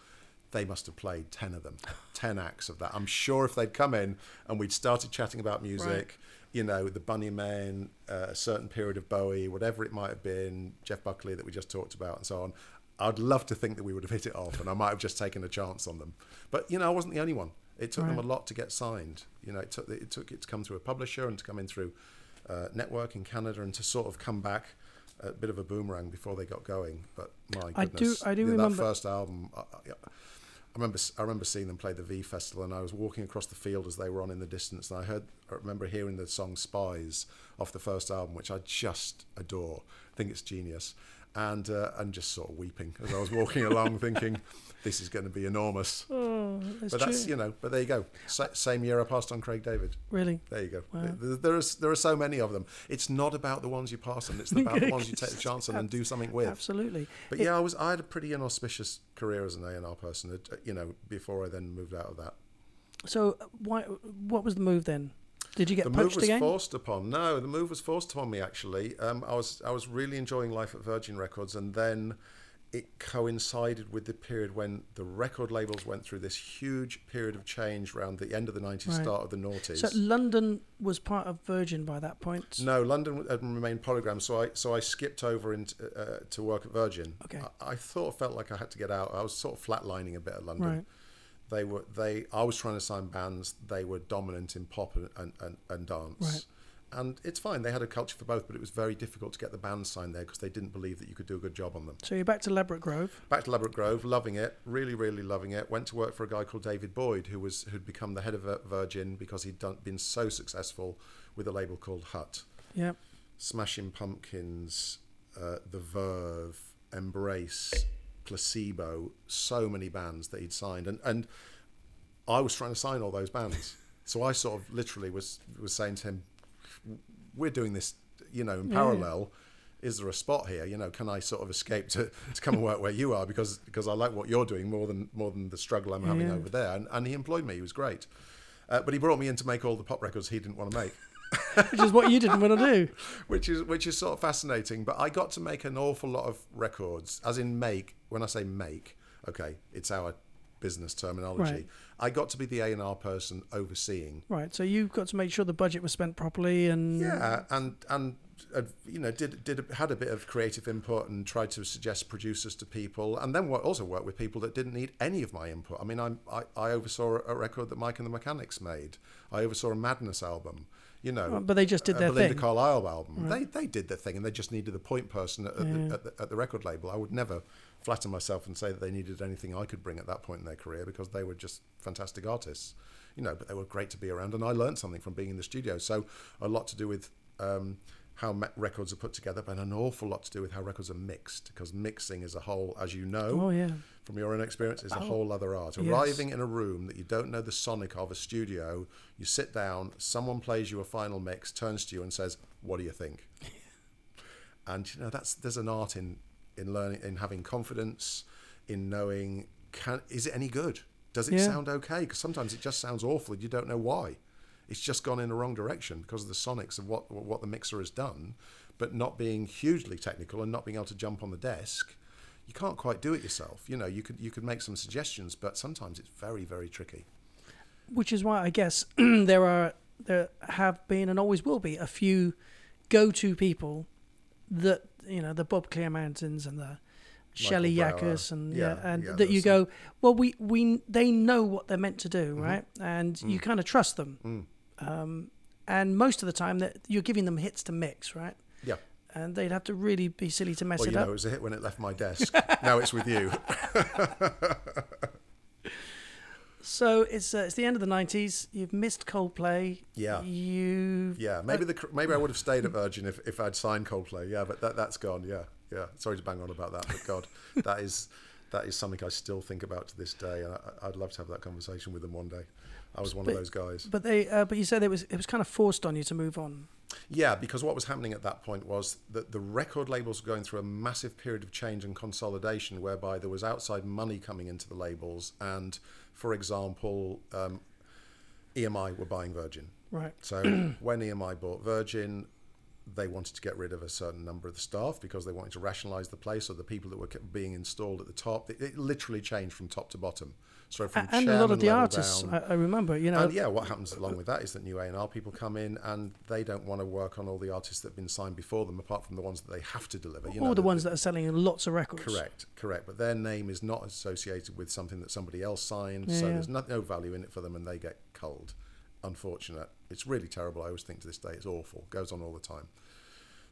They must have played 10 of them, 10 acts of that. I'm sure if they'd come in and we'd started chatting about music, Right. you know, the Bunnymen, uh, a certain period of Bowie, whatever it might have been, Jeff Buckley that we just talked about, and so on. I'd love to think that we would have hit it off, and I might have just taken a chance on them. But you know, I wasn't the only one. It took them a lot to get signed. You know, it took it took it to come through a publisher and to come in through uh, network in Canada, and to sort of come back a bit of a boomerang before they got going. But my I do- goodness, I do that remember- first album. I, I, I remember I remember seeing them play the V Festival, and I was walking across the field as they were on in the distance, and I heard I remember hearing the song "Spies" off the first album, which I just adore. I think it's genius, and uh, and just sort of weeping as I was walking along, thinking, "This is going to be enormous." oh, that's but true. that's you know, but there you go. Sa- same year I passed on Craig David. really. There you go. Wow. There, there are there are so many of them. It's not about the ones you pass on; it's about the ones you take the chance on and do something with. Absolutely. But yeah, I was I had a pretty inauspicious career as an A and R person. uh, You know, before I then moved out of that. So, uh, why? What was the move then? Did you get poached again? the move was again? forced upon. No, the move was forced upon me. Actually, um, I was I was really enjoying life at Virgin Records, and then it coincided with the period when the record labels went through this huge period of change around the end of the nineties, Right. start of the noughties. So London was part of Virgin by that point. No, London had remained polygram, so I so I skipped over into uh, to work at Virgin. Okay. I, I thought felt like I had to get out. I was sort of flatlining a bit at London. Right. They were they. I was trying to sign bands. They were dominant in pop and and, and, and dance. Right. And it's fine. They had a culture for both, but it was very difficult to get the bands signed there because they didn't believe that you could do a good job on them. So you're back to Ladbroke Grove. Back to Ladbroke Grove, loving it, really, really loving it. Went to work for a guy called David Boyd, who was who'd become the head of Virgin because he'd done, been so successful with a label called Hut. Yep. Smashing Pumpkins, uh, The Verve, Embrace, Placebo, so many bands that he'd signed, and and I was trying to sign all those bands. So I sort of literally was was saying to him, "We're doing this, you know, in Yeah. parallel. Is there a spot here? You know, can I sort of escape to, to come and work where you are because because I like what you're doing more than more than the struggle I'm having Yeah. over there." And, and he employed me. He was great, uh, but he brought me in to make all the pop records he didn't want to make Which is what you didn't want to do. which is which is sort of fascinating. But I got to make an awful lot of records, as in make. When I say make, okay, it's our business terminology. Right. I got to be the A and R person overseeing. Right. So you've got to make sure the budget was spent properly and Yeah, and and uh, you know did did had a bit of creative input and tried to suggest producers to people, and then also worked with people that didn't need any of my input. I mean, I'm, I I oversaw a record that Mike and the Mechanics made. I oversaw a Madness album. You know, Oh, but they just did a their Belinda thing. Carlisle album. They they did their thing, and they just needed the point person at, at, Yeah. the, at, the, at the record label. I would never flatter myself and say that they needed anything I could bring at that point in their career because they were just fantastic artists. You know, but they were great to be around, and I learned something from being in the studio. So a lot to do with. Um, how me- records are put together, but an awful lot to do with how records are mixed. Because mixing is a whole, as you know, Oh yeah. from your own experience, is a whole other art. Yes. Arriving in a room that you don't know the sonic of, a studio, you sit down, someone plays you a final mix, turns to you and says, "What do you think?" and you know that's there's an art in in learning, in having confidence, in knowing can is it any good? Does it Yeah. sound okay? Because sometimes it just sounds awful and you don't know why. It's just gone in the wrong direction because of the sonics of what what the mixer has done, but not being hugely technical and not being able to jump on the desk. You can't quite do it yourself. You know, you could you could make some suggestions, but sometimes it's very very tricky. which is why I guess there are there have been and always will be a few go-to people that you know the Bob Clearmountains and the Shelley Bauer. Yakis and yeah, Yeah, and yeah, that you go well we we they know what they're meant to do Mm-hmm. right and you kind of trust them Mm. Um, and most of the time that you're giving them hits to mix right Yeah. and they'd have to really be silly to mess Well, it you know, up it was a hit when it left my desk. now it's with you. so it's uh, it's the end of the 90s you've missed Coldplay Yeah. you Yeah, maybe the maybe I would have stayed at Virgin if, if I'd signed Coldplay. Yeah, but that that's gone. Yeah, yeah. Sorry to bang on about that, but God, that is that is something I still think about to this day, and I, I'd love to have that conversation with them one day. I was one But- of those guys. But they, uh, but you said it was it was kind of forced on you to move on. Yeah, because what was happening at that point was that the record labels were going through a massive period of change and consolidation, whereby there was outside money coming into the labels, and for example, um, EMI were buying Virgin. Right. So when EMI bought Virgin, they wanted to get rid of a certain number of the staff because they wanted to rationalise the place or the people that were being installed at the top. It, it literally changed from top to bottom. So from and a lot of the artists, down- I, I remember, you know, and yeah, what happens along with that is that new A&R people come in and they don't want to work on all the artists that have been signed before them, apart from the ones that they have to deliver. You all know, the ones that are selling lots of records. Correct, correct. But their name is not associated with something that somebody else signed, so Yeah. there's no, no value in it for them, and they get culled. Unfortunate. It's really terrible. I always think to this day it's awful. It Goes on all the time.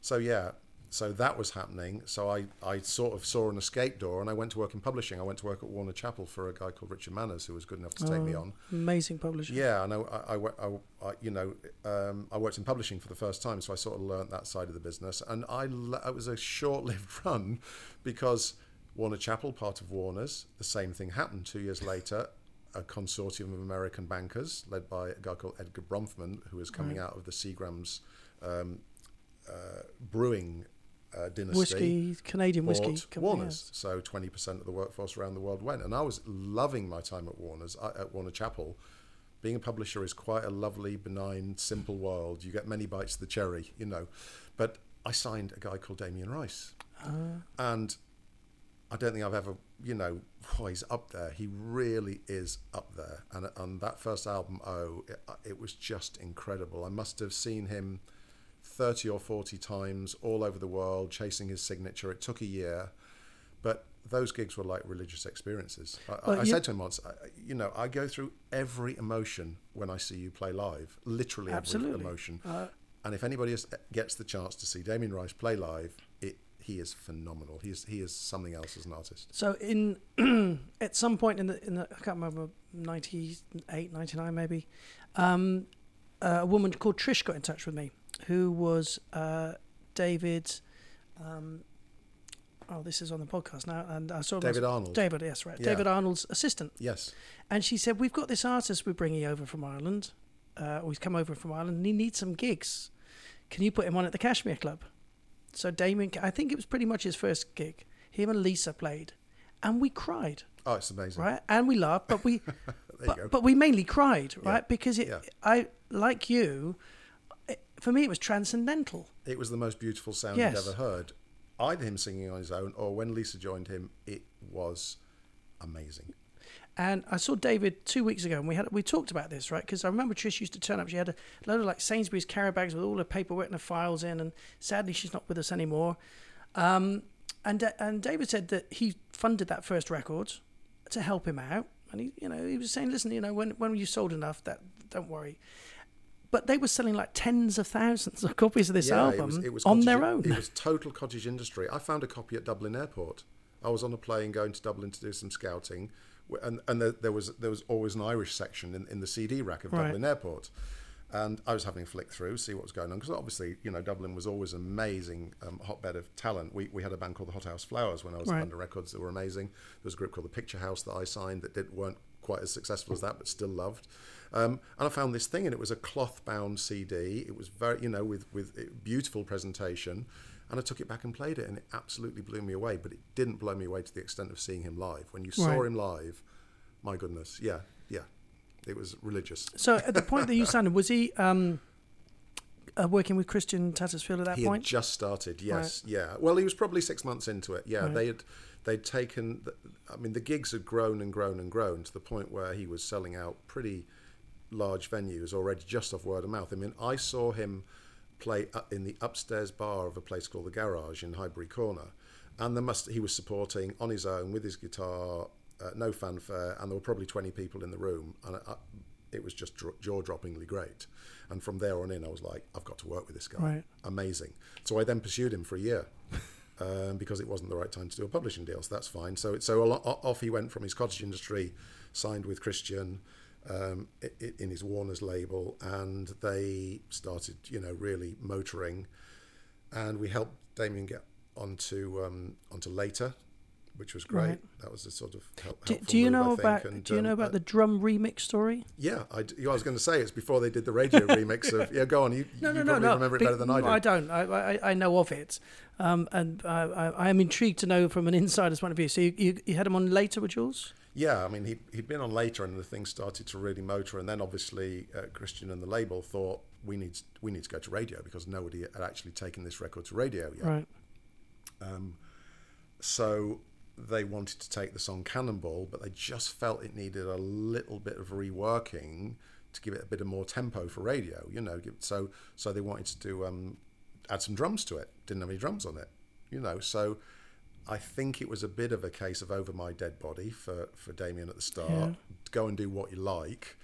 So yeah, so that was happening. So I, I sort of saw an escape door, and I went to work in publishing. I went to work at Warner Chappell for a guy called Richard Manners, who was good enough to take me Oh, on. Amazing publisher. Yeah, and I, I, I, I- you know, um, I worked in publishing for the first time, so I sort of learnt that side of the business. And I, it was a short-lived run because Warner Chappell, part of Warner's, the same thing happened two years later. A consortium of American bankers, led by a guy called Edgar Bronfman, who was coming out of the Seagram's um, uh, brewing uh, dynasty Whiskey, Canadian whiskey. company, Warner's. So 20% of the workforce around the world went. And I was loving my time at Warner's, uh, at Warner Chappell. Being a publisher is quite a lovely, benign, simple world. You get many bites of the cherry, you know. But I signed a guy called Damien Rice. And I don't think I've ever, you know, oh, he's up there. He really is up there. And on that first album, oh, it, it was just incredible. I must have seen him 30 or 40 times all over the world chasing his signature. It took a year, but those gigs were like religious experiences. I, Well, I said to him once, you know, I go through every emotion when I see you play live, literally Absolutely. every emotion. Uh, and if anybody is, gets the chance to see Damien Rice play live, it he is phenomenal. He is he is something else as an artist. So in at some point in the in the I can't remember 98, 99 maybe, um, a woman called Trish got in touch with me, who was uh, David. Um, oh, this is on the podcast now, and I saw David Arnold. David, yes, right. Yeah. David Arnold's assistant, Yes. and she said, "We've got this artist we're bringing over from Ireland. Uh, or he's come over from Ireland, and he needs some gigs. Can you put him on at the Kashmir Club?" So Damien, I think it was pretty much his first gig. Him and Lisa played, and we cried, Oh, it's amazing. right? And we laughed, but we, but, but we mainly cried, Yeah. right? Because it, Yeah. I like you. For me, it was transcendental. It was the most beautiful sound Yes. you'd ever heard. Either him singing on his own or when Lisa joined him, it was amazing. And I saw David two weeks ago, and we had we talked about this, right? Because I remember Trish used to turn up. She had a load of like Sainsbury's carry bags with all her paperwork and her files in, and sadly she's not with us anymore. Um, and uh, and David said that he funded that first record to help him out, and he you know he was saying, listen, you know when when you sold enough, that don't worry. But they were selling like tens of thousands of copies of this album it was on cottage- their own. It was total cottage industry. I found a copy at Dublin Airport. I was on a plane going to Dublin to do some scouting, and and there, there was there was always an Irish section in, in the CD rack of Right. Dublin Airport. And I was having a flick through, see what was going on, because obviously, you know, Dublin was always an amazing um, hotbed of talent. We, we had a band called the Hothouse Flowers when I was Right. at London Records that were amazing. There was a group called the Picture House that I signed that did, weren't quite as successful as that, but still loved. Um, and I found this thing, and it was a cloth-bound CD. It was very, you know, with with beautiful presentation, And I took it back and played it, and it absolutely blew me away. But it didn't blow me away to the extent of seeing him live. When you saw him live, my goodness, yeah, yeah, it was religious. So at the point that you him, was he um, uh, working with Christian Tattersfield at that point? he point? had just started. Yes, yeah. Well, he was probably six months into it. Yeah, Right. they had they'd taken. The, I mean, the gigs had grown and grown and grown to the point where he was selling out pretty large venues already just off word of mouth. I mean, I saw him play in the upstairs bar of a place called the Garage in Highbury Corner, and there must he was supporting on his own with his guitar, uh, no fanfare, and there were probably twenty people in the room, and I, it was just jaw droppingly great. And from there on in, I was like, I've got to work with this guy. Right. Amazing. So I then pursued him for a year. Um, because it wasn't the right time to do a publishing deal, so that's fine. So, so a lo- off he went from his cottage industry, signed with Christian, um, i- i- in his Warner's label, and they started, you know, really motoring. And we helped Damien get onto um, onto later, which was great. Right. That was a sort of help, do, helpful do you move, I know about And, Do you um, know uh, about the drum remix story? Yeah, I was going to say it's before they did the radio remix of. Yeah, go on. You, No, you no, no, probably no. remember it Be- better than I do. I don't. I, I, I know of it, um, and I, I, I am intrigued to know from an insider's point of view. So you, you, you had him on later with Jools? Yeah, I mean, he, he'd been on later and the thing started to really motor. And then obviously, uh, Christian and the label thought, we need, we need to go to radio because nobody had actually taken this record to radio yet. Right. So they wanted to take the song Cannonball, but they just felt it needed a little bit of reworking to give it a bit of more tempo for radio. You know, give- so so they wanted to do um, add some drums to it. Didn't have any drums on it. You know, so I think it was a bit of a case of over my dead body for for Damien at the start. Yeah. Go and do what you like,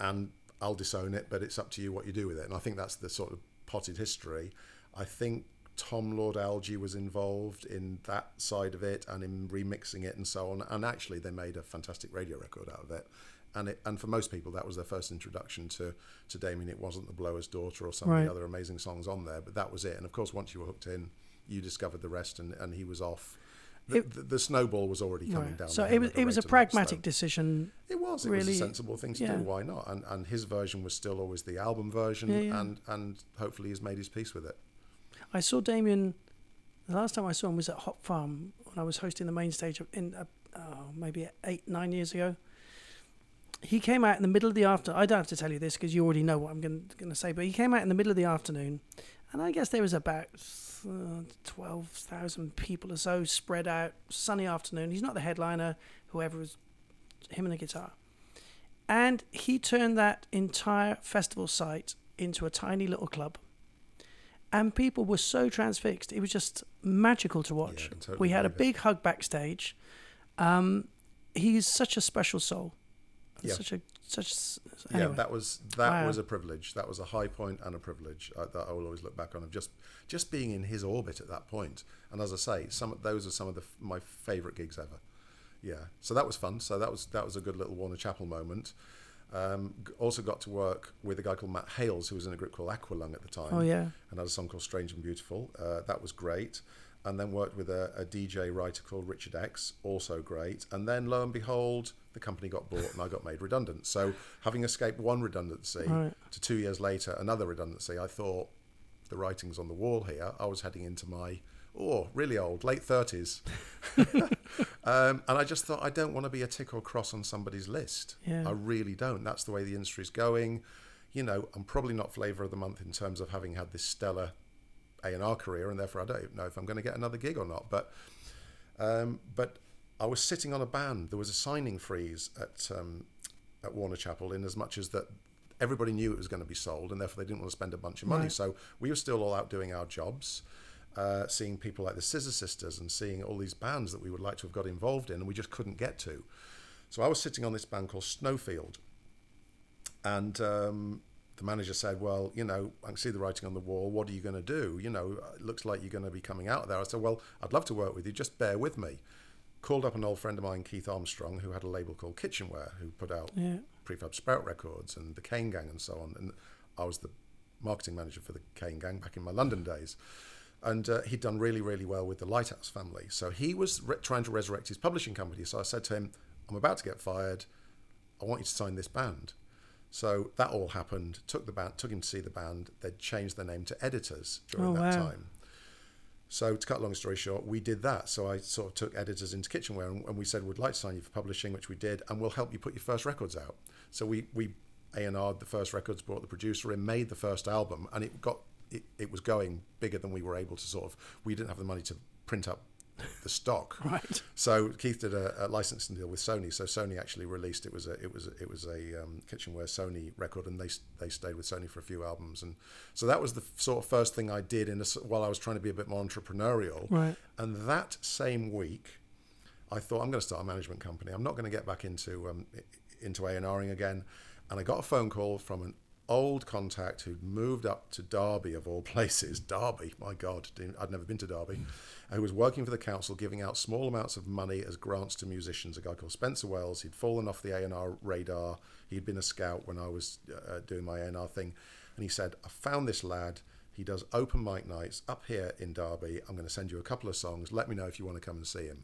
and I'll disown it, but it's up to you what you do with it. And I think that's the sort of potted history. I think Tom Lord-Alge was involved in that side of it and in remixing it and so on. And actually, they made a fantastic radio record out of it. And it, and for most people, that was their first introduction to to Damien. It wasn't the Blower's Daughter or some of Right. the other amazing songs on there, but that was it. And of course, once you were hooked in, you discovered the rest, and, and he was off. The, It- the, the snowball was already coming Right. down. So it was it was a rate of about pragmatic decision. It was. It was really- a sensible thing to yeah. do. Why not? And and his version was still always the album version, Yeah, yeah. and and hopefully he's made his peace with it. I saw Damien. The last time I saw him was at Hop Farm when I was hosting the main stage of- in uh, oh, maybe eight nine years ago. He came out in the middle of the afternoon. I don't have to tell you this because you already know what I'm going to say. But he came out in the middle of the afternoon, and I guess there was about uh, twelve thousand people or so spread out. Sunny afternoon. He's not the headliner. Whoever was him and the guitar, and he turned that entire festival site into a tiny little club and people were so transfixed. It was just magical to watch. Can totally we had a big hug backstage. Um, he's such a special soul. Yeah. Such a such. s- Yeah, that was that Wow. was a privilege. That was a high point and a privilege uh, that I will always look back on of just just being in his orbit at that point. And as I say, some of those are some of the, my favourite gigs ever. Yeah, so that was fun. So that was that was a good little Warner Chappell moment. Um, also got to work with a guy called Matt Hales, who was in a group called Aqualung at the time. Oh, yeah. and had a song called Strange and Beautiful. Uh, that was great. And then worked with a, a DJ writer called Richard X, also great. And then lo and behold, the company got bought and I got made redundant. So having escaped one redundancy Right. to two years later, another redundancy, I thought the writing's on the wall here. I was heading into my, oh, really old, late 30s. um, and I just thought, I don't want to be a tick or cross on somebody's list. Yeah. I really don't. That's the way the industry's going. You know, I'm probably not flavour of the month in terms of having had this stellar A&R career, and therefore I don't know if I'm going to get another gig or not. But um, but I was sitting on a band. There was a signing freeze at um, at Warner Chappell, in as much as that everybody knew it was going to be sold, and therefore they didn't want to spend a bunch of money. Right. So we were still all out doing our jobs, uh, seeing people like the Scissor Sisters, and seeing all these bands that we would like to have got involved in, and we just couldn't get to. So I was sitting on this band called Snowfield, and um, the manager said, "Well, you know, I can see the writing on the wall. What are you going to do? You know, it looks like you're going to be coming out of there." I said, "Well, I'd love to work with you. Just bear with me." Called up an old friend of mine, Keith Armstrong, who had a label called Kitchenware, who put out Yeah. Prefab Sprout Records and the Kane Gang and so on. And I was the marketing manager for the Kane Gang back in my London days. And uh, he'd done really, really well with the Lighthouse family. So he was re- trying to resurrect his publishing company. So I said to him, I'm about to get fired. I want you to sign this band. So that all happened. Took the band, took him to see the band. They'd changed their name to Editors during Oh, that wow. time. So to cut a long story short, we did that. So I sort of took editors into Kitchenware and, and we said we'd like to sign you for publishing, which we did, and we'll help you put your first records out. So we we A and R the first records, brought the producer in, made the first album, and it got it, it was going bigger than we were able to sort of. We didn't have the money to print up the stock. Right. So Keith did a, a licensing deal with Sony. So Sony actually released it was a it was a, it was a um, kitchenware Sony record, and they they stayed with Sony for a few albums, and so that was the sort of first thing I did in a, while I was trying to be a bit more entrepreneurial. Right. And that same week, I thought I'm going to start a management company. I'm not going to get back into um, into A and Ring again. And I got a phone call from an old contact who'd moved up to Derby of all places. Derby, my God, I'd never been to Derby. Who was working for the council, giving out small amounts of money as grants to musicians. A guy called Spencer Wells. He'd fallen off the A and R radar. He'd been a scout when I was uh, doing my A and R thing, and he said, "I found this lad." He does open mic nights up here in Derby. I'm going to send you a couple of songs. Let me know if you want to come and see him.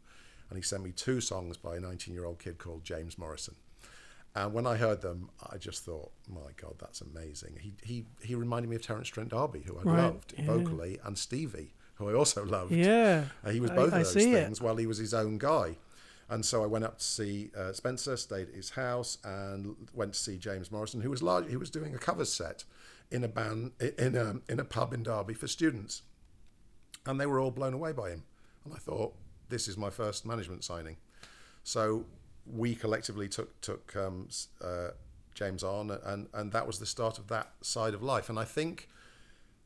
And he sent me two songs by a 19 year old kid called James Morrison. And when I heard them, I just thought, my God, that's amazing. He he, he reminded me of Terence Trent D'Arby, who I Right, loved yeah. vocally, and Stevie, who I also loved. Yeah. Uh, he was both I of those see it. things while he was his own guy. And so I went up to see uh, Spencer, stayed at his house, and went to see James Morrison, who was large. He was doing a cover set in a band in a in a pub in Derby for students, and they were all blown away by him. And I thought, this is my first management signing. So we collectively took took um, uh, James on, and and that was the start of that side of life. And I think,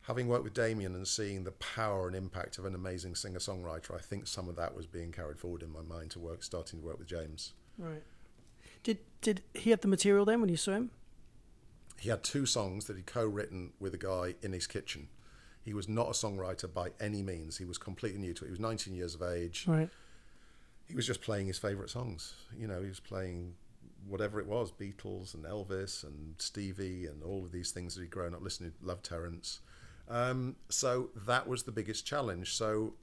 having worked with Damien and seeing the power and impact of an amazing singer songwriter, I think some of that was being carried forward in my mind to work, starting to work with James. Right. Did did he have the material then when you saw him? He had two songs that he co-written with a guy in his kitchen. He was not a songwriter by any means. He was completely new to it. He was 19 years of age. Right. He was just playing his favorite songs. You know, he was playing whatever it was, Beatles and Elvis and Stevie and all of these things that he'd grown up listening to, loved Terence. Um, so that was the biggest challenge. So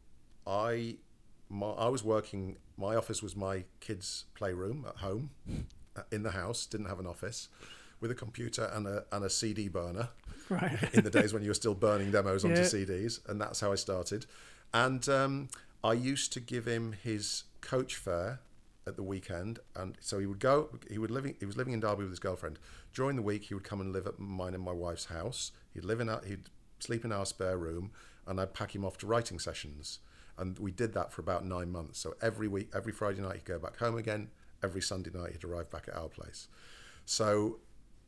I, my, I was working, my office was my kids' playroom at home uh, in the house, didn't have an office, with a computer and a, and a CD burner Right. in the days when you were still burning demos onto Yeah. CDs, and that's how I started. And um, I used to give him his coach fare at the weekend, and so he would go. He would living. He was living in Derby with his girlfriend. During the week, he would come and live at mine and my wife's house. He'd live in our. He'd sleep in our spare room, and I'd pack him off to writing sessions. And we did that for about nine months. So every week, every Friday night, he'd go back home again. Every Sunday night, he'd arrive back at our place. So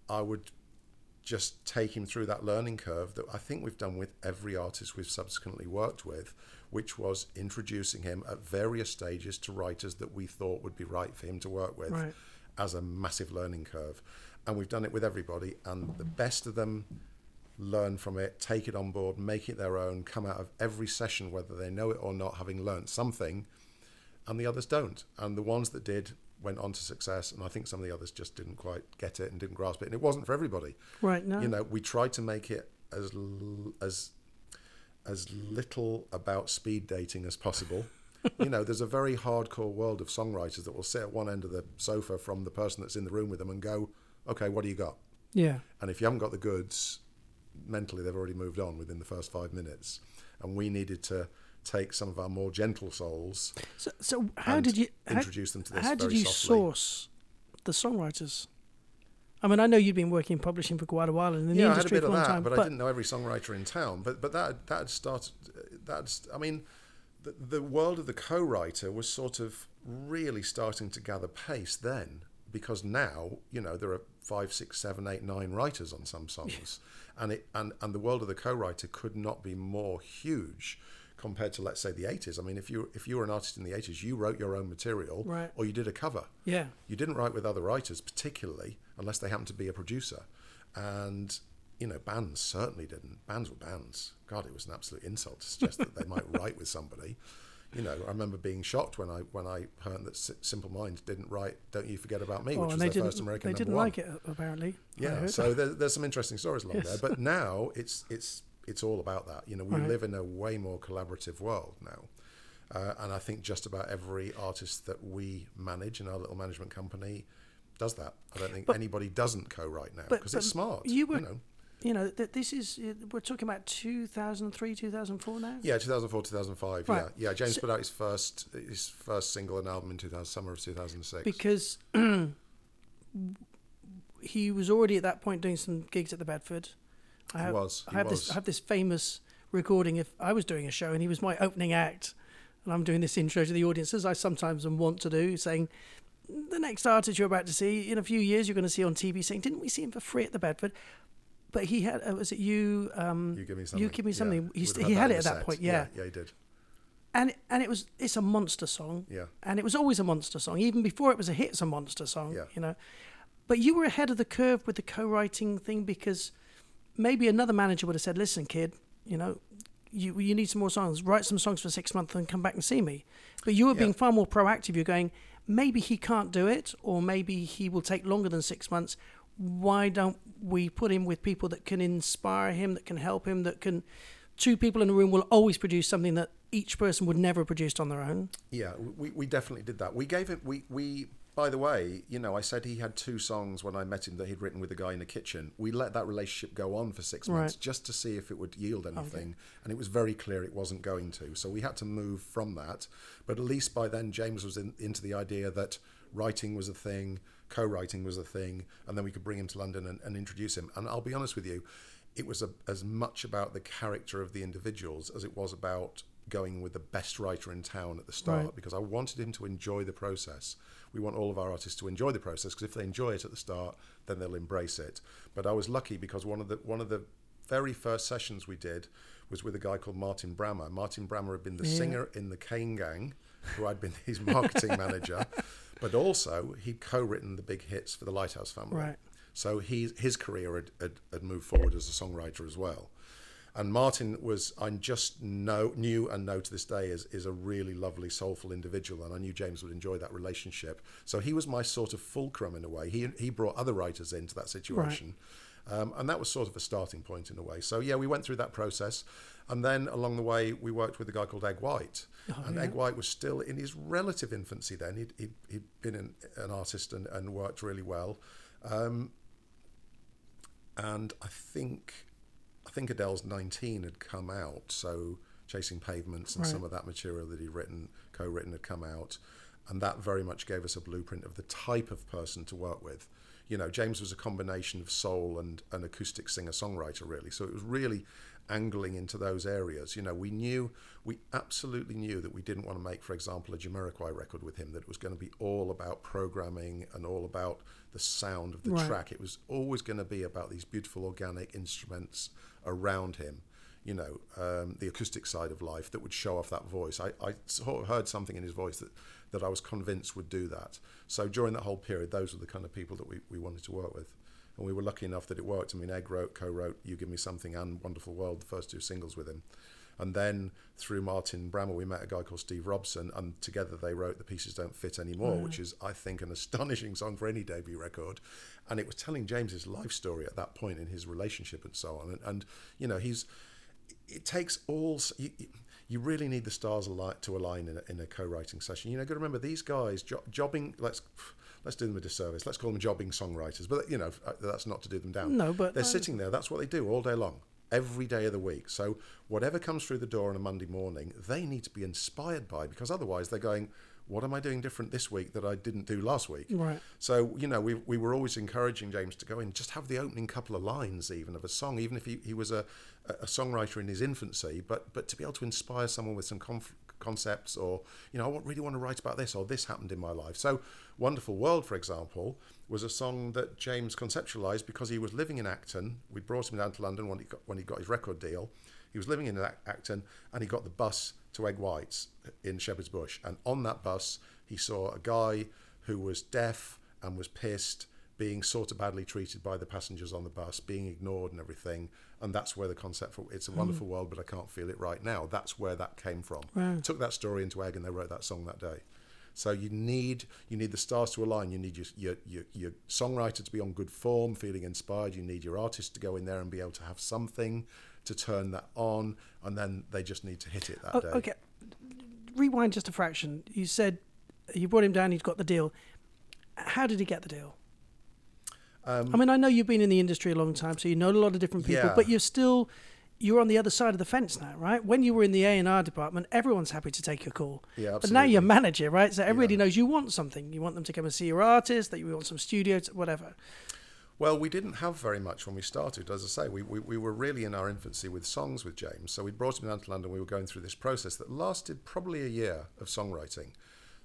I would just take him through that learning curve that I think we've done with every artist we've subsequently worked with, which was introducing him at various stages to writers that we thought would be right for him to work with Right. as a massive learning curve. And we've done it with everybody, and the best of them learn from it, take it on board, make it their own, come out of every session, whether they know it or not, having learnt something, and the others don't. And the ones that did went on to success, and I think some of the others just didn't quite get it and didn't grasp it, and it wasn't for everybody Right. No. you know we tried to make it as as as little about speed dating as possible you know there's a very hardcore world of songwriters that will sit at one end of the sofa from the person that's in the room with them and go okay what do you got yeah. and if you haven't got the goods mentally they've already moved on within the first five minutes and we needed to take some of our more gentle souls So, so how did you how, introduce them to this How did you softly. source the songwriters? I mean, I know you'd been working in publishing for quite a while and in the yeah, I had a industry bit for a of long that, time. but, I didn't know every songwriter in town. But but that that had started. That's I mean, the, the world of the co-writer was sort of really starting to gather pace then, because now you know there are five, six, seven, eight, nine writers on some songs, and it and and the world of the co-writer could not be more huge compared to let's say the 80s. I mean, if you if you were an artist in the 80s, you wrote your own material, Right. or you did a cover. Yeah. You didn't write with other writers, particularly unless they happened to be a producer. And, you know, bands certainly didn't. Bands were bands. God, it was an absolute insult to suggest that they might write with somebody. You know, I remember being shocked when I when I heard that S- Simple Minds didn't write "Don't You Forget About Me," Oh, which was their first American they didn't one. like it apparently. Yeah, so there, there's some interesting stories along Yes. there. But now it's it's it's all about that. You know, we Right. live in a way more collaborative world now, uh, and I think just about every artist that we manage in our little management company does that. I don't think But- anybody doesn't co-write now because it's smart. you were- know, you know, th- this is uh, we're talking about 2003, 2004 now. Yeah, 2004, 2005. Right. Yeah, yeah. James So- put out his first his first single and album in 2000, summer of 2006. because he was already at that point doing some gigs at the Bedford. I He have, was, I he have this. I have this famous recording. If I was doing a show and he was my opening act, and I'm doing this intro to the audience, as I sometimes am want to do, saying. The next artist you're about to see in a few years, you're going to see on TV saying, "Didn't we see him for free at the Bedford?" But he had, uh, was it you? Um, you give me something. You give me Yeah, something. He, st- he had it at the that set. point, yeah. yeah, he did. and and it was it's a monster song Yeah. and it was always a monster song even before it was a hit it's a monster song Yeah. you know but you were ahead of the curve with the co-writing thing because maybe another manager would have said listen kid you know you you need some more songs. Write some songs for six months and come back and see me. But you were Yeah. being far more proactive. You're going maybe he can't do it or maybe he will take longer than six months. Why don't we put him with people that can inspire him that can help him that can two people in a room will always produce something that each person would never have produced on their own? Yeah, we, we definitely did that. We gave him we we by the way, you know, I said he had two songs when I met him that he'd written with a guy in the kitchen. We let that relationship go on for six months Right. just to see if it would yield anything, and it was very clear it wasn't going to. So we had to move from that. But at least by then, James was in, into the idea that writing was a thing, co-writing was a thing, and then we could bring him to London and, and introduce him. And I'll be honest with you, it was a, as much about the character of the individuals as it was about going with the best writer in town at the start Right. because I wanted him to enjoy the process. We want all of our artists to enjoy the process because if they enjoy it at the start, then they'll embrace it. But I was lucky because one of the one of the very first sessions we did was with a guy called Martin Brammer. Martin Brammer had been the Yeah. singer in the Kane Gang, who I'd been his marketing manager, but also he'd co-written the big hits for the Lighthouse family. Right. So he, his career had, had, had moved forward as a songwriter as well. And Martin was, I just know, knew and know to this day is, is a really lovely, soulful individual. And I knew James would enjoy that relationship. So he was my sort of fulcrum in a way. He, he brought other writers into that situation. Um, and that was sort of a starting point in a way. So yeah, we went through that process. And then along the way, we worked with a guy called Eg White. and Eg White was still in his relative infancy then. He'd, he'd, he'd been an, an artist and, and worked really well. Um, and I think I think Adele's 19 had come out, so Chasing Pavements and Right. some of that material that he'd written, co-written, had come out, and that very much gave us a blueprint of the type of person to work with. You know, James was a combination of soul and an acoustic singer-songwriter, really. So it was really angling into those areas. You know, we knew, we absolutely knew that we didn't want to make, for example, a Jamiroquai record with him. That it was going to be all about programming and all about the sound of the Right. track. It was always going to be about these beautiful organic instruments around him. You know, um, the acoustic side of life that would show off that voice. I, I sort of heard something in his voice that, that I was convinced would do that. So during that whole period, those were the kind of people that we, we wanted to work with. And we were lucky enough that it worked. I mean, Eg wrote, co-wrote "You Give Me Something" and "Wonderful World," the first two singles with him. And then through Martin Brammer, we met a guy called Steve Robson, and together they wrote "The Pieces Don't Fit Anymore," which is, I think, an astonishing song for any debut record. And it was telling James's life story at that point in his relationship and so on. And, and you know, he's it takes all you, you- really need the stars to align in a, in a co-writing session. You know, got to remember these guys jo- jobbing. Let's let's do them a disservice. Let's call them jobbing songwriters. But you know, uh, that's not to do them down. No, but they're sitting there. That's what they do all day long, every day of the week. So whatever comes through the door on a Monday morning, they need to be inspired by because otherwise they're going. What am I doing different this week that I didn't do last week? Right. So, you know, we, we were always encouraging James to go in, just have the opening couple of lines even of a song, even if he, he was a, a songwriter in his infancy, but but to be able to inspire someone with some conf- concepts or, you know, I really want to write about this or this happened in my life. So, Wonderful World, for example, was a song that James conceptualized because he was living in Acton. We brought him down to London when he got, when he got his record deal. He was living in Acton and he got the bus to Eg White's in Shepherd's Bush. And on that bus, he saw a guy who was deaf and was pissed, being sort of badly treated by the passengers on the bus, being ignored and everything. And that's where the concept for It's a mm. Wonderful World, but I Can't Feel It Right Now, that's where that came from. Wow. Took that story into Eg and they wrote that song that day. So you need you need the stars to align. You need your, your your your songwriter to be on good form, feeling inspired. You need your artist to go in there and be able to have something to turn that on, and then they just need to hit it that Oh, day. okay. Rewind just a fraction. You said you brought him down. He's got the deal. How did he get the deal? Um, I mean, I know you've been in the industry a long time, so you know a lot of different people, Yeah. but you're still you're on the other side of the fence now, right? When you were in the A and R department, everyone's happy to take your call. Yeah, absolutely. But now you're manager, right? So everybody Yeah. knows you want something. You want them to come and see your artist. That you want some studio, t- whatever. Well, we didn't have very much when we started. As I say, we, we, we were really in our infancy with songs with James. So we brought him down to London. We were going through this process that lasted probably a year of songwriting.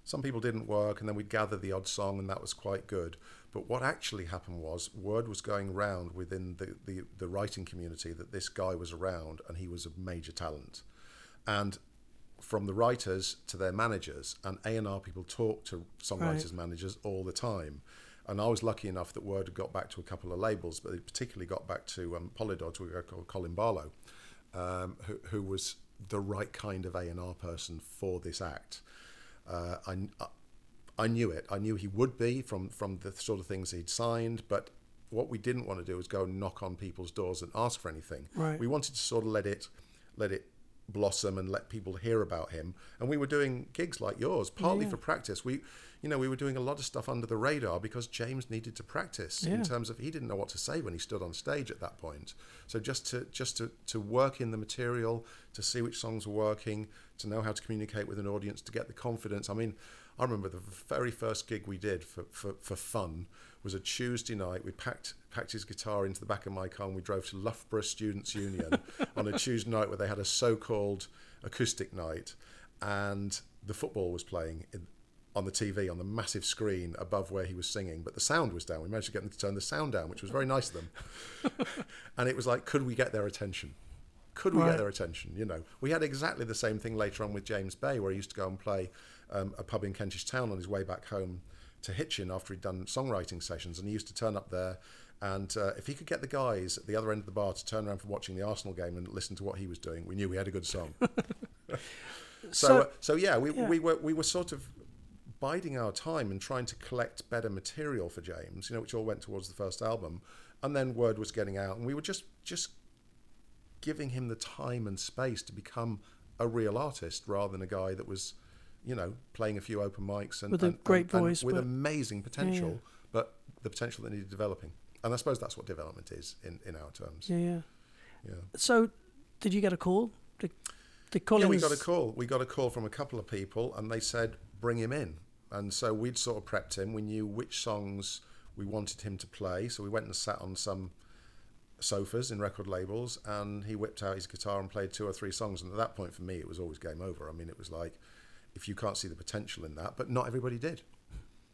Some people didn't work, and then we'd gather the odd song, and that was quite good. But what actually happened was word was going round within the, the, the writing community that this guy was around and he was a major talent. And from the writers to their managers, and A and R people talk to songwriters managers all the time. And I was lucky enough that word had got back to a couple of labels, but it particularly got back to um, Polydor, to a guy called Colin Barlow, um, who, who was the right kind of A and R person for this act. Uh, I, I knew it. I knew he would be from from the sort of things he'd signed, but what we didn't want to do was go and knock on people's doors and ask for anything. Right. We wanted to sort of let it let it blossom and let people hear about him. And we were doing gigs like yours, partly for practice. We you know, we were doing a lot of stuff under the radar because James needed to practice Yeah. in terms of he didn't know what to say when he stood on stage at that point. So just to just to, to work in the material, to see which songs were working, to know how to communicate with an audience, to get the confidence. I mean, I remember the very first gig we did for, for, for fun was a Tuesday night. We packed packed his guitar into the back of my car and we drove to Loughborough Students' Union on a Tuesday night where they had a so-called acoustic night and the football was playing in, on the TV on the massive screen above where he was singing, but the sound was down. We managed to get them to turn the sound down, which was very nice of them. and it was like, could we get their attention? Could we Right. get their attention? You know, we had exactly the same thing later on with James Bay, where he used to go and play um, a pub in Kentish Town on his way back home to Hitchin after he'd done songwriting sessions, and he used to turn up there. And uh, if he could get the guys at the other end of the bar to turn around from watching the Arsenal game and listen to what he was doing, we knew we had a good song. So, So- uh, so yeah, we, yeah. we were we were sort of biding our time and trying to collect better material for James, you know, which all went towards the first album, and then word was getting out, and we were just just giving him the time and space to become a real artist rather than a guy that was, you know, playing a few open mics and With a and- great and- and voice, with amazing potential, but the potential that needed developing. And I suppose that's what development is in, in our terms. Yeah, yeah. Yeah. So, did you get a call? Did, did Collins? Yeah, we got a call. We got a call from a couple of people, and they said bring him in. And so we'd sort of prepped him. We knew which songs we wanted him to play. So we went and sat on some sofas in record labels, and he whipped out his guitar and played two or three songs. And at that point, for me, it was always game over. I mean, it was like if you can't see the potential in that, but not everybody did.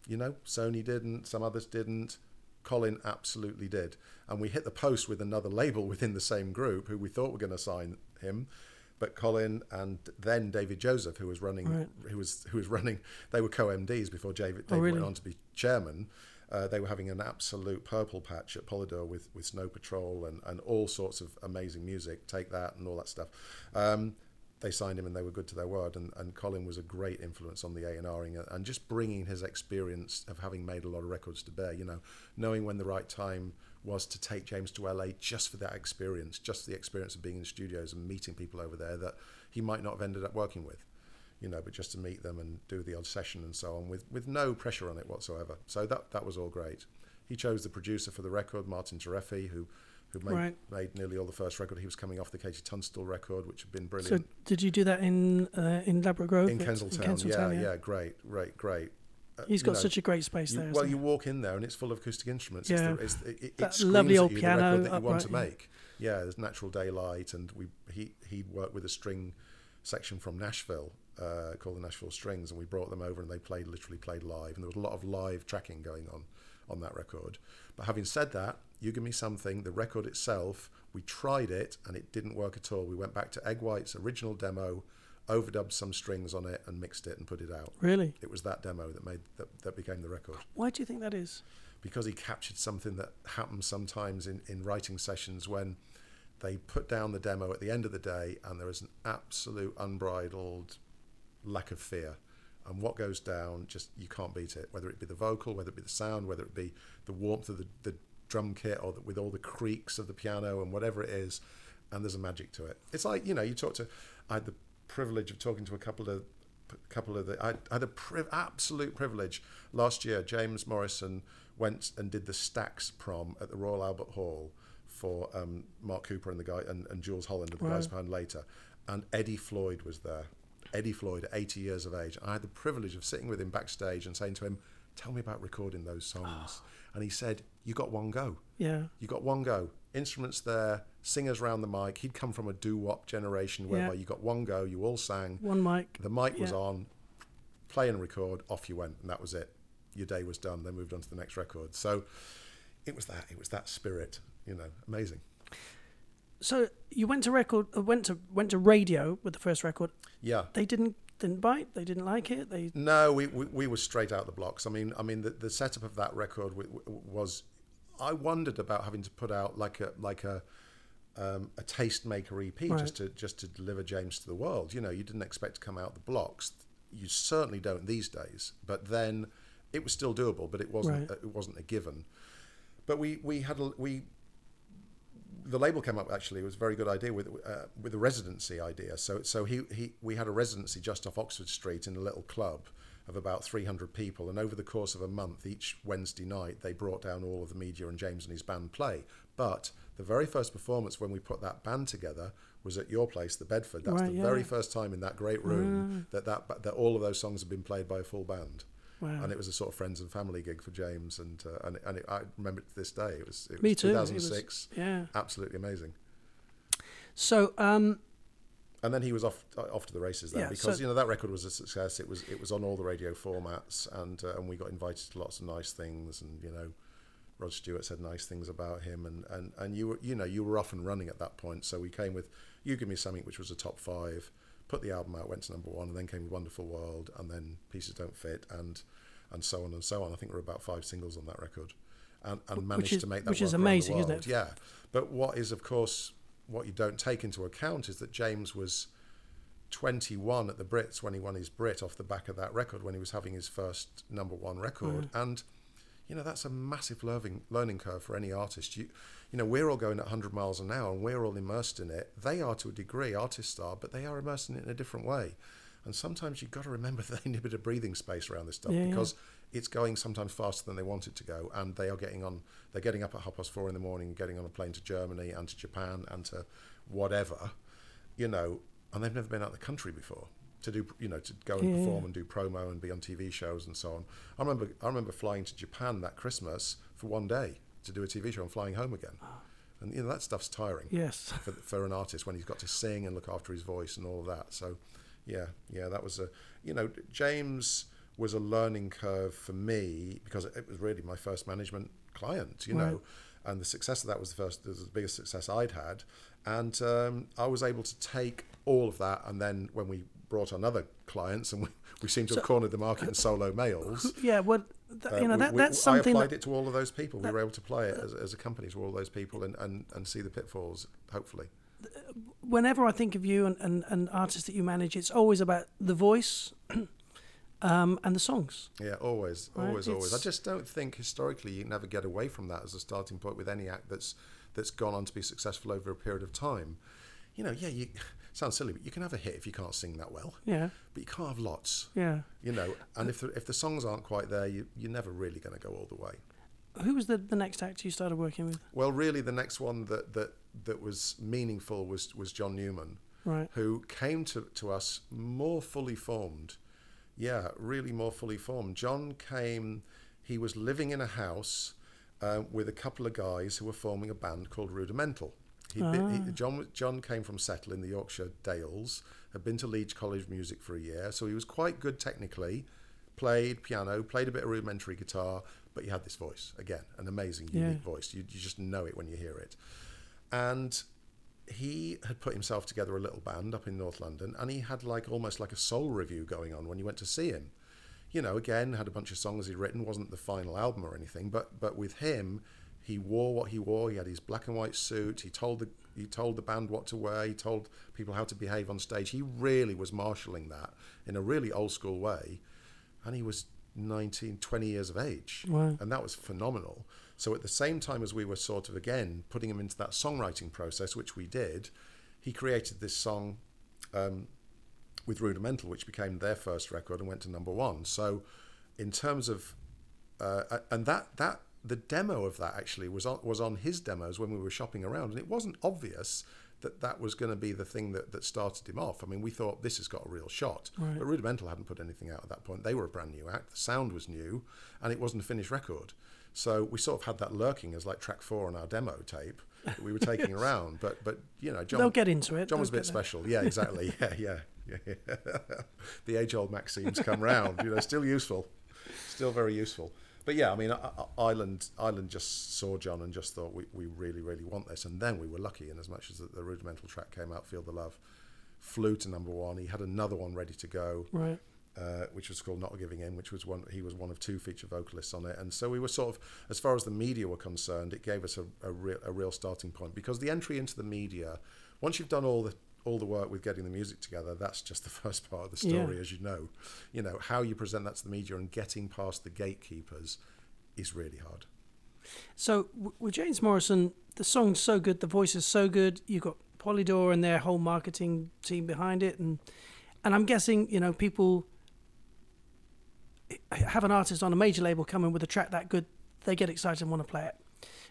You know, Sony didn't, some others didn't. Colin absolutely did. And we hit the post with another label within the same group who we thought were going to sign him. But Colin and then David Joseph, who was running, Right. who was who was running, they were co-MDs before David, Oh, David really? went on to be chairman. Uh, they were having an absolute purple patch at Polydor with, with Snow Patrol and, and all sorts of amazing music, Take That and all that stuff. Um, they signed him and they were good to their word. And, and Colin was a great influence on the A&Ring and, and just bringing his experience of having made a lot of records to bear, you know, knowing when the right time was to take James to LA just for that experience, just the experience of being in studios and meeting people over there that he might not have ended up working with you know, but just to meet them and do the odd session and so on with, with no pressure on it whatsoever. So that that was all great. He chose the producer for the record, Martin Terefe, who who made, Right. made nearly all the first record. He was coming off the KT Tunstall record, which had been brilliant. So, did you do that in uh, in Ladbroke Grove? in Kensington, yeah, yeah, great, great, great. Uh, He's got know, such a great space you- there. well, you he? walk in there and it's full of acoustic instruments. Yeah. It's the, it's, it, it, That it lovely old piano that you want to upright, yeah. make. Yeah, there's natural daylight, and we he he worked with a string section from Nashville uh, called the Nashville Strings, and we brought them over and they played literally played live, and there was a lot of live tracking going on on that record. But having said that, you give me something. The record itself, we tried it and it didn't work at all. We went back to Eg White's original demo, overdubbed some strings on it, and mixed it and put it out. Really? It was that demo that made that, that became the record Why do you think that is? because he captured something that happens sometimes in, in writing sessions when they put down the demo at the end of the day and there is an absolute unbridled lack of fear. And what goes down, just you can't beat it. Whether it be the vocal, whether it be the sound, whether it be the warmth of the, the drum kit or the, with all the creaks of the piano and whatever it is, and there's a magic to it. It's like you know, you talk to. I had the privilege of talking to a couple of couple of the. I had a priv- absolute privilege last year. James Morrison went and did the Stax prom at the Royal Albert Hall for um, Mark Cooper and the guy and, and Jools Holland and the guys behind later, and Eddie Floyd was there. Eddie Floyd, at 80 years of age. I had the privilege of sitting with him backstage and saying to him, "Tell me about recording those songs." Ah. and he said, "You got one go. Yeah. You got one go. Instruments there, singers round the mic. He'd come from a doo-wop generation whereby Yeah. you got one go. You all sang. One mic. The mic was Yeah. on, play and record, off you went, and that was it. Your day was done. They moved on to the next record. So it was that. It was that spirit. You know, amazing. So you went to record, uh, went to went to radio with the first record. Yeah. They didn't didn't bite. They didn't like it. They No, we, we, we were straight out the blocks. I mean, I mean, the, the setup of that record was. I wondered about having to put out like a like a um, a tastemaker EP Right. just to just to deliver James to the world. You know, you didn't expect to come out the blocks. You certainly don't these days. But then it was still doable, but it wasn't. Right. It wasn't a given. But we we had a, we the label came up actually it was a very good idea with uh, with a residency idea. So so he, he we had a residency just off Oxford Street in a little club of about 300 people. And over the course of a month each Wednesday night they brought down all of the media and James and his band play. But the very first performance when we put that band together was at your place the Bedford. That's Right, the yeah. very first time in that great room that, that that all of those songs have been played by a full band Wow. and it was a sort of friends and family gig for James and uh, and, and it, I remember it to this day it was it was Me too. It was- 2006 yeah. absolutely amazing. So um, And then he was off off to the races then Yeah, because so- you know that record was a success. It was it was on all the radio formats and uh, and we got invited to lots of nice things and you know Rod Stewart said nice things about him and, and, and you were you know you were off and running at that point. So we came with You Give Me Something which was a top five, put the album out, went to number one, and then came Wonderful World and then Pieces Don't Fit and and so on and so on. I think there were about five singles on that record. And, and managed is- to make that which is work around the amazing, isn't it? Yeah. But what is of course what you don't take into account is that James was 21 at the Brits when he won his Brit off the back of that record when he was having his first number one record. Mm. And, you know, that's a massive learning, learning curve for any artist. You, you know, we're all going at 100 miles an hour and we're all immersed in it. They are to a degree, artists are, but they are immersed in it in a different way. And sometimes you've got to remember that they need a bit of breathing space around this stuff Yeah, yeah. because it's going sometimes faster than they want it to go. And they are getting on, they're getting up at half past four in the morning, getting on a plane to Germany and to Japan and to whatever, you know, and they've never been out of the country before to do, you know, to go and Yeah, perform and do promo and be on TV shows and so on. I remember, I remember flying to Japan that Christmas for one day to do a TV show and flying home again. And you know that stuff's tiring yes. for, for an artist when he's got to sing and look after his voice and all of that. So, yeah, yeah, that was a, you know, James was a learning curve for me because it was really my first management client, you Right. know, and the success of that was the first, was the biggest success I'd had, and um, I was able to take all of that, and then when we brought on other clients, and we, we seemed to have cornered the market in solo males. Yeah. Well, th- Uh, you know that we- that's something. I applied that- it to all of those people. We were able to play it as, as a company to all those people and, and, and see the pitfalls, hopefully. whenever I think of you and, and, and artists that you manage, it's always about the voice um, and the songs. Yeah, always, Right, always, always. I just don't think historically you never get away from that as a starting point with any act that's that's gone on to be successful over a period of time. You know, yeah, you sounds silly, but you can have a hit if you can't sing that well, Yeah. but you can't have lots. Yeah. You know, and if the, if the songs aren't quite there, you, you're never really going to go all the way. Who was the, the next actor you started working with? Well, really, the next one that that that was meaningful was was John Newman. Right. who came to, to us more fully formed. Yeah, really more fully formed. John came, he was living in a house uh, with a couple of guys who were forming a band called Rudimental. He'd been, he, ah. John, John came from Settle in the Yorkshire Dales, had been to Leeds College of Music for a year, so he was quite good technically, played piano, played a bit of rudimentary guitar, but he had this voice, again, an amazing, Yeah. unique voice. You, you just know it when you hear it. And he had put himself together a little band up in North London, and he had like almost like a soul review going on when you went to see him. You know, again, had a bunch of songs he'd written, wasn't the final album or anything, but but with him, he wore what he wore. He had his black and white suit. He told the he told the band what to wear. He told people how to behave on stage. He really was marshalling that in a really old school way, and he was 19, 20 years of age, Wow. and that was phenomenal. So at the same time as we were sort of again putting him into that songwriting process, which we did, he created this song um, with Rudimental, which became their first record and went to number one. So in terms of uh, and that that the demo of that actually was on was on his demos when we were shopping around, and it wasn't obvious that that was going to be the thing that, that started him off. I mean, we thought this has got a real shot, Right. but Rudimental hadn't put anything out at that point. They were a brand new act. The sound was new, and it wasn't a finished record. So we sort of had that lurking as like track four on our demo tape that we were taking around. But but you know, John They'll get into it. John was a bit special. Yeah, exactly. Yeah, yeah, yeah. yeah. the age-old maximes come round. You know, still useful, still very useful. But yeah, I mean, Island, Island just saw John and just thought we, we really, really want this. And then we were lucky in as much as the, the rudimental track came out, Feel the Love, flew to number one. He had another one ready to go Right. uh, which was called Not Giving In, which was one he was one of two feature vocalists on it, and so we were sort of, as far as the media were concerned, it gave us a, a, real, a real starting point because the entry into the media, once you've done all the all the work with getting the music together, that's just the first part of the story, Yeah. as you know. You know how you present that to the media and getting past the gatekeepers is really hard. So with James Morrison, the song's so good, the voice is so good. You've got Polydor and their whole marketing team behind it, and and I'm guessing you know people have an artist on a major label come in with a track that good, they get excited and want to play it.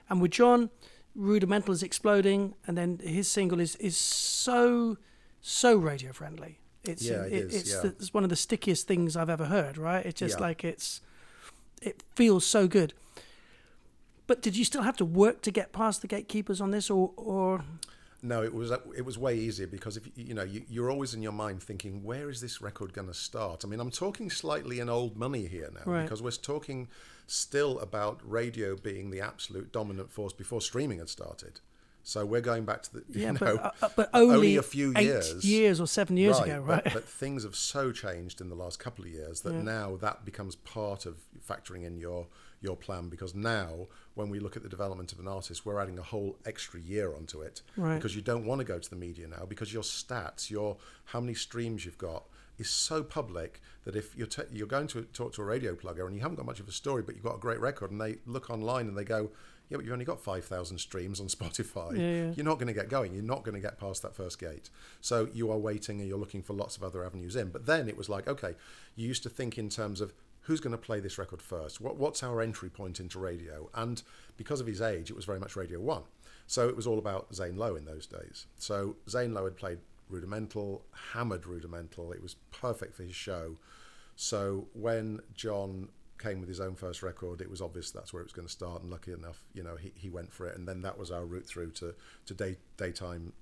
And with John, Rudimental is exploding, and then his single is is so so radio friendly. It's Yeah, it is, it's, yeah. the, it's one of the stickiest things I've ever heard. Right? It's just Yeah. like it's it feels so good. But did you still have to work to get past the gatekeepers on this, or or No, it was it was way easier because if you, you know you, you're always in your mind thinking where is this record going to start? I mean, I'm talking slightly in old money here now Right. because we're talking still about radio being the absolute dominant force before streaming had started. So we're going back to the you yeah, know but uh, uh, but only, only a few years. years or seven years ago, right? But, but things have so changed in the last couple of years that Yeah. now that becomes part of factoring in your your plan because now when we look at the development of an artist, we're adding a whole extra year onto it Right. because you don't want to go to the media now because your stats, your how many streams you've got is so public that if you're t- you're going to talk to a radio plugger and you haven't got much of a story but you've got a great record and they look online and they go yeah but you've only got 5000 streams on Spotify Yeah, yeah. you're not going to get going. You're not going to get past that first gate. So you are waiting and you're looking for lots of other avenues in. But then it was like, okay, you used to think in terms of who's going to play this record first? What, what's our entry point into radio? And because of his age, it was very much Radio 1. So it was all about Zane Lowe in those days. So Zane Lowe had played Rudimental, hammered Rudimental. It was perfect for his show. So when John came with his own first record, it was obvious that's where it was going to start. And lucky enough, you know, he, he went for it. And then that was our route through to, to day, daytime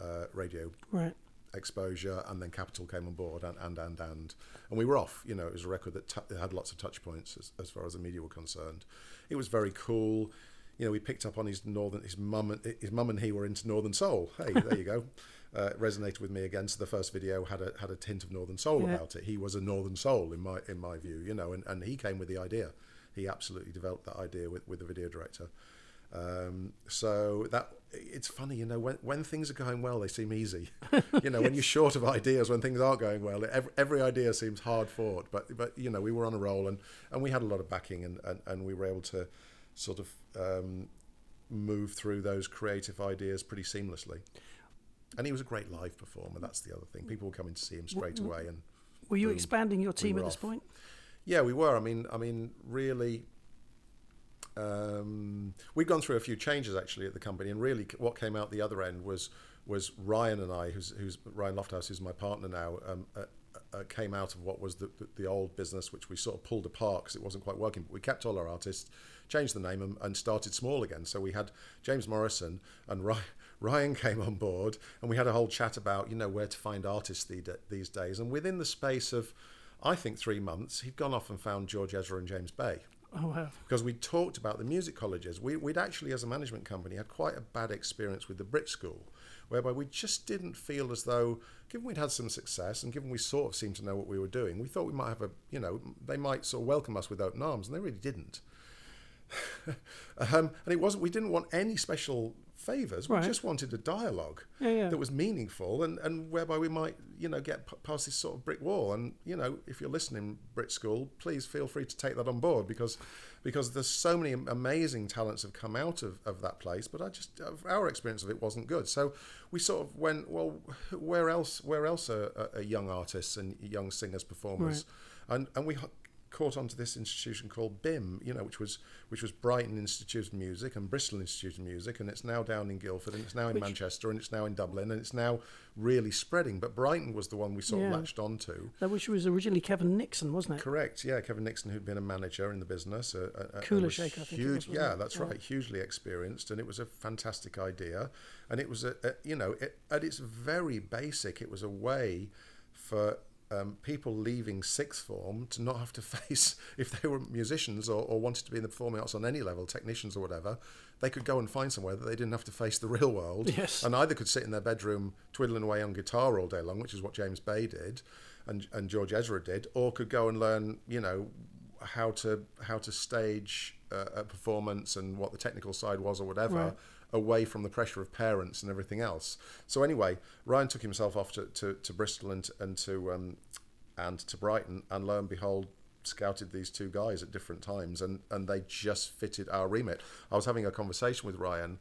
uh, radio right. exposure. And then Capital came on board and, and, and, and. And we were off. You know, it was a record that t- had lots of touch points as, as far as the media were concerned. It was very cool. You know, we picked up on his northern, his mum, and his mum and he were into Northern Soul. Hey, there you go. Uh, resonated with me again. So the first video had a had a tint of Northern Soul Yeah. about it. He was a Northern Soul in my in my view, you know, and, and he came with the idea. He absolutely developed that idea with, with the video director. Um, so that it's funny, you know, when when things are going well, they seem easy. you know, when you're short of ideas, when things aren't going well, every, every idea seems hard fought. But but you know, we were on a roll, and, and we had a lot of backing, and, and, and we were able to sort of um, move through those creative ideas pretty seamlessly. And he was a great live performer. That's the other thing. People were coming to see him straight away, and Were you Boom. expanding your team were at this off. point? yeah, we were. I mean, I mean, really, um, we'd gone through a few changes actually at the company, and really, what came out the other end was was Ryan and I, who's, who's Ryan Lofthouse, who's my partner now, um, uh, uh, came out of what was the, the, the old business, which we sort of pulled apart because it wasn't quite working. But we kept all our artists, changed the name, and, and started small again. So we had James Morrison and Ryan. Ryan came on board, and we had a whole chat about you know where to find artists the, these days. And within the space of, I think three months, he'd gone off and found George Ezra and James Bay Oh wow. because we talked about the music colleges. We, we'd actually, as a management company, had quite a bad experience with the Brit School, whereby we just didn't feel as though, given we'd had some success and given we sort of seemed to know what we were doing, we thought we might have a, you know, they might sort of welcome us with open arms, and they really didn't. um, and it wasn't. We didn't want any special favors. We Right. just wanted a dialogue Yeah, yeah. that was meaningful and, and whereby we might, you know, get p- past this sort of brick wall. And you know, if you're listening, Brit School, please feel free to take that on board because because there's so many amazing talents have come out of, of that place. But I just our experience of it wasn't good. So we sort of went, well, where else? Where else are, are- young artists and young singers performers? And and we caught onto this institution called BIMM, you know, which was which was Brighton Institute of Music and Bristol Institute of Music, and it's now down in Guildford, and it's now in Which- Manchester, and it's now in Dublin, and it's now really spreading. But Brighton was the one we sort Yeah. of latched onto. That which was originally Kevin Nixon, wasn't it? Correct. Yeah, Kevin Nixon, who'd been a manager in the business, a, uh, Kula Shaker, huge. was, yeah, it? that's Yeah. right. Hugely experienced, and it was a fantastic idea. And it was a, a you know, it, at its very basic, it was a way for um, people leaving sixth form to not have to face if they were musicians or, or wanted to be in the performing arts on any level, technicians or whatever. They could go and find somewhere that they didn't have to face the real world, Yes. and either could sit in their bedroom twiddling away on guitar all day long, which is what James Bay did, and and George Ezra did, or could go and learn, you know, how to how to stage uh, a performance and what the technical side was or whatever. Right. Away from the pressure of parents and everything else. So anyway, Ryan took himself off to, to, to Bristol and and to um, and to Brighton, and lo and behold, scouted these two guys at different times, and and they just fitted our remit. I was having a conversation with Ryan,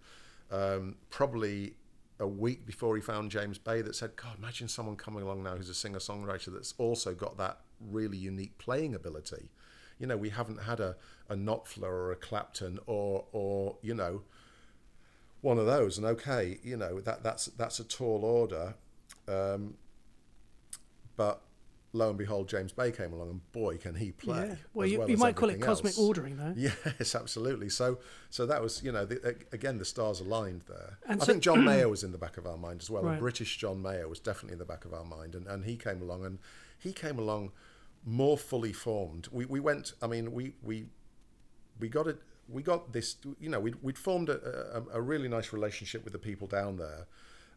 um, probably a week before he found James Bay, that said, "God, imagine someone coming along now who's a singer songwriter that's also got that really unique playing ability." You know, we haven't had a a Knopfler or a Clapton or or you know one of those and okay you know that that's that's a tall order um, but lo and behold james bay came along and boy can he play Yeah. Well, you, well you might call it cosmic else. ordering, though. yes absolutely so so that was you know the, again the stars aligned there And i so- think john mayer was in the back of our mind as well Right. a british john mayer was definitely in the back of our mind and, and he came along and he came along more fully formed we, we went i mean we we we got it. We got this. You know, we'd, we'd formed a, a, a really nice relationship with the people down there.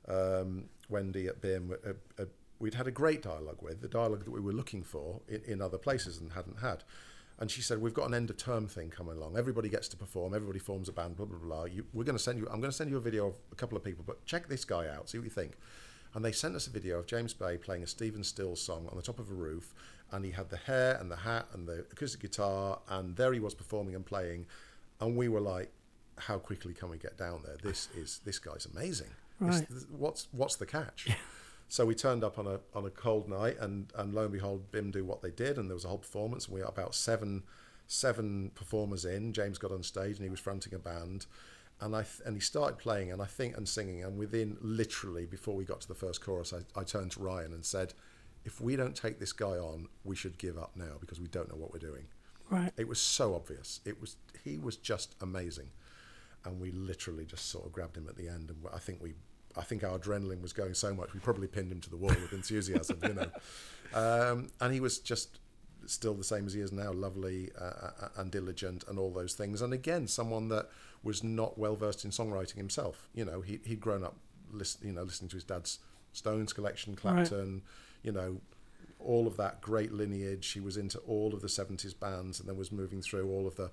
Um, Wendy at BIMM, a, a, we'd had a great dialogue with the dialogue that we were looking for in, in other places and hadn't had. And she said, "We've got an end of term thing coming along. Everybody gets to perform. Everybody forms a band. Blah blah blah. You, we're going to send you. I'm going to send you a video of a couple of people, but check this guy out. See what you think." And they sent us a video of James Bay playing a Stephen Stills song on the top of a roof, and he had the hair and the hat and the acoustic guitar, and there he was performing and playing, and we were like, "How quickly can we get down there? This is this guy's amazing. Right. this- what's what's the catch?" So we turned up on a on a cold night, and and lo and behold, BIMM do what they did, and there was a whole performance. And we were about seven seven performers in. James got on stage, and he was fronting a band, and I th- and he started playing, and I think and singing, and within literally before we got to the first chorus, I, I turned to Ryan and said, "If we don't take this guy on, we should give up now because we don't know what we're doing." Right. It was so obvious. It was he was just amazing, and we literally just sort of grabbed him at the end, and I think we. I think our adrenaline was going so much we probably pinned him to the wall with enthusiasm, you know. Um, and he was just still the same as he is now, lovely uh, uh, and diligent, and all those things. And again, someone that was not well versed in songwriting himself. You know, he he'd grown up, listen, you know, listening to his dad's Stones collection, Right. Clapton, you know, all of that great lineage. He was into all of the 70s bands and then was moving through all of the,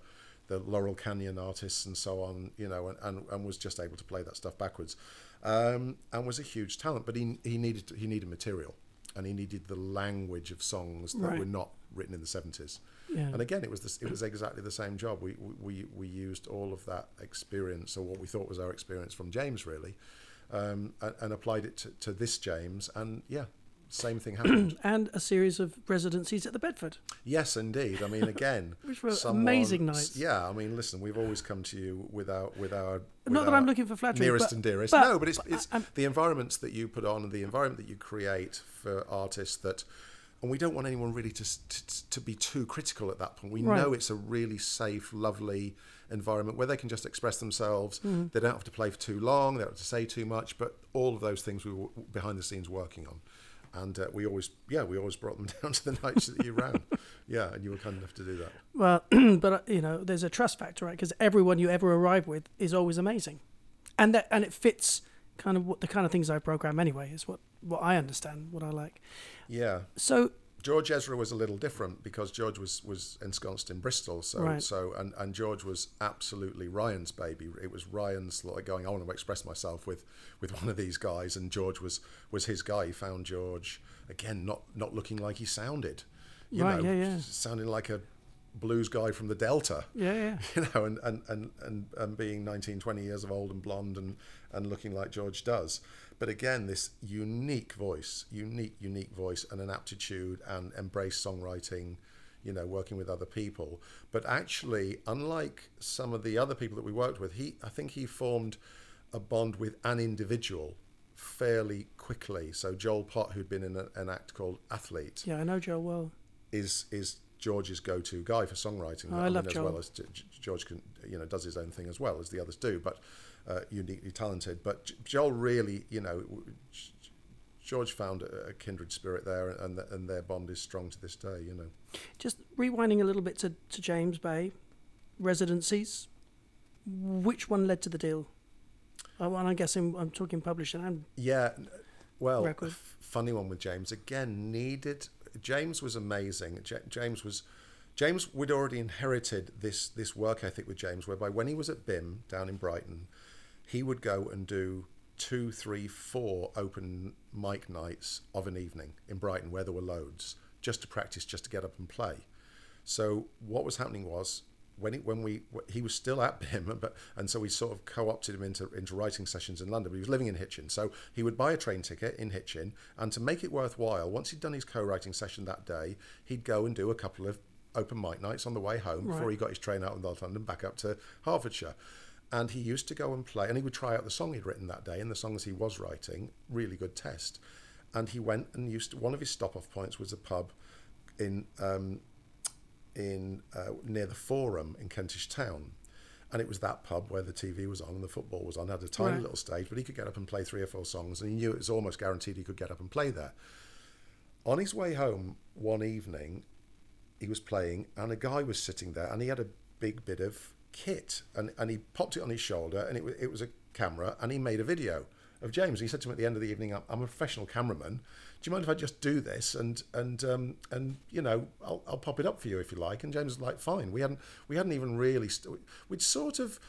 the Laurel Canyon artists and so on, you know, and, and, and was just able to play that stuff backwards. Um, and was a huge talent, but he, he needed he needed material and he needed the language of songs that Right. were not written in the 70s. Yeah. And again, it was this, it was exactly the same job. We, we we used all of that experience, or what we thought was our experience from James, really, um, and, and applied it to, to this James. And yeah, same thing happened. and a series of residencies at the Bedford. yes, indeed. I mean, again, Which were someone- amazing nights. Yeah, I mean, listen, we've always come to you with our with our with Not that I'm looking for flattery, nearest but- and dearest. but- no, but it's but it's I'm- the environments that you put on and the environment that you create for artists that. And we don't want anyone really to, to to be too critical at that point. We Right. know it's a really safe, lovely environment where they can just express themselves. Mm-hmm. They don't have to play for too long. They don't have to say too much. But all of those things we were behind the scenes working on, and uh, we always, yeah, we always brought them down to the nights that you ran. Yeah, and you were kind enough to do that. Well, but uh, you know, there's a trust factor, right? Because everyone you ever arrive with is always amazing, and that and it fits kind of what the kind of things I program anyway. Is what what I understand, what I like. Yeah, So George Ezra was a little different because George was, was ensconced in Bristol, so Right. so and, and George was absolutely Ryan's baby. It was Ryan's like going, I want to express myself with, with one of these guys, and George was was his guy. He found George again, not not looking like he sounded, you Right, know, yeah, yeah. sounding like a blues guy from the Delta yeah, yeah, you know, and, and, and, and, and being 19, 20 years of old and blonde and, and looking like George does. But again, this unique voice, unique, unique voice and an aptitude and embrace songwriting, you know, working with other people. But actually, unlike some of the other people that we worked with, he I think he formed a bond with an individual fairly quickly. So Joel Pott, who'd been in a, an act called Athlete, Yeah, I know Joel well. is is George's go-to guy for songwriting. Oh, I love as Joel. well as George can you know does his own thing as well as the others do, but uh, uniquely talented. But Joel really, you know, George found a, a kindred spirit there, and and their bond is strong to this day. You know. Just rewinding a little bit to, to James Bay, residencies. Which one led to the deal? Oh, and I'm guessing I'm talking publishing and Yeah, well, Record. f- funny one with James again. Needed James was amazing. J- James was James. We'd already inherited this this work ethic with James, whereby when he was at BIMM down in Brighton, he would go and do two, three, four open mic nights of an evening in Brighton, where there were loads, just to practice, just to get up and play. So what was happening was when he, when we he was still at BIMM, but and so we sort of co-opted him into into writing sessions in London. But he was living in Hitchin, so he would buy a train ticket in Hitchin, and to make it worthwhile, once he'd done his co-writing session that day, he'd go and do a couple of open mic nights on the way home before he got his train out of North London back up to Hertfordshire. And he used to go and play, and he would try out the song he'd written that day and the songs he was writing. Really good test. And he went and used to, one of his stop-off points was a pub in um, in uh, near the Forum in Kentish Town, and it was that pub where the TV was on and the football was on. It had a tiny Right. little stage, but he could get up and play three or four songs, and he knew it was almost guaranteed he could get up and play there. On his way home one evening, he was playing, and a guy was sitting there, and he had a big bit of kit, and, and he popped it on his shoulder, and it, it was a camera, and he made a video of James. He said to him at the end of the evening, "I'm, a professional cameraman. Do you mind if I just do this and and um, and you know I'll, I'll pop it up for you if you like?" And James was like, "Fine." We hadn't we hadn't even really st- we'd sort of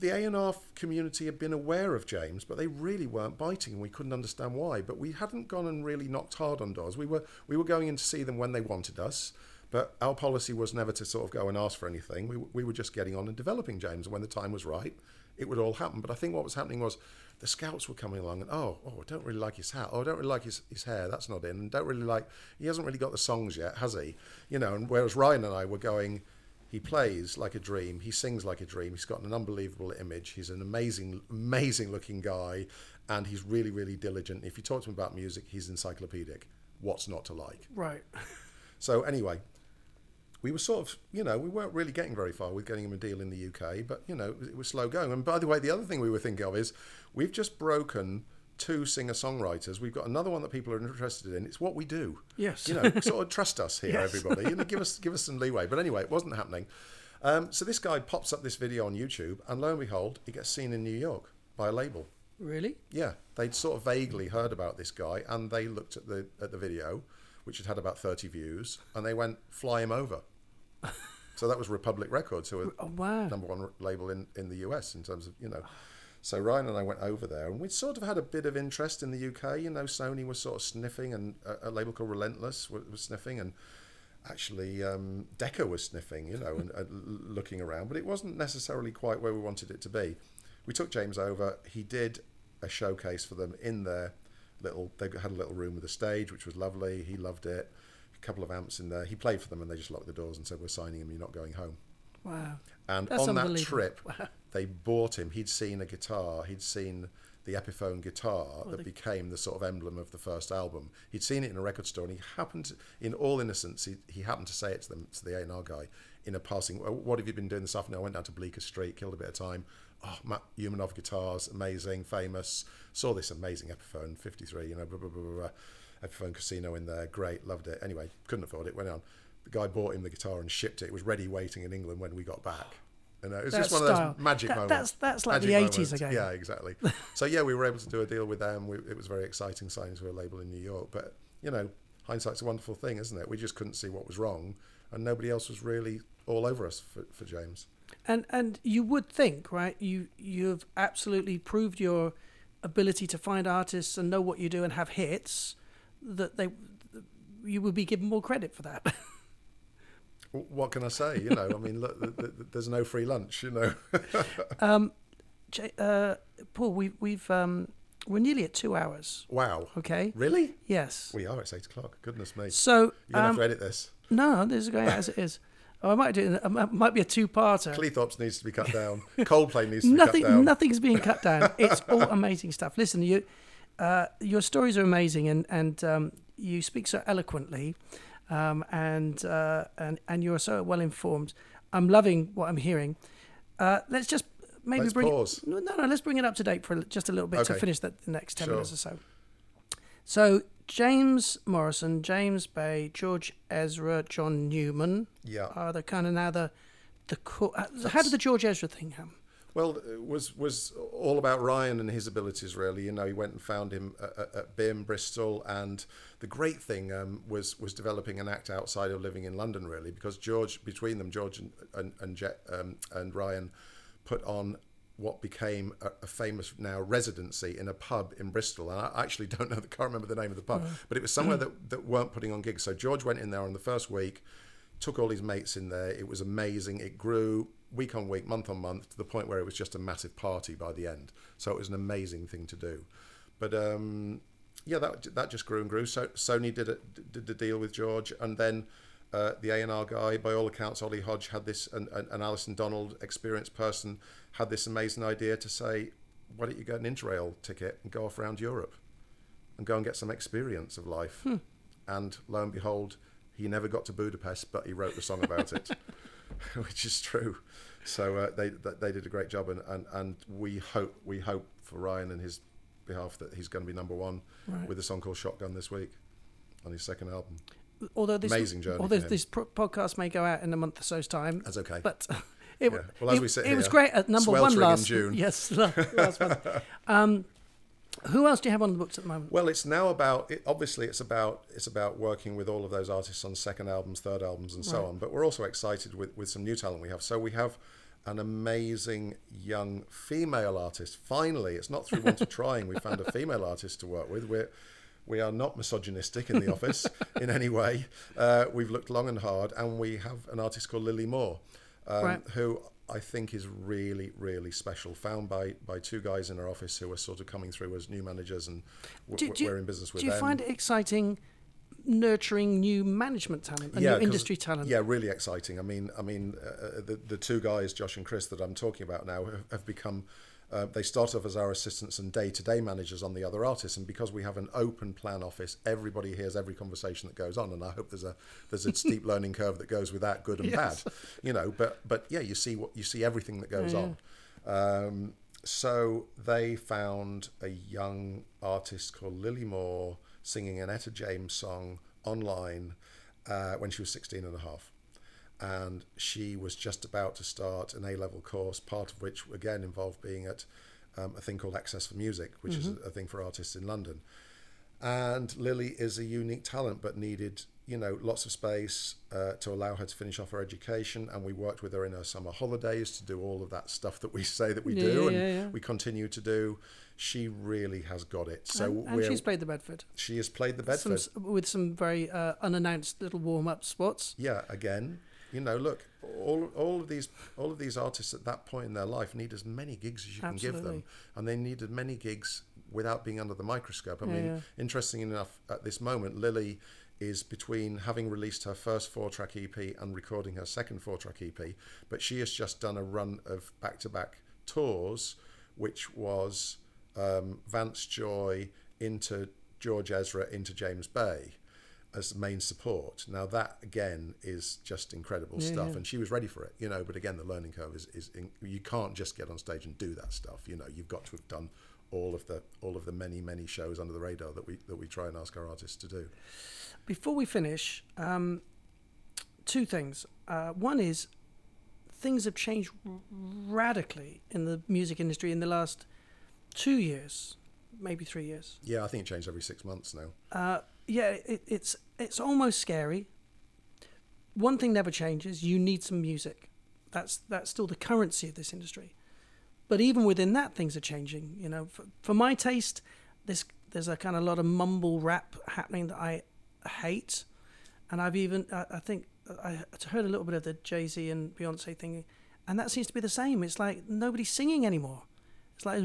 the A&R community had been aware of James, but they really weren't biting, and we couldn't understand why. But we hadn't gone and really knocked hard on doors. We were we were going in to see them when they wanted us, but our policy was never to sort of go and ask for anything. We we were just getting on and developing James, and when the time was right, it would all happen. But I think what was happening was the scouts were coming along and oh oh I don't really like his hat. Oh I don't really like his, his hair. That's not in. And don't really like he hasn't really got the songs yet, has he? You know. And whereas Ryan and I were going. He plays like a dream. He sings like a dream. He's got an unbelievable image. He's an amazing, amazing looking guy, and he's really, really diligent. If you talk to him about music, he's encyclopedic. What's not to like? right. So anyway, we were sort of, you know, we weren't really getting very far with getting him a deal in the UK, but you know, it was slow going. And by the way, the other thing we were thinking of is we've just broken two singer-songwriters. We've got another one that people are interested in. It's what we do. Yes. You know, sort of trust us here, Yes. everybody. You know, give us give us some leeway. But anyway, it wasn't happening. Um, so this guy pops up this video on YouTube, and lo and behold, he gets seen in New York by a label. Really? Yeah, they'd sort of vaguely heard about this guy, and they looked at the at the video, which had had about thirty views, and they went fly him over. so that was Republic Records, who were Oh, wow. number one label in, in the US in terms of you know. So Ryan and I went over there, and we'd sort of had a bit of interest in the UK. You know, Sony was sort of sniffing, and a, a label called Relentless was, was sniffing, and actually um, Decca was sniffing. You know, and l- looking around, but it wasn't necessarily quite where we wanted it to be. We took James over. He did a showcase for them in their little. They had a little room with a stage, which was lovely. He loved it. A couple of amps in there. He played for them, and they just locked the doors and said, "We're signing him. You're not going home." Wow. And That's on that trip, they bought him. He'd seen a guitar. He'd seen the Epiphone guitar that the- became the sort of emblem of the first album. He'd seen it in a record store, and he happened, to, in all innocence, he, he happened to say it to them, to the A&R guy, in a passing. "Oh, What have you been doing this afternoon? I went down to Bleecker Street, killed a bit of time. Oh, Matt Umanov guitars, amazing, famous. Saw this amazing Epiphone 53, you know, blah, blah, blah, blah, blah. Epiphone Casino in there, great, loved it. Anyway, couldn't afford it, went on. The guy bought him the guitar and shipped it. It was ready waiting in England when we got back. You uh, know, it was That's just one of those magic That- moments. that's- that's like the Magic 80s moments. again. Yeah, exactly. so yeah, we were able to do a deal with them. We, it was very exciting signing to a label in New York. But you know, hindsight's a wonderful thing, isn't it? We just couldn't see what was wrong, and nobody else was really all over us for, for James. And and you would think, right? You you've absolutely proved your ability to find artists and know what you do and have hits. That they you would be given more credit for that. What can I say? You know, I mean, look, th- th- there's no free lunch. You know. um, uh, Paul, we've we've um, we're nearly at two hours. Wow. Okay. Really? Yes. We are. It's eight o'clock. Goodness me. So You're gonna have um, to edit this. no, this is going as it is. Oh, I might do. It, it might be a two-parter. Cleethorpes needs to be cut down. Coldplay needs to be nothing cut down. nothing's being cut down it's all amazing stuff listen you uh, your stories are amazing and and um, you speak so eloquently um, and uh, and and you're so well informed i'm loving what i'm hearing uh, let's just maybe Let's bring pause. no no no let's bring it up to date for just a little bit to finish that the next 10 Sure. minutes or so so james morrison james bay george ezra john newman Yeah. are the kind of now the the core, how did the george ezra thing happen Well, it was was all about Ryan and his abilities. Really, you know, he went and found him at, at- at BIMM Bristol, and the great thing um, was was developing an act outside of living in London. Really, because George, between them, George and and and, Jet, um, and Ryan, put on what became a, a famous now residency in a pub in Bristol. And I actually don't know, I can't remember the name of the pub, but it was somewhere that, that weren't putting on gigs. So George went in there on the first week, took all his mates in there. It was amazing. It grew week on week, month on month, to the point where it was just a massive party by the end. So it was an amazing thing to do. But um, yeah, that that just grew and grew. So Sony did a, did the deal with George, and then uh, the A and R guy, by all accounts, Ollie Hodge had this, and, and, and Alison Donald, experienced person, had this amazing idea to say, why don't you get an Interrail ticket and go off around Europe, and go and get some experience of life? And lo and behold, he never got to Budapest, but he wrote the song about it, which is true. So uh, they they did a great job, and, and, and we hope we hope for Ryan and his behalf that he's going to be number one Right. with a song called Shotgun this week on his second album. Although this Amazing journey although this podcast may go out in a month or so's time That's okay. but it, Yeah. Well, as it, we it was great at number one last June. yes last month um, who else do you have on the books at the moment Well, it's now about it, obviously it's about it's about working with all of those artists on second albums, third albums, and so Right. on. But we're also excited with with some new talent we have. So we have an amazing young female artist. Finally, it's not through want of trying. We found a female artist to work with. We're we are not misogynistic in the office in any way. Uh, we've looked long and hard, and we have an artist called Lily Moore, um, Right. who I think is really, really special. Found by by two guys in our office who are sort of coming through as new managers, and w- do, do we're in business with them. do you them. find it exciting nurturing new management talent and new industry talent Yeah, really exciting. I mean, I mean, uh, the the two guys, Josh and Chris, that I'm talking about now, have, have become. Uh, they start off as our assistants and day-to-day managers on the other artists, and because we have an open plan office, everybody hears every conversation that goes on, and I hope there's a there's a steep learning curve that goes with that, good and Yes. bad, you know. But but yeah, you see what you see everything that goes Yeah, on. Um, so they found a young artist called Lily Moore singing an Etta James song online uh, when she was 16 and a half. And she was just about to start an A level course, part of which again involved being at um, a thing called Access for Music, which is a, a thing for artists in London. And Lily is a unique talent, but needed, you know, lots of space uh, to allow her to finish off her education. And we worked with her in her summer holidays to do all of that stuff that we say that we Yeah, do, yeah, and yeah, we continue to do. She really has got it. So and, and she's played the bedford she has played the Bedford. s- with some very uh, unannounced little warm-up spots Yeah, again, you know, look, all all of these all of these artists at that point in their life need as many gigs as you can give them, and they need as many gigs without being under the microscope. I Yeah, mean, yeah. interesting enough, at this moment, Lily is between having released her first four-track EP and recording her second four-track EP, but she has just done a run of back-to-back tours, which was um, Vance Joy into George Ezra into James Bay as main support. Now that again is just incredible Yeah, stuff, yeah. and she was ready for it, you know. But again, the learning curve is, is in, you can't just get on stage and do that stuff. You know, you've got to have done all of the all of the many many shows under the radar that we that we try and ask our artists to do. Before we finish, um, two things. Uh, one is things have changed r- radically in the music industry in the last two years, maybe three years. Yeah, I think it changed every six months now. Uh, yeah, it, it's it's almost scary. One thing never changes. You need some music. That's that's still the currency of this industry. But even within that, things are changing. You know, for, for my taste, this there's a kind of lot of mumble rap happening that I hate, and I've even I, I think I heard a little bit of the Jay Z and Beyonce thing, and that seems to be the same. It's like nobody's singing anymore. It's like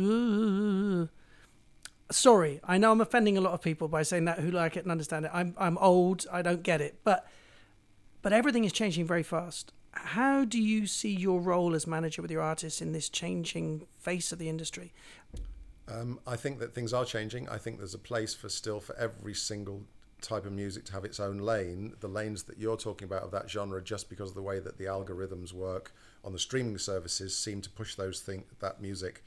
sorry, I know I'm offending a lot of people by saying that who like it and understand it. I'm I'm old, I don't get it, but but everything is changing very fast. How do you see your role as manager with your artists in this changing face of the industry? Um, I think that things are changing. I think there's a place for still for every single type of music to have its own lane. The lanes that you're talking about of that genre, just because of the way that the algorithms work on the streaming services, seem to push those thing that music,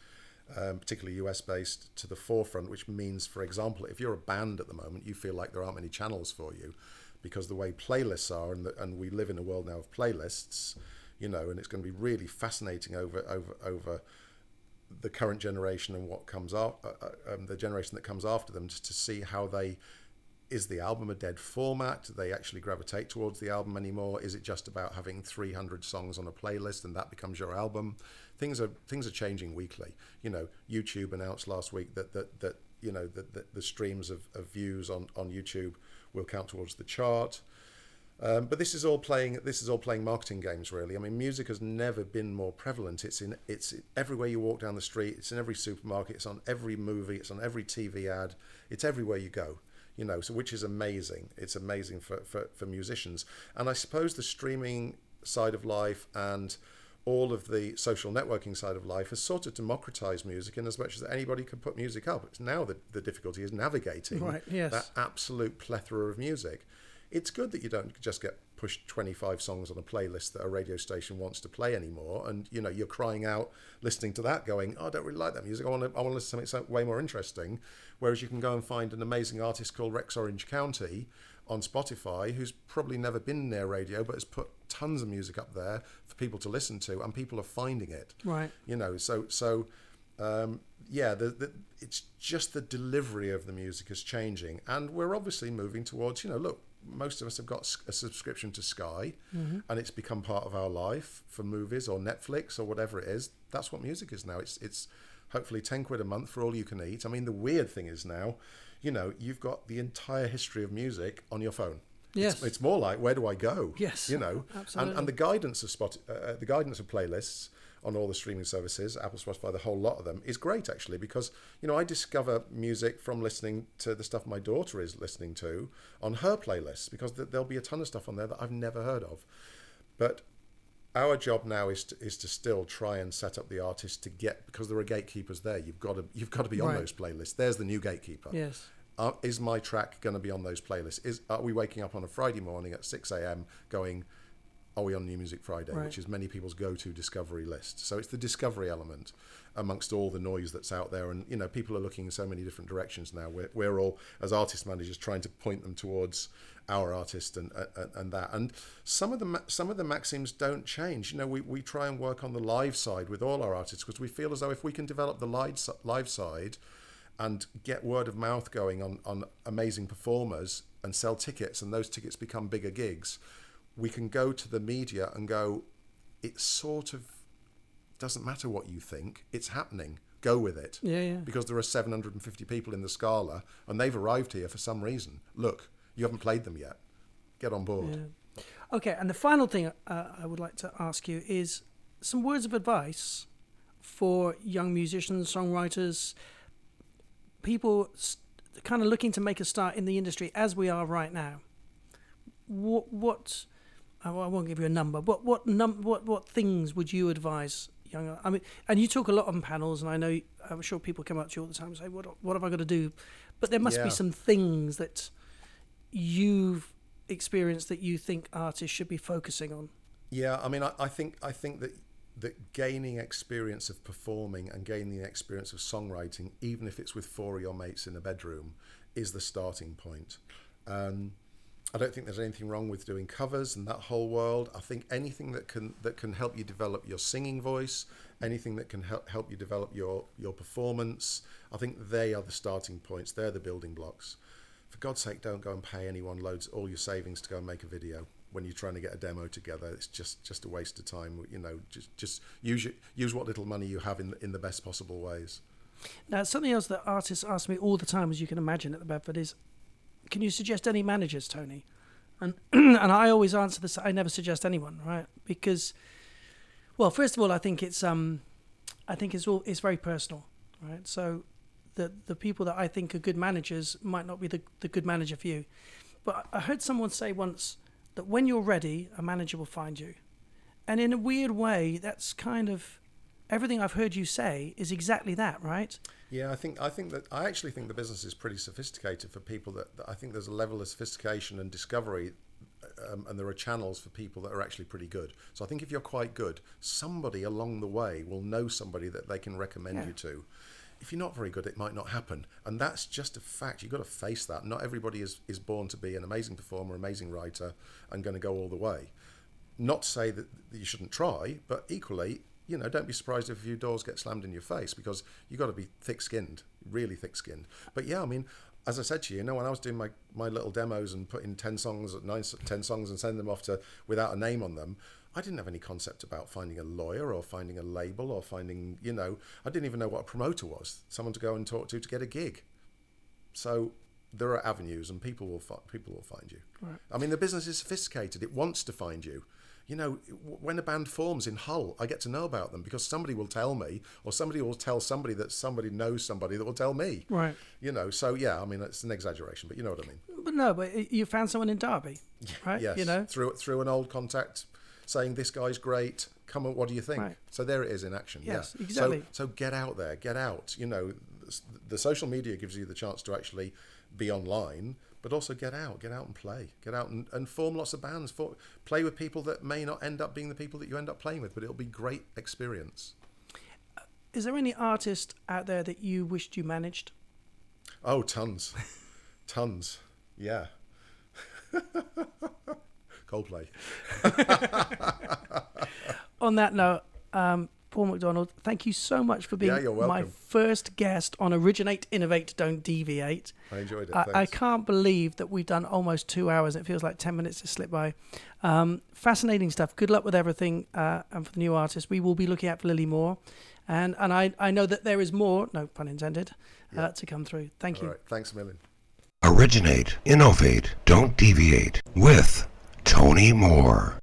um, particularly US based, to the forefront. Which means, for example, if you're a band at the moment, you feel like there aren't many channels for you, because the way playlists are, and the, and we live in a world now of playlists, you know, and it's going to be really fascinating over over over the current generation and what comes uh, uh, um, the generation that comes after them just to see how they is the album a dead format do they actually gravitate towards the album anymore is it just about having 300 songs on a playlist and that becomes your album things are things are changing weekly you know youtube announced last week that that, that you know that the, the streams of, of views on on youtube will count towards the chart um, but this is all playing. This is all playing marketing games, really. I mean, music has never been more prevalent. It's in. It's everywhere you walk down the street. It's in every supermarket. It's on every movie. It's on every TV ad. It's everywhere you go. You know, so which is amazing. It's amazing for, for, for musicians. And I suppose the streaming side of life and all of the social networking side of life has sort of democratized music in as much as anybody can put music up. It's now the, the difficulty is navigating right, yes. that absolute plethora of music it's good that you don't just get pushed 25 songs on a playlist that a radio station wants to play anymore and you know you're crying out listening to that going oh, i don't really like that music i want to i want to listen to something way more interesting whereas you can go and find an amazing artist called rex orange county on spotify who's probably never been near radio but has put tons of music up there for people to listen to and people are finding it right you know so so um, yeah, the, the, it's just the delivery of the music is changing, and we're obviously moving towards. You know, look, most of us have got a subscription to Sky, mm-hmm. and it's become part of our life for movies or Netflix or whatever it is. That's what music is now. It's it's hopefully ten quid a month for all you can eat. I mean, the weird thing is now, you know, you've got the entire history of music on your phone. Yes, it's, it's more like where do I go? Yes, you know, absolutely. And, and the guidance of spot, uh, uh the guidance of playlists on all the streaming services, Apple, Spotify, the whole lot of them, is great actually because you know I discover music from listening to the stuff my daughter is listening to on her playlists because there'll be a ton of stuff on there that I've never heard of. But our job now is to, is to still try and set up the artist to get because there are gatekeepers there. You've got to you've got to be on right. those playlists. There's the new gatekeeper. Yes. Uh, is my track going to be on those playlists? Is are we waking up on a Friday morning at six a.m. going? are we on New Music Friday, right. which is many people's go-to discovery list. So it's the discovery element amongst all the noise that's out there, and you know people are looking in so many different directions now. We're we're all as artist managers trying to point them towards our artist and and, and that. And some of the some of the maxims don't change. You know, we, we try and work on the live side with all our artists because we feel as though if we can develop the live live side and get word of mouth going on on amazing performers and sell tickets, and those tickets become bigger gigs we can go to the media and go, it sort of doesn't matter what you think, it's happening. Go with it. Yeah, yeah. Because there are 750 people in the Scala and they've arrived here for some reason. Look, you haven't played them yet. Get on board. Yeah. Okay, and the final thing uh, I would like to ask you is some words of advice for young musicians, songwriters, people st- kind of looking to make a start in the industry as we are right now. What, what I won't give you a number. What what num what what things would you advise young? I mean, and you talk a lot on panels, and I know I'm sure people come up to you all the time and say, "What what have I got to do?" But there must yeah. be some things that you've experienced that you think artists should be focusing on. Yeah, I mean, I, I think I think that that gaining experience of performing and gaining experience of songwriting, even if it's with four of your mates in a bedroom, is the starting point. Um, I don't think there's anything wrong with doing covers and that whole world. I think anything that can that can help you develop your singing voice, anything that can help help you develop your your performance, I think they are the starting points. They're the building blocks. For God's sake, don't go and pay anyone loads all your savings to go and make a video when you're trying to get a demo together. It's just just a waste of time. You know, just just use use what little money you have in in the best possible ways. Now, something else that artists ask me all the time, as you can imagine, at the Bedford is can you suggest any managers, Tony? And and I always answer this. I never suggest anyone, right? Because, well, first of all, I think it's um, I think it's all it's very personal, right? So, the the people that I think are good managers might not be the the good manager for you. But I heard someone say once that when you're ready, a manager will find you. And in a weird way, that's kind of everything I've heard you say is exactly that, right? Yeah, I think I think that I actually think the business is pretty sophisticated for people that, that I think there's a level of sophistication and discovery um, and there are channels for people that are actually pretty good. So I think if you're quite good, somebody along the way will know somebody that they can recommend Yeah. you to. If you're not very good, it might not happen, and that's just a fact. You've got to face that. Not everybody is is born to be an amazing performer, amazing writer, and going to go all the way. Not to say that you shouldn't try, but equally, you know, don't be surprised if a few doors get slammed in your face because you've got to be thick-skinned, really thick-skinned. But yeah, I mean, as I said to you, you know, when I was doing my, my little demos and putting 10 songs, nine, 10 songs and sending them off to without a name on them, I didn't have any concept about finding a lawyer or finding a label or finding, you know, I didn't even know what a promoter was, someone to go and talk to to get a gig. So there are avenues and people will fi- people will find you. Right. I mean, the business is sophisticated. It wants to find you. You know, when a band forms in Hull, I get to know about them because somebody will tell me, or somebody will tell somebody that somebody knows somebody that will tell me. Right. You know, so yeah, I mean, it's an exaggeration, but you know what I mean. But no, but you found someone in Derby, right? Yes. You know, through through an old contact, saying this guy's great. Come on, what do you think? Right. So there it is in action. Yes, yeah. exactly. So so get out there, get out. You know, the, the social media gives you the chance to actually be online, but also get out, get out and play, get out and, and form lots of bands. For, play with people that may not end up being the people that you end up playing with, but it'll be great experience. is there any artist out there that you wished you managed? Oh, tons, tons. Yeah. Coldplay. On that note, um, Paul McDonald, thank you so much for being Yeah, my first guest on Originate, Innovate, Don't Deviate. I enjoyed it. I, I can't believe that we've done almost two hours. It feels like 10 minutes to slip by. Um, fascinating stuff. Good luck with everything. Uh, and for the new artists, we will be looking out for Lily Moore. And, and I, I know that there is more, no pun intended, uh, Yeah. to come through. Thank All you. right. Thanks a million. Originate, innovate, don't deviate with Tony Moore.